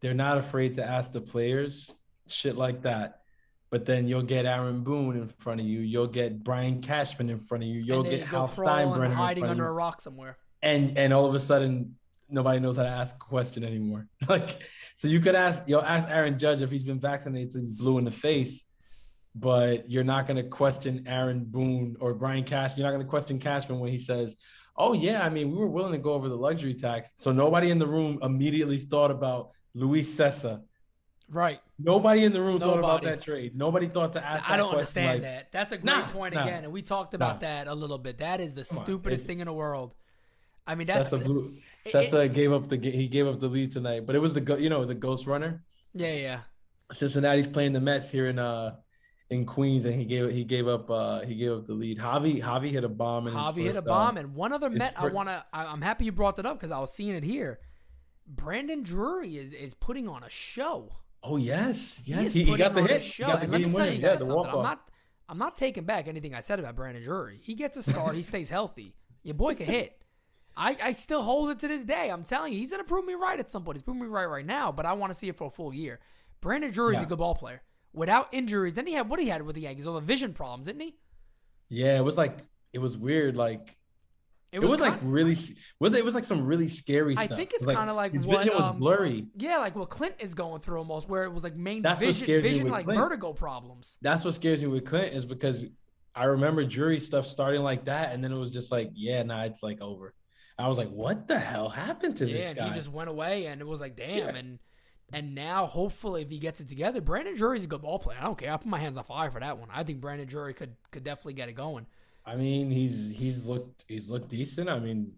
they're not afraid to ask the players shit like that. But then you'll get Aaron Boone in front of you. You'll get Brian Cashman in front of you. You'll get Hal Steinbrenner in hiding front of under you. a rock somewhere. and and all of a sudden nobody knows how to ask a question anymore. Like, so you could ask, you'll ask Aaron Judge if he's been vaccinated till he's blue in the face, but you're not going to question Aaron Boone or Brian Cash. You're not going to question Cashman when he says, "Oh yeah, I mean, we were willing to go over the luxury tax." So nobody in the room immediately thought about Luis Cessa. Right. Nobody in the room thought about that trade. Nobody thought to ask. I don't question, understand like, that. That's a great Nah, point nah, again. And we talked about nah. that a little bit. That is the Come stupidest it's- thing in the world. I mean, that's Cessa, blew, it- Cessa gave up the he gave up the lead tonight, but it was the you know the ghost runner. yeah, yeah. Cincinnati's playing the Mets here in uh in Queens, and he gave he gave up uh he gave up the lead. Javy Javy hit a bomb. In his Javy hit a bomb, uh, and one other Met I want to. I'm happy you brought that up because I was seeing it here. Brandon Drury is is putting on a show. oh yes, yes, is he, he got the hit. show. Got the and let me tell winner. you guys the something. I'm not I'm not taking back anything I said about Brandon Drury. He gets a start. he stays healthy. Your boy can hit. I, I still hold it to this day. I'm telling you, he's gonna prove me right at some point. He's proving me right right now, but I want to see it for a full year. Brandon Drury's a Yeah. good ball player. Without injuries, then he had what he had with the Yankees, all the vision problems, didn't he? Yeah, it was like it was weird. Like It was, like really was it, it was like some really scary stuff. I think it's Like, kind of like his what, vision was um, blurry. Yeah, like what Clint is going through almost, where it was like main That's vision, vision like Clint. vertigo problems. That's what scares me with Clint is because I remember Drury stuff starting like that, and then it was just like, yeah, nah, it's like over. I was like, what the hell happened to Yeah, this and guy? he just went away, and it was like, damn. Yeah. And and now, hopefully, if he gets it together, Brandon Drury's a good ball player. I don't care. I put my hands on fire for that one. I think Brandon Drury could could definitely get it going. I mean, he's he's looked he's looked decent. I mean,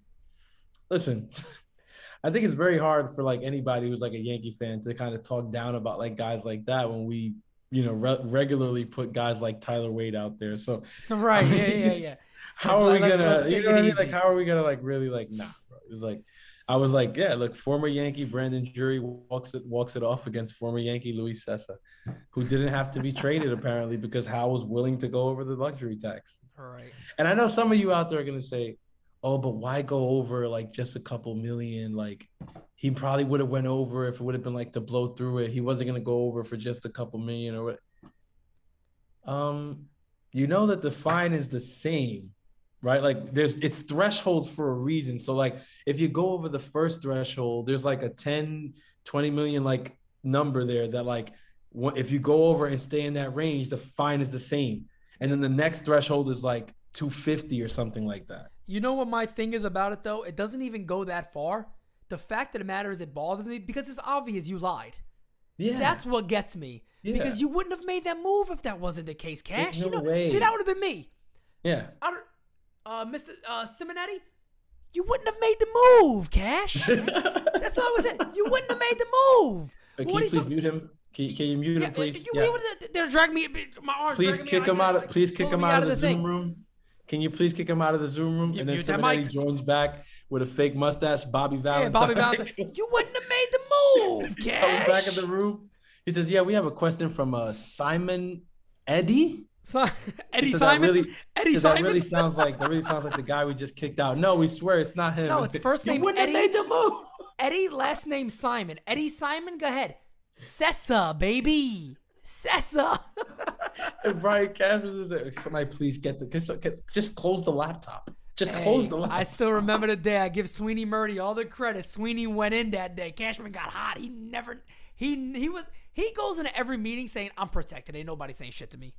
listen, I think it's very hard for like anybody who's like a Yankee fan to kind of talk down about like guys like that when we you know re- regularly put guys like Tyler Wade out there. So right? Yeah, yeah, yeah. How are we gonna you know what I mean? Like how are we gonna like really like nah, bro? It was like I was like, yeah, look, former Yankee Brandon Drury walks it walks it off against former Yankee Luis Cessa, who didn't have to be traded apparently because Hal was willing to go over the luxury tax. All right. And I know some of you out there are gonna say, "Oh, but why go over like just a couple million? Like he probably would have went over if it would have been like to blow through it. He wasn't gonna go over for just a couple million or what." Um, you know that the fine is the same, right? Like there's it's thresholds for a reason. So like if you go over the first threshold, there's like a 10, 20 million like number there that like if you go over and stay in that range, the fine is the same. And then the next threshold is like 250 or something like that. You know what my thing is about it though? It doesn't even go that far. The fact that the matter is, it bothers me because it's obvious you lied. Yeah. That's what gets me. Yeah. Because you wouldn't have made that move if that wasn't the case, Cash. There's you no know, way. see, that would have been me. yeah. I don't, uh, Mr. Uh, Simonetti, you wouldn't have made the move, Cash. That's what I was saying. You wouldn't have made the move. But What can are you please ta- mute him? Can you, can you mute Yeah, him, please? you- Yeah. you would've- They're dragging me. My arms. Please dragging me kick him out of like, please kick him out of the, thing. Zoom room. Can you please kick him out of the Zoom room? You- and then mute Simonetti joins back with a fake mustache, Bobby Valentine. Yeah, Bobby Valentine. You wouldn't have made the move, Comes Cash. back in the room. He says, "Yeah, we have a question from uh, Simon Eddie." Si- Eddie So that Simon. really- Eddie Because that really sounds like that really sounds like the guy we just kicked out. No, we swear it's not him. No, it's first You name have Eddie. made the move. Eddie, last name Simon. Eddie Simon, go ahead. Cessa, baby. Cessa. And Brian Cash was just there. Somebody please get the just, close the laptop. Just close the laptop. I still remember the day. I give Sweeny Murti all the credit. Sweeney went in that day. Cashman got hot. He never. He he was. He goes into every meeting saying, "I'm protected. Ain't nobody saying shit to me."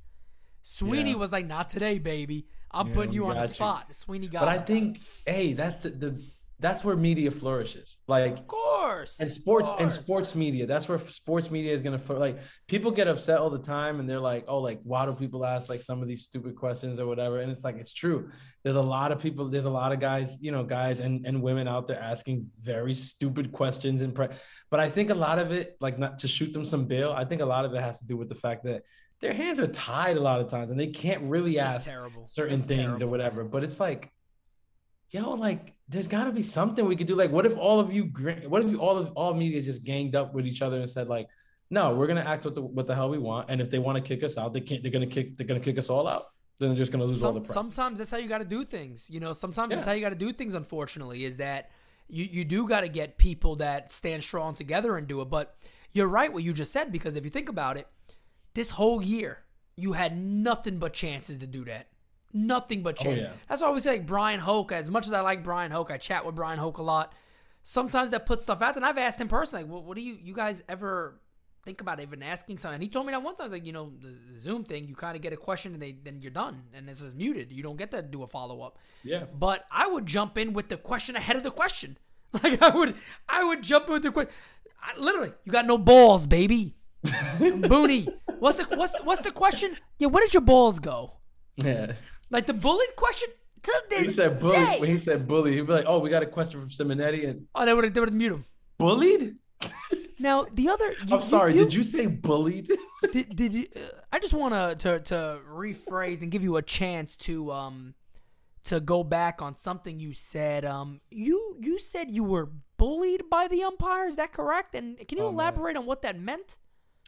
Sweeny Yeah. was like, "Not today, baby. I'm Yeah, putting you on the you." spot." Sweeny got. but I think, hey, that's the, the that's where media flourishes. Like of course, and sports of and sports media that's where sports media is going to like people get upset all the time and they're like oh like why do people ask like some of these stupid questions or whatever and it's like it's true there's a lot of people there's a lot of guys you know guys and, and women out there asking very stupid questions and pre- but i think a lot of it like not to shoot them some bail i think a lot of it has to do with the fact that their hands are tied a lot of times and they can't really ask terrible. certain It's things terrible, or whatever but it's like yo, like there's got to be something we could do. Like, what if all of you, what if you, all of all media just ganged up with each other and said like, no, we're gonna act what the what the hell we want, and if they want to kick us out, they can't. They're gonna kick. They're gonna kick us all out. Then they're just gonna lose all the press. sometimes that's how you got to do things. You know, sometimes that's how you got to do things. Unfortunately, is that you you do got to get people that stand strong together and do it. But you're right what you just said because if you think about it, this whole year you had nothing but chances to do that. Nothing but Oh, chance. yeah. That's why I always say like Bryan Hoch. As much as I like Bryan Hoch, I chat with Bryan Hoch a lot. Sometimes that puts stuff out, there, and I've asked him personally, like, what, what do you you guys ever think about even asking something? And he told me that once. I was like, you know, the Zoom thing, you kind of get a question and they then you're done, and this is muted. You don't get to do a follow up. yeah, But I would jump in with the question ahead of the question. Like I would, I would jump in with the question. Literally, you got no balls, baby. Booney, what's the what's what's the question? Yeah, where did your balls go? yeah. Like the bullet question to this He said bully. day. When he said bully, he'd be like, "Oh, we got a question from Simonetti and oh, they would they would mute him. bullied." Now the other. You, I'm sorry. did you say bullied? Did, did you? Uh, I just want to to to rephrase and give you a chance to um to go back on something you said. Um, you you said you were bullied by the umpire. Is that correct? And can you Oh, man. elaborate on what that meant?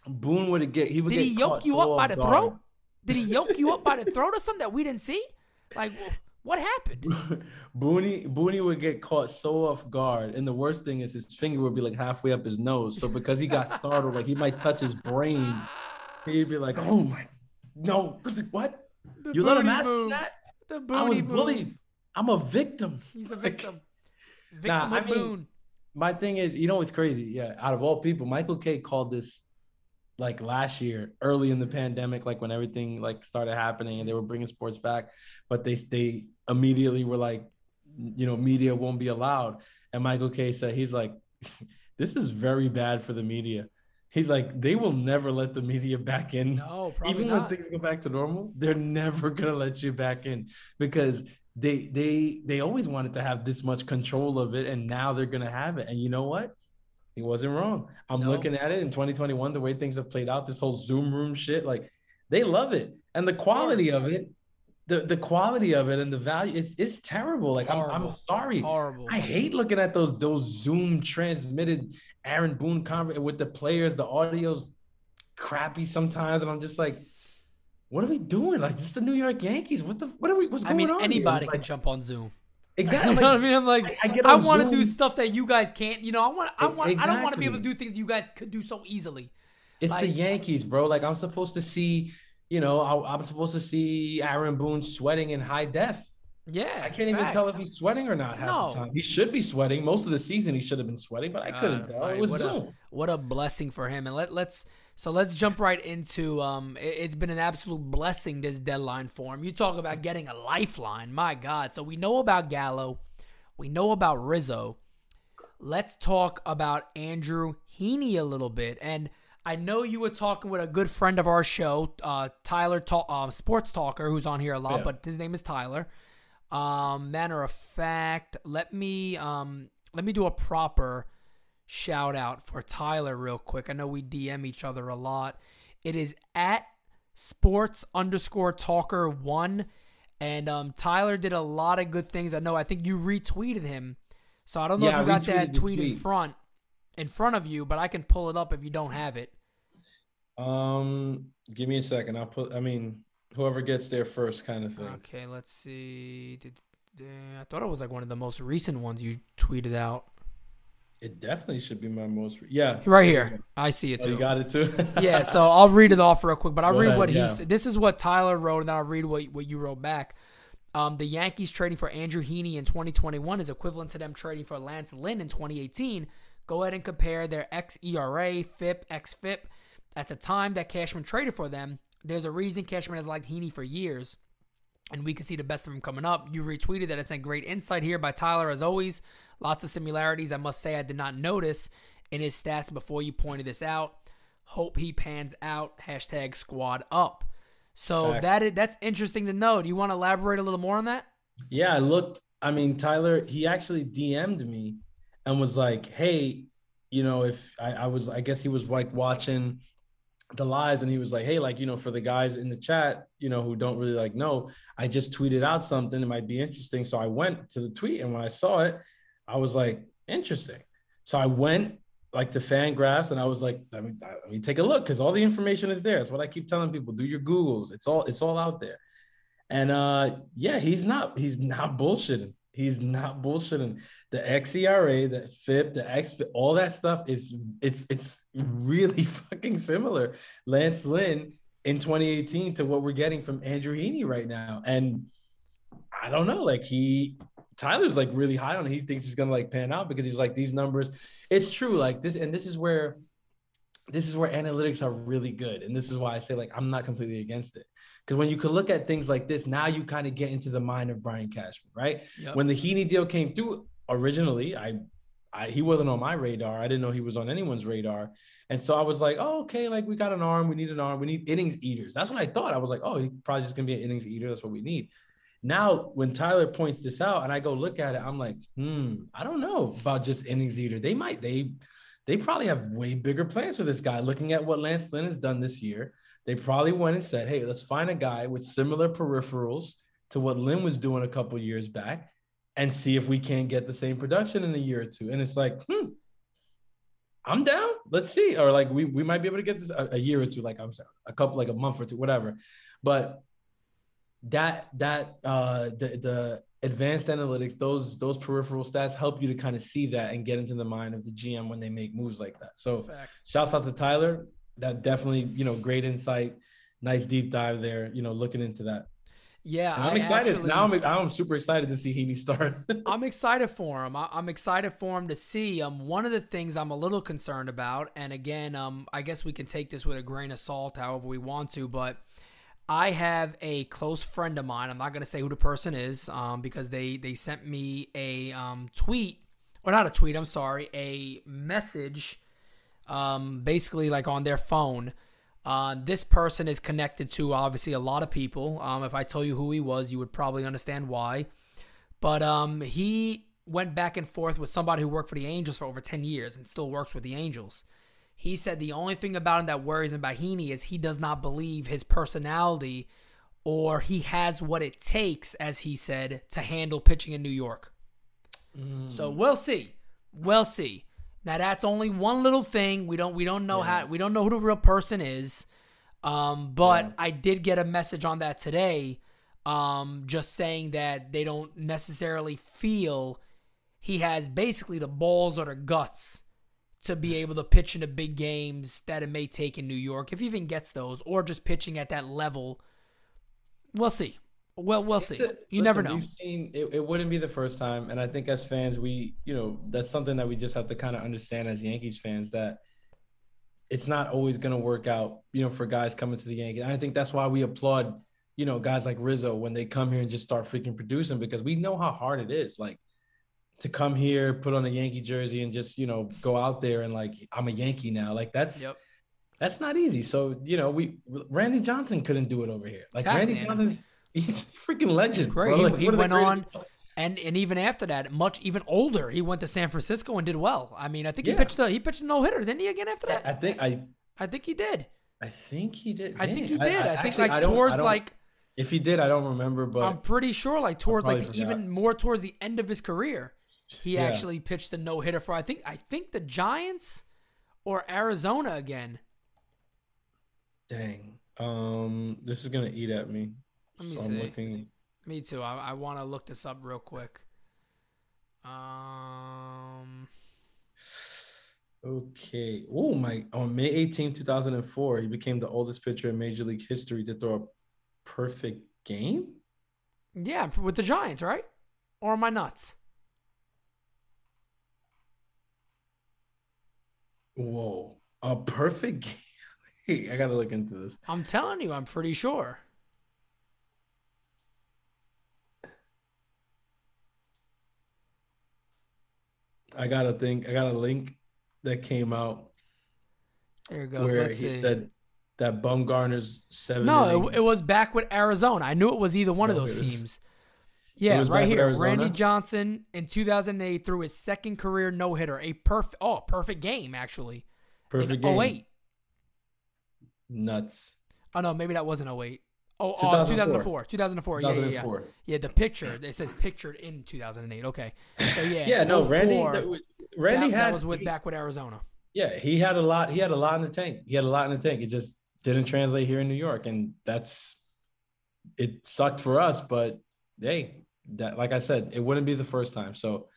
Boone would get. He would Did get he yoke you up by the guard. throat? Did he yoke you up by the throat or something that we didn't see? Like, what happened? Booney Booney would get caught so off guard, and the worst thing is his finger would be like halfway up his nose. So because he got startled, like he might touch his brain, he'd be like, "Oh my, no, what? The You let him ask move. that? The I was move. bullied. I'm a victim. He's a Like, victim. Victim Nah, I mean, Boone. my thing is, you know, it's crazy. Yeah, out of all people, Michael Kay called this like last year, early in the pandemic, like when everything like started happening and they were bringing sports back, but they they immediately were like, you know, media won't be allowed. And Michael Kay said he's like, this is very bad for the media. He's like, they will never let the media back in. No, probably Even not. when things go back to normal, they're never gonna let you back in because they they they always wanted to have this much control of it, and now they're gonna have it. And you know what? He wasn't wrong. I'm No. looking at it in 2021, the way things have played out, this whole Zoom room shit, like they love it. And the quality course. of it, the, the quality of it and the value is it's terrible. Like I'm, I'm sorry. Horrible. I hate looking at those those Zoom transmitted Aaron Boone conference with the players. The audio's crappy sometimes, and I'm just like, what are we doing? Like this is the New York Yankees. What the what are we? What's I going mean, on? here? anybody It's can like, jump on Zoom. Exactly. you know what I mean? I'm like, I- I I, want to do stuff that you guys can't. You know, I want, I want, I don't want to be able to do things you guys could do so easily. It's the Yankees, bro. Like I'm supposed to see. You know, I, I'm supposed to see Aaron Boone sweating in high def. Yeah, I can't even tell if he's sweating or not half No. the time. He should be sweating. Most of the season, he should have been sweating, but I couldn't Uh, tell. right, It was what a- What a blessing for him. And let let's so let's jump right into um it, has been an absolute blessing this deadline for him. You talk about getting a lifeline. My God. So we know about Gallo. We know about Rizzo. Let's talk about Andrew Heaney a little bit. And I know you were talking with a good friend of our show, uh, Tyler, Ta- uh, sports talker, who's on here a lot, Yeah. but his name is Tyler. Um, matter of fact, let me um, let me do a proper shout out for Tyler real quick. I know we DM each other a lot. It is at sports underscore talker one. And um, Tyler did a lot of good things. I know. I think you retweeted him, so I don't know Yeah, if you got that the tweet, in front in front of you, but I can pull it up if you don't have it. Um, give me a second. I'll put. I mean, whoever gets there first, kind of thing. Okay, let's see. Did, did- I thought it was like one of the most recent ones you tweeted out. It definitely should be my most. Yeah, Right here, I see it Oh, too. you got it too. yeah, so I'll read it off real quick, but I'll Go read ahead, what he said. This is what Tyler wrote, and then I'll read what, what you wrote back. Um, the Yankees trading for Andrew Heaney in 2021 is equivalent to them trading for Lance Lynn in 2018. Go ahead and compare their xERA, FIP, xFIP. At the time that Cashman traded for them, there's a reason Cashman has liked Heaney for years, and we can see the best of him coming up. You retweeted that. It's a great insight here by Tyler, as always. Lots of similarities. I must say, I did not notice in his stats before you pointed this out. Hope he pans out. Hashtag squad up. So Fact. that is that's interesting to know. Do you want to elaborate a little more on that? Yeah, I looked. I mean, Tyler, he actually DM'd me and was like, "Hey, you know, if I, I was, I guess he was like watching the lies and he was like, "Hey, like, you know, for the guys in the chat, you know, who don't really like know, I just tweeted out something. It might be interesting." So I went to the tweet, and when I saw it, I was like, "Interesting." So I went like to Fangraphs, and I was like, "Let me, let me take a look," because all the information is there. That's what I keep telling people: do your Googles. It's all, it's all out there. And uh yeah, he's not he's not bullshitting. He's not bullshitting. The XERA, the FIP, the X, all that stuff is it's it's really fucking similar. Lance Lynn in 2018 to what we're getting from Andrew Heaney right now. And I don't know, like he Tyler's like really high on it. He thinks he's gonna like pan out because he's like these numbers. It's true, like this, and this is where this is where analytics are really good. And this is why I say like I'm not completely against it. Because when you can look at things like this, now you kind of get into the mind of Brian Cashman, right? Yep. When the Heaney deal came through originally, I, I he wasn't on my radar. I didn't know he was on anyone's radar. And so I was like, oh, okay, like we got an arm, we need an arm, we need innings eaters. That's what I thought. I was like, oh, he's probably just gonna be an innings eater. That's what we need. Now, when Tyler points this out and I go look at it, I'm like, hmm, I don't know about just innings eater. They might, they they probably have way bigger plans for this guy. Looking at what Lance Lynn has done this year, they probably went and said, "Hey, let's find a guy with similar peripherals to what Lynn was doing a couple years back, and see if we can't get the same production in a year or two. And it's like, hmm, I'm down. Let's see, or like we we might be able to get this a, a year or two. Like I'm sorry, a couple, like a month or two, whatever. But that that uh the the advanced analytics those those peripheral stats help you to kind of see that and get into the mind of the gm when they make moves like that so Facts. shouts out to tyler that definitely you know great insight nice deep dive there you know looking into that Yeah, And I'm I excited. actually- now I'm I'm super excited to see Heaney start. I'm excited for him. I, I'm excited for him to see. Um, one of the things I'm a little concerned about, and again, um, I guess we can take this with a grain of salt, however we want to, but I have a close friend of mine. I'm not gonna say who the person is, um, because they they sent me a um tweet, or not a tweet. I'm sorry, a message, um, basically like on their phone. Uh, this person is connected to obviously a lot of people. Um, if I told you who he was, you would probably understand why. But um, he went back and forth with somebody who worked for the Angels for over 10 years and still works with the Angels. He said the only thing about him that worries him about Heaney is he does not believe his personality or he has what it takes, as he said, to handle pitching in New York. So we'll see. We'll see. Now that's only one little thing. We don't we don't know how we don't know who the real person is. Um, but Yeah. I did get a message on that today, um, just saying that they don't necessarily feel he has basically the balls or the guts to be able to pitch in the big games that it may take in New York, if he even gets those, or just pitching at that level. We'll see. Well, we'll see. A- You never know. Seen it, it wouldn't be the first time, and I think as fans, we you know that's something that we just have to kind of understand as Yankees fans that it's not always going to work out. You know, for guys coming to the Yankees, and I think that's why we applaud you know guys like Rizzo when they come here and just start freaking producing because we know how hard it is. Like to come here, put on a Yankee jersey, and just you know go out there and like I'm a Yankee now. Like that's Yep. that's not easy. So you know, we Randy Johnson couldn't do it over here. Like Exactly, Randy and- Johnson, he's a freaking legend. great. He- Like, he the went on- greatest- And and even after that, much even older, he went to San Francisco and did well. I mean, I think he pitched a he pitched a no hitter, didn't he? Again after that, I think I I think he did. I think he did. I think he did. I, think actually, like don't- towards like if he did, I don't remember. But I'm pretty sure like towards like the, even more towards the end of his career, he Yeah. actually pitched a no hitter for I think I think the Giants or Arizona again. dang, um, this is gonna eat at me. Let me so see. I'm looking. Me too. I, I want to look this up real quick. Um, Okay. Oh my! On May 18, 2004, he became the oldest pitcher in Major League history to throw a perfect game. yeah, with the Giants, right? Or am I nuts? Whoa! A perfect game. Hey, I gotta look into this. I'm telling you, I'm pretty sure. I gotta think. I got a link that came out There it goes. where Let's he see. said that Bumgarner's seven. no, it, it was back with Arizona. I knew it was either one of No, those it is. Yeah, right here. Randy Johnson in 2008 threw his second career no hitter. A perfect, oh, perfect game actually. perfect in game. 08. Nuts. Oh no, maybe that wasn't 08. Oh, oh 2004. 2004. 2004. Yeah, yeah, yeah. Yeah, the picture. It says pictured in 2008. Okay. So yeah. Yeah, no, Randy. 04, that- Randy that, had that was with back with Arizona. Yeah, he had a lot. He had a lot in the tank. He had a lot in the tank. It just didn't translate here in New York, and that's it. Sucked for us, but hey, that like I said, it wouldn't be the first time. So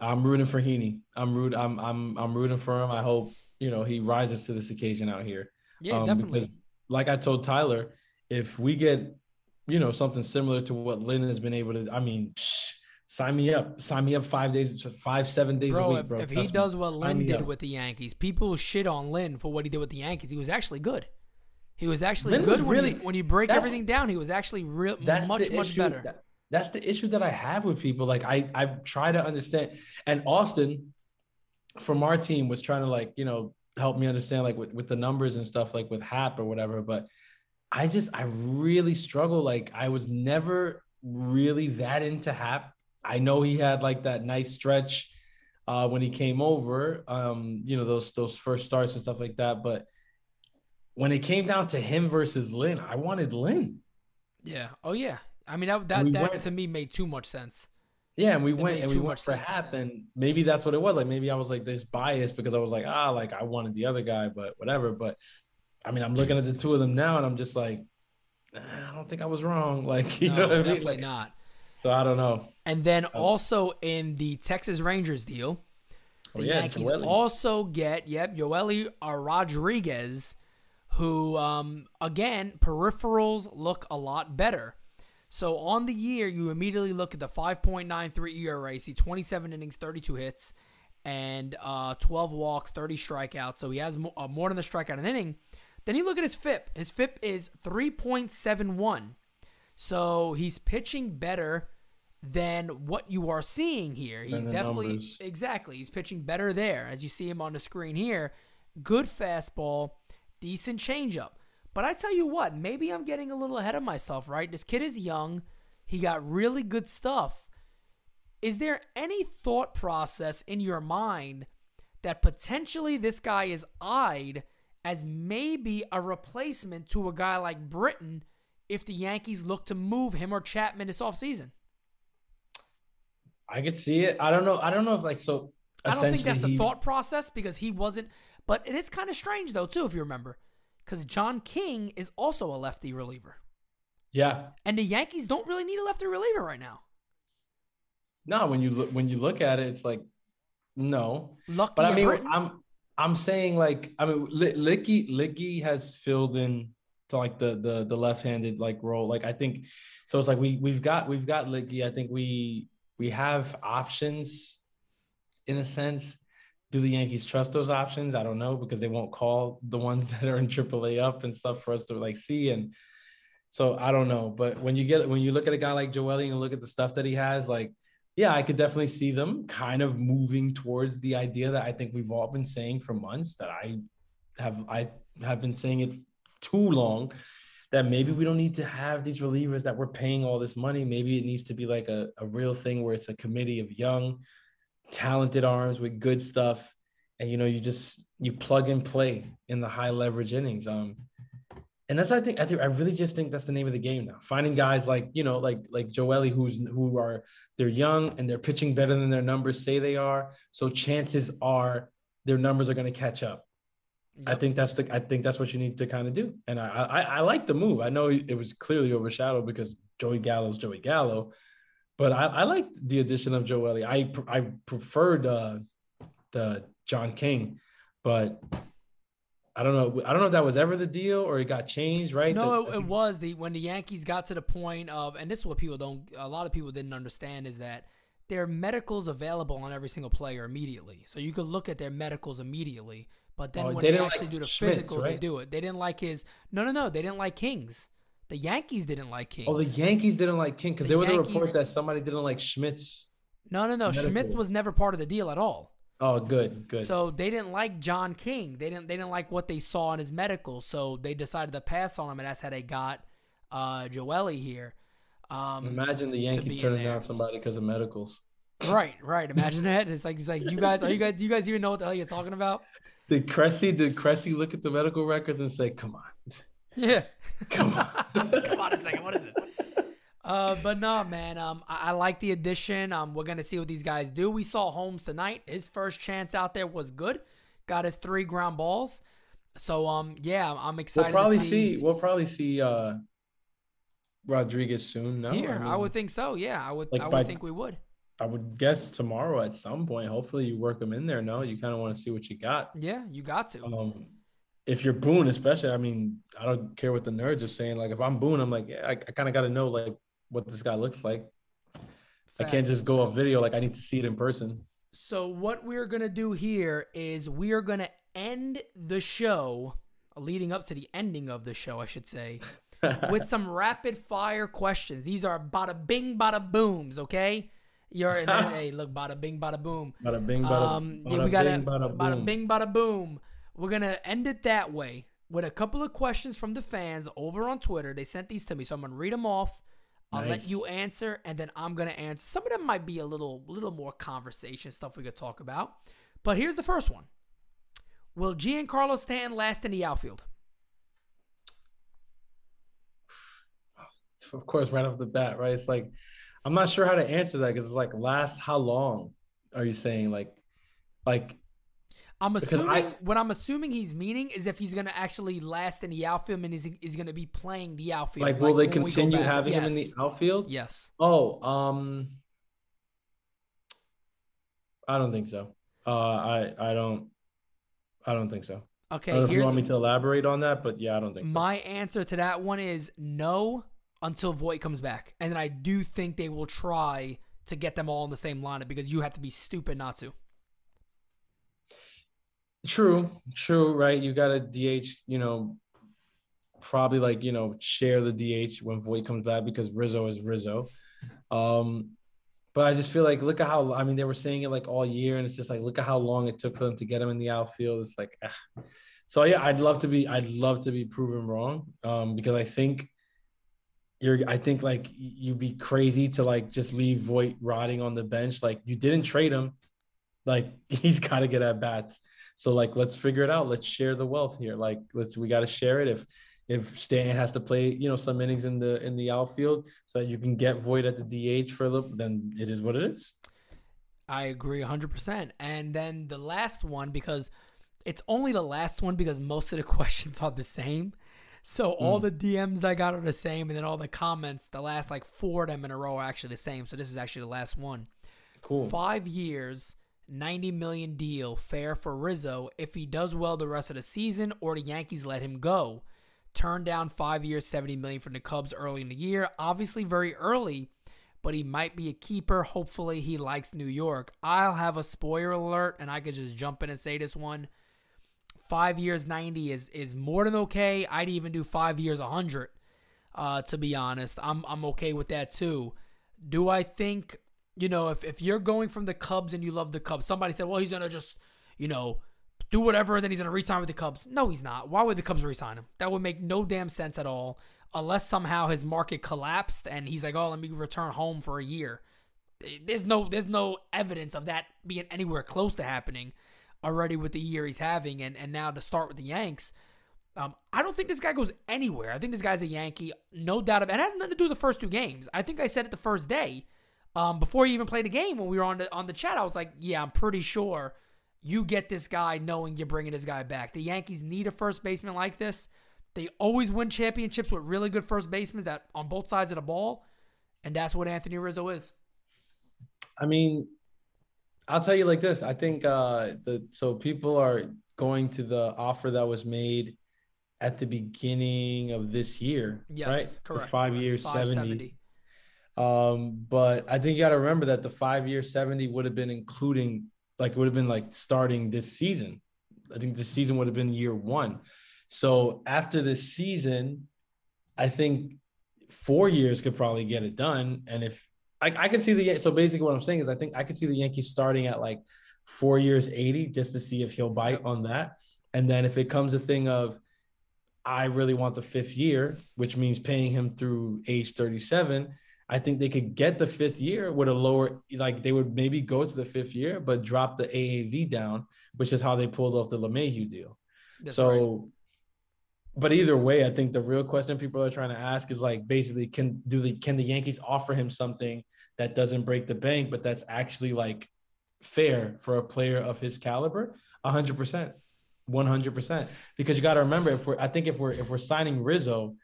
I'm rooting for Heaney. I'm root. I'm I'm I'm rooting for him. I hope you know he rises to this occasion out here. Yeah, Um, definitely. like I told Tyler, if we get, you know, something similar to what Lynn has been able to, I mean, psh, sign me up. Sign me up five days, five, seven days a week, if, bro. if he me. does what Sign Lynn did up. with the Yankees, people shit on Lynn for what he did with the Yankees. He was actually good. He was actually Lynn good was when, really- you, when you break everything down. He was actually real much much better. that- that's the issue that I have with people. Like I, I try to understand. And Austin, from our team, was trying to like, you know, help me understand like with, with the numbers and stuff, like with Happ or whatever. But I just, I really struggle. Like I was never really that into Happ. I know he had like that nice stretch uh, when he came over. Um, you know, those those first starts and stuff like that. But when it came down to him versus Lynn, I wanted Lynn. yeah. Oh yeah. I mean that that, We that went- to me made too much sense. Yeah, and we It went and we went for sense. Happ, and maybe that's what it was. Like maybe I was like this biased because I was like, ah, like I wanted the other guy, but whatever. But I mean, I'm looking at the two of them now, and I'm just like, "Ah, I don't think I was wrong. Like, you no, know what I mean? definitely Like, not. So I don't know. And then Oh. also in the Texas Rangers deal, Oh, the yeah, Yankees also get yep Joely Rodriguez, who um, again peripherals look a lot better. So on the year, you immediately look at the 5.93 ERA, see 27 innings, 32 hits, and uh, 12 walks, 30 strikeouts. So he has more, uh, more than the strikeout an inning. Then you look at his FIP. His FIP is 3.71. So he's pitching better than what you are seeing here. He's definitely numbers. exactly. He's pitching better there as you see him on the screen here. Good fastball, decent changeup. But I tell you what, maybe I'm getting a little ahead of myself, right? This kid is young. He got really good stuff. Is there any thought process in your mind that potentially this guy is eyed as maybe a replacement to a guy like Britton if the Yankees look to move him or Chapman this offseason? I could see it. I don't know. I don't know if like so. I don't think that's the he... thought process because he wasn't. But it is kind of strange though too, if you remember, because John King is also a lefty reliever. Yeah, and the Yankees don't really need a lefty reliever right now. No, when you look when you look at it, it's like no. Lucky but I mean, Britton. I'm I'm saying like I mean, Licky Licky has filled in to like the the the left-handed like role. Like I think so. It's like we we've got we've got Licky. I think we we have options in a sense. Do the Yankees trust those options? I don't know because they won't call the ones that are in AAA up and stuff for us to like see. And so I don't know. But when you get when you look at a guy like Joely and look at the stuff that he has, like yeah, I could definitely see them kind of moving towards the idea that I think we've all been saying for months that I have I have been saying it too long that maybe we don't need to have these relievers that we're paying all this money. Maybe it needs to be like a, a real thing where it's a committee of young, talented arms with good stuff. And you know, you just you plug and play in the high leverage innings. Um, and that's I think I think I really just think that's the name of the game now. Finding guys like you know like like Joely who's who are they're young and they're pitching better than their numbers say they are. So chances are their numbers are going to catch up. Yep. I think that's the I think that's what you need to kind of do. And I, I I like the move. I know it was clearly overshadowed because Joey Gallo's Joey Gallo, but I, I like the addition of Joely. I I preferred uh, the John King, but I don't know. I don't know if that was ever the deal or it got changed, right? No, the, it, it, was the when the Yankees got to the point of, and this is what people don't. A lot of people didn't understand is that their medicals available on every single player immediately, so you could look at their medicals immediately. But then oh, when they, they actually like do the Schmitz, physical, right? they do it. They didn't like his. No, no, no. They didn't like Kings. The Yankees didn't like King. Oh, the Yankees didn't like King because the there was Yankees, a report that somebody didn't like Schmitz. No, no, no. Schmitz was never part of the deal at all. Oh, good, good. So they didn't like John King. They didn't. They didn't like what they saw in his medical. So they decided to pass on him, and that's how they got uh, Joely here. Um, Imagine the Yankees turning down somebody because of medicals. Right, right. Imagine that. It's like it's like you guys are you guys do you guys even know what the hell you're talking about? Did Cressey did Cressey look at the medical records and say, "Come on, yeah, come on, come on a second, what is this?" Uh, but no, man. Um, I, I, like the addition. Um, we're gonna see what these guys do. We saw Holmes tonight. His first chance out there was good. Got his three ground balls. So um, yeah, I'm excited. We'll probably see, see, We'll probably see uh Rodriguez soon. No, here I, mean, I, would think so. Yeah, I would. Like I would by, think we would. I would guess tomorrow at some point. Hopefully, you work them in there. No, you kind of want to see what you got. Yeah, you got to. Um, if you're Boone, especially, I mean, I don't care what the nerds are saying. Like, if I'm Boone, I'm like, yeah, I, I kind of got to know like what this guy looks like. Facts. I can't just go off video. Like I need to see it in person. So what we're gonna do here is we are gonna end the show, leading up to the ending of the show, I should say, with some rapid fire questions. These are bada bing, bada booms. Okay. You're in hey, look, bada bing, bada boom. Bada bing, bada, um, bada yeah, we got bada bing, bada boom. We're gonna end it that way with a couple of questions from the fans over on Twitter. They sent these to me, so I'm gonna read them off I'll nice. let you answer, and then I'm gonna answer. Some of them might be a little, little more conversation stuff we could talk about. But here's the first one: Will Giancarlo Stanton last in the outfield? Of course, right off the bat, right? It's like I'm not sure how to answer that because it's like last how long are you saying? Like, like I'm assuming I, what I'm assuming he's meaning is if he's gonna actually last in the outfield and is is gonna be playing the outfield. Like, will like they continue having yes. him in the outfield? Yes. Oh, um, I don't think so. Uh, I I don't, I don't think so. Okay, if you want me to elaborate on that, but yeah, I don't think so. My answer to that one is no. until Voit comes back, and then I do think they will try to get them all in the same lineup because you have to be stupid not to. True, true, right? You got to DH, you know, probably like you know share the DH when Voit comes back because Rizzo is Rizzo. Um, but I just feel like look at how I mean they were saying it like all year, and it's just like look at how long it took for them to get him in the outfield. It's like, ah. so yeah, I'd love to be I'd love to be proven wrong um, because I think you're I think like you'd be crazy to like just leave Voit rotting on the bench. Like you didn't trade him, like he's got to get at bats. So like let's figure it out. Let's share the wealth here. Like let's we got to share it. If if Stan has to play, you know, some innings in the in the outfield so that you can get Voit at the DH for a little, then it is what it is. I agree 100%. And then the last one because it's only the last one because most of the questions are the same. So all Mm. the DMs I got are the same and then all the comments, the last like 4 of them in a row are actually the same. So this is actually the last one. Cool. 5 years 90 million deal fair for Rizzo if he does well the rest of the season or the Yankees let him go. Turned down 5 years 70 million from the Cubs early in the year, obviously very early, but he might be a keeper. Hopefully he likes New York. I'll have a spoiler alert and I could just jump in and say this one. 5 years 90 is is more than okay. I'd even do 5 years 100. Uh to be honest, I'm I'm okay with that too. Do I think you know, if, if you're going from the Cubs and you love the Cubs, somebody said, well, he's going to just, you know, do whatever and then he's going to resign with the Cubs. No, he's not. Why would the Cubs resign him? That would make no damn sense at all unless somehow his market collapsed and he's like, oh, let me return home for a year. There's no there's no evidence of that being anywhere close to happening already with the year he's having and, and now to start with the Yanks. Um, I don't think this guy goes anywhere. I think this guy's a Yankee, no doubt. About, it and it has nothing to do with the first two games. I think I said it the first day um, before you even played the game when we were on the on the chat, I was like, yeah, I'm pretty sure you get this guy knowing you're bringing this guy back. The Yankees need a first baseman like this. They always win championships with really good first basemen that on both sides of the ball, and that's what Anthony Rizzo is. I mean, I'll tell you like this. I think uh the so people are going to the offer that was made at the beginning of this year, Yes, right? For correct. five years, 70. 570. Um, but I think you got to remember that the five year 70 would have been including, like, would have been like starting this season. I think this season would have been year one. So after this season, I think four years could probably get it done. And if I, I could see the, so basically what I'm saying is I think I could see the Yankees starting at like four years, 80, just to see if he'll bite on that. And then if it comes a thing of, I really want the fifth year, which means paying him through age 37. I think they could get the fifth year with a lower, like they would maybe go to the fifth year, but drop the AAV down, which is how they pulled off the LeMahieu deal. That's so, right. but either way, I think the real question people are trying to ask is like basically, can do the can the Yankees offer him something that doesn't break the bank, but that's actually like fair for a player of his caliber? hundred percent. 100% because you got to remember if we're i think if we're if we're signing rizzo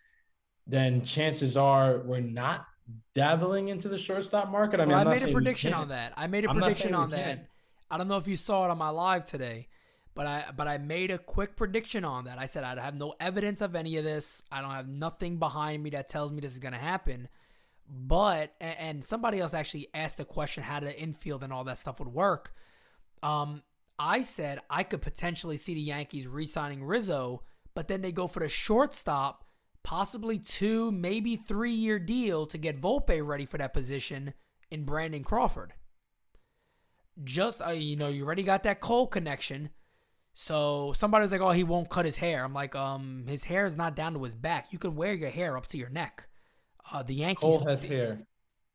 then chances are we're not dabbling into the shortstop market i mean Well, I made a prediction on that. I made a I'm prediction on that. I don't know if you saw it on my live today, but I but I made a quick prediction on that. I said I have no evidence of any of this. I don't have nothing behind me that tells me this is going to happen. But and somebody else actually asked a question how the infield and all that stuff would work. Um, I said I could potentially see the Yankees re-signing Rizzo, but then they go for the shortstop, possibly two, maybe three-year deal to get Volpe ready for that position in Brandon Crawford. Just uh, you know, you already got that Cole connection. So somebody was like, "Oh, he won't cut his hair." I'm like, "Um, his hair is not down to his back. You can wear your hair up to your neck." Uh, the Yankees, cole has hair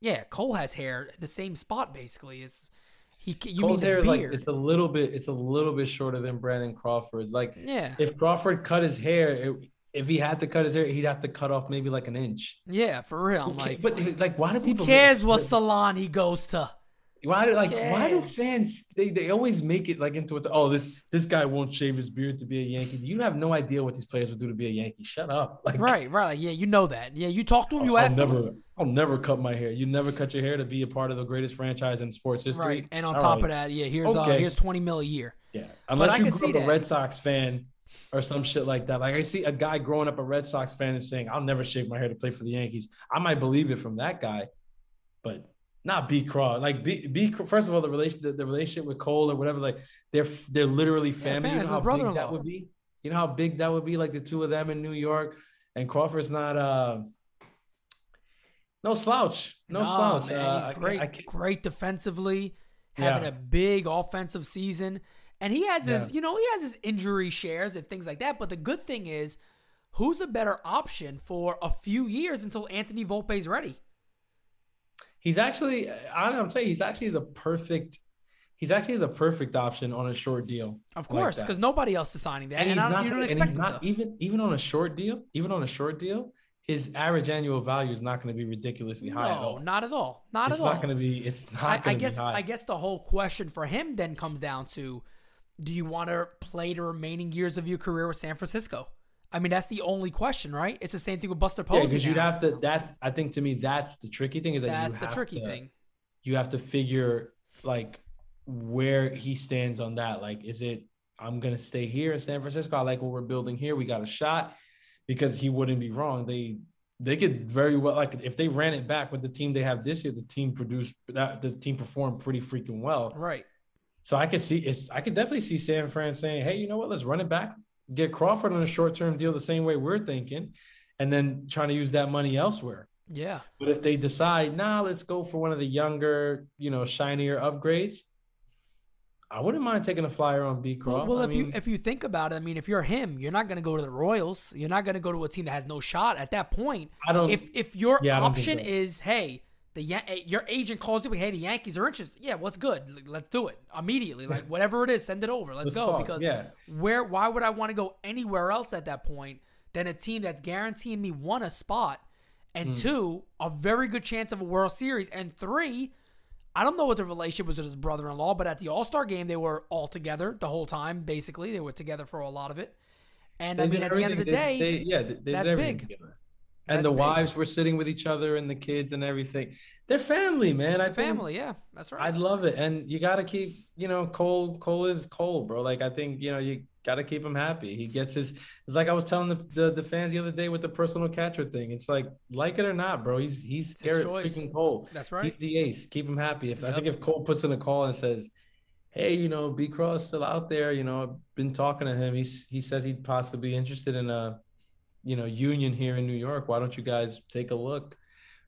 yeah, Cole has hair the same spot basically. Is he? You cole's mean hair is like it's a little bit it's a little bit shorter than brandon crawford's like yeah, if crawford cut his hair it, if he had to cut his hair he'd have to cut off maybe like an inch yeah, for real. I'm like, but like why do people cares what salon he goes to? Why do like why do fans they, they always make it like into it? Oh, this this guy won't shave his beard to be a Yankee. Do you have no idea what these players would do to be a Yankee. Shut up. Like Right, right. Yeah, you know that. Yeah, you talk to him. You I'll ask never him. I'll never cut my hair. You never cut your hair to be a part of the greatest franchise in sports history. Right, and on All top right. of that, yeah, here's uh, here's twenty mil a year. yeah. Unless I you grew up a. Red Sox fan, or some shit like that. Like I see a guy growing up a Red Sox fan and saying, "I'll never shave my hair to play for the Yankees." I might believe it from that guy, but not B Craw. Like B, B first of all, the relation the, the relationship with Cole or whatever, like they're they're literally family. fam, you know how big that would be. You know how big that would be, like the two of them in New York, and Crawford's not uh no slouch, no Nah, slouch. Man, Uh, he's I- great, I can't- great defensively, having Yeah. a big offensive season, and he has his, Yeah. you know, he has his injury shares and things like that. But the good thing is, who's a better option for a few years until Anthony Volpe's ready? He's actually, I don't know, I'm saying he's actually the perfect. He's actually the perfect option on a short deal. Of course, because nobody else is signing that, and and, he's I don't, not, you don't and expect he's not even even on a short deal. Even on a short deal, his average annual value is not going to be ridiculously high at no, all. not at all. Not it's at all. It's not going to be. It's not I, I guess. I guess the whole question for him then comes down to do you want to play the remaining years of your career with San Francisco? I mean, that's the only question, right? It's the same thing with Buster yeah, Posey. because you'd have to. That I think to me, that's the tricky thing is that that's you the have tricky to- thing. You have to figure like where he stands on that. Like, is it I'm going to stay here in San Francisco? I like what we're building here. We got a shot because he wouldn't be wrong. They they could very well like if they ran it back with the team they have this year, the team produced that the team performed pretty freaking well. Right. So I could see it's I could definitely see San Fran saying, "Hey, you know what? Let's run it back, get Crawford on a short term deal the same way we're thinking, and then trying to use that money elsewhere." Yeah. But if they decide, "Nah, let's go for one of the younger, you know, shinier upgrades," I wouldn't mind taking a flyer on B. Craw. Well, I if you if you think about it, I mean, if you're him, you're not going to go to the Royals. You're not going to go to a team that has no shot at that point. I don't. If if your Yeah, I don't think option is, hey, the Yan- eh, your agent calls you, hey, the Yankees are interested. Yeah, what's good? Let's do it immediately. Like whatever it is, send it over. Let's, Let's go. talk. Because Yeah. where why would I want to go anywhere else at that point than a team that's guaranteeing me one a spot and Hmm. two a very good chance of a World Series and three. I don't know what the relationship was with his brother-in-law, but at the All-Star game, they were all together the whole time. Basically, they were together for a lot of it. And I mean, at the end of the everything. day, They- they- yeah, they, they that's big. together. That's And the big. wives were sitting with each other, and the kids, and everything. They're family, man. I think family, yeah, that's right. I'd love it, and you got to keep, you know, Cole. Cole is Cole, bro. Like I think, you know, you got to keep him happy. He gets his. It's like I was telling the, the the fans the other day with the personal catcher thing. It's like, like it or not, bro. He's he's Garrett freaking Cole. That's right. He's the ace. Keep him happy. If I think if Cole puts in a call and says, "Hey, you know, B Cross still out there," you know, I've been talking to him. He's he says he'd possibly be interested in a, you know, union here in New York. Why don't you guys take a look?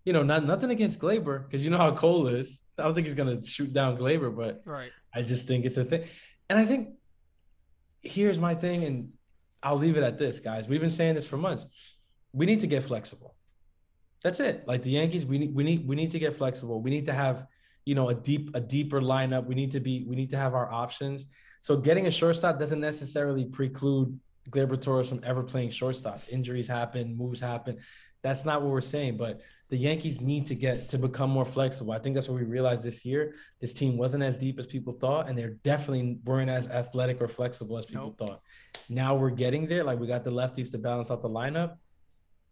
You know, not nothing against Gleyber because you know how Cole is. I don't think he's gonna shoot down Gleyber, but right. I just think it's a thing. And I think here's my thing, and I'll leave it at this, guys. We've been saying this for months. We need to get flexible. That's it. Like the Yankees, we need we need we need to get flexible. We need to have, you know, a deep a deeper lineup. We need to be we need to have our options. So getting a shortstop doesn't necessarily preclude Gleyber Torres from ever playing shortstop. Injuries happen, moves happen. That's not what we're saying. But the Yankees need to get to become more flexible. I think that's what we realized this year. This team wasn't as deep as people thought, and they're definitely weren't as athletic or flexible as people Nope. thought. Now we're getting there. Like we got the lefties to balance out the lineup.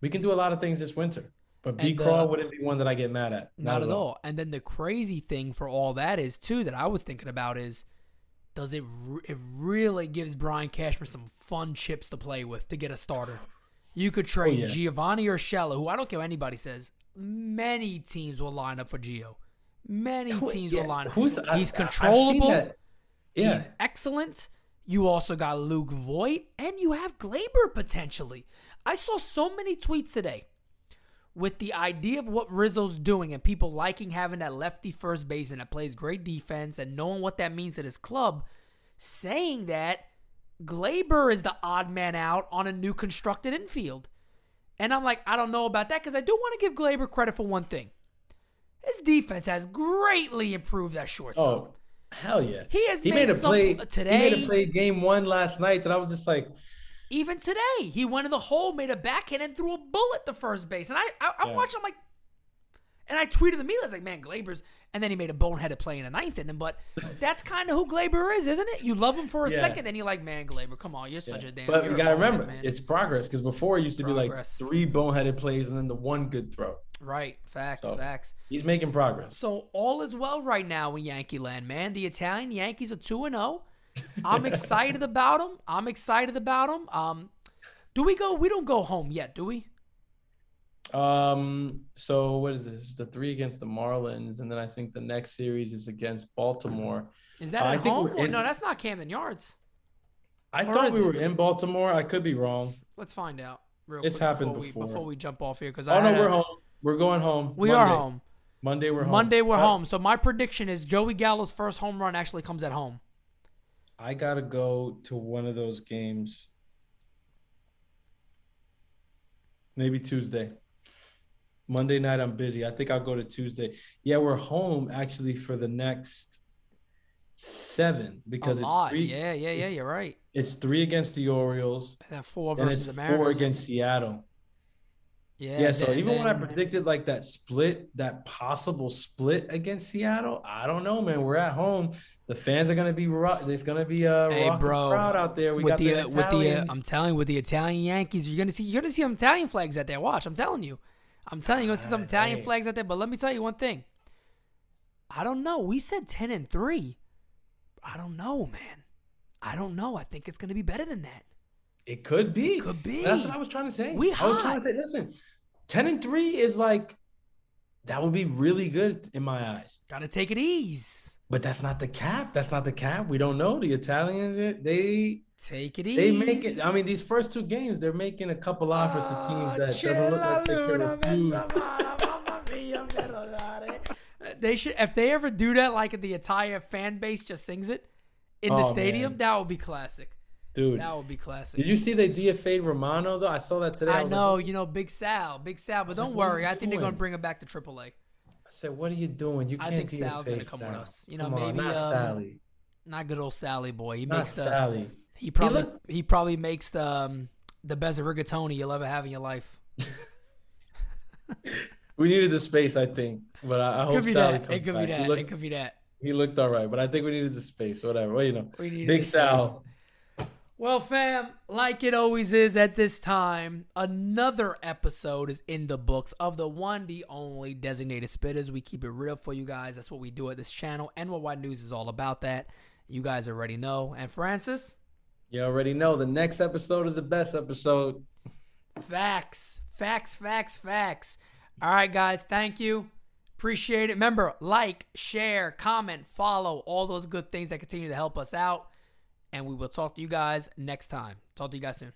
We can do a lot of things this winter. But B And, Craw uh, wouldn't be one that I get mad at. Not, at all. And then the crazy thing for all that is too that I was thinking about is, does it re- it really gives Brian Cashman some fun chips to play with to get a starter? You could trade yeah. Giovanni Urshela, who I don't care what anybody says. Many teams will line up for Gio. Many teams yeah, will line up. who's- He's I- controllable. Yeah. He's excellent. You also got Luke Voit, and you have Gleyber potentially. I saw so many tweets today with the idea of what Rizzo's doing and people liking having that lefty first baseman that plays great defense and knowing what that means to his club, saying that Gleyber is the odd man out on a new constructed infield. And I'm like, I don't know about that because I do want to give Gleyber credit for one thing. His defense has greatly improved that shortstop. Oh, hell yeah. He has he made made a play today- He made a play game one last night that I was just like, Even today, he went in the hole, made a backhand, and threw a bullet to first base. And I, I, I Yeah. watched. I'm like, and I tweeted the media. I was like, man, Gleyber's. And then he made a boneheaded play in the ninth inning. But that's kind of who Gleyber is, isn't it? You love him for a Yeah. second, then you're like, man, Gleyber, come on, you're such a damn. but you're we a gotta remember man. it's progress because before it used to Progress. be like three boneheaded plays and then the one good throw. right. Facts, So- facts. He's making progress. So all is well right now in Yankee land, man. The Italian Yankees are two and zero. I'm excited about them. I'm excited about them. Um, do we go? We don't go home yet, do we? Um. So what is this? The three against the Marlins, and then I think the next series is against Baltimore. Is that I at think home? we're in- no, that's not Camden Yards. I Or thought we it? were in Baltimore. I could be wrong. Let's find out. Real It's quick happened before we, before. before we jump off here because Oh no, we're home. We're going home. We are Monday. home. Monday we're home. Monday we're I- home. So my prediction is Joey Gallo's first home run actually comes at home. I gotta go to one of those games. Maybe Tuesday. Monday night I'm busy. I think I'll go to Tuesday. Yeah, we're home actually for the next seven because it's three. yeah, yeah, yeah. You're right. It's three against the Orioles And then four and it's the Mariners. four against Seattle. yeah. Yeah, so then- even when I predicted like that split, that possible split against Seattle, I don't know, man. We're at home. The fans are gonna be rock. There's gonna be a Hey, bro, crowd out there. We with got the, the, uh, with the uh, I'm telling you with the Italian Yankees, you're gonna see you're gonna see some Italian flags out there. Watch, I'm telling you, I'm telling you, you're gonna see some Ah, Italian hey. flags out there. But let me tell you one thing. I don't know. We said ten and three. I don't know, man. I don't know. I think it's gonna be better than that. It could be. could be. That's what I was trying to say. We I was trying to say, listen, 10 and 3 is like that would be really good in my eyes. Gotta take it easy. But that's not the cap. That's not the cap. We don't know. The Italians, eh, they Take it easy. they make it. I mean, these first two games, they're making a couple offers to teams that doesn't look like they refuse. They should if they ever do that, like the entire fan base just sings it in the Oh, stadium, man. that would be classic. Dude, That would be classic. did you see they DFA'd Romano though? I saw that today. I was know, Like, you know, Big Sal, Big Sal, but don't like, what are worry. I think they're gonna bring him back to AAA. Said, what are you doing? You can't I think Sal's gonna come with Sal. us. You know, Come on, maybe, not um, Sally. Not good old Sally boy. He Not makes the Sally. he probably looked- he probably makes the um, the best rigatoni you'll ever have in your life. We needed the space, I think, but I, I hope Could be Sally that. comes It could back. be He that. looked, It could be that. he looked all right, but I think we needed the space. Whatever. Well, you know, Big Sal. Well, fam, like it always is at this time, another episode is in the books of the one, the only designated spittaz. We keep it real for you guys. That's what we do at this channel. And what News is all about that. You guys already know. And Francis, You already know the next episode is the best episode. facts, facts, facts, facts. All right, guys, thank you. Appreciate it. Remember, like, share, comment, follow, all those good things that continue to help us out. And we will talk to you guys next time. Talk to you guys soon.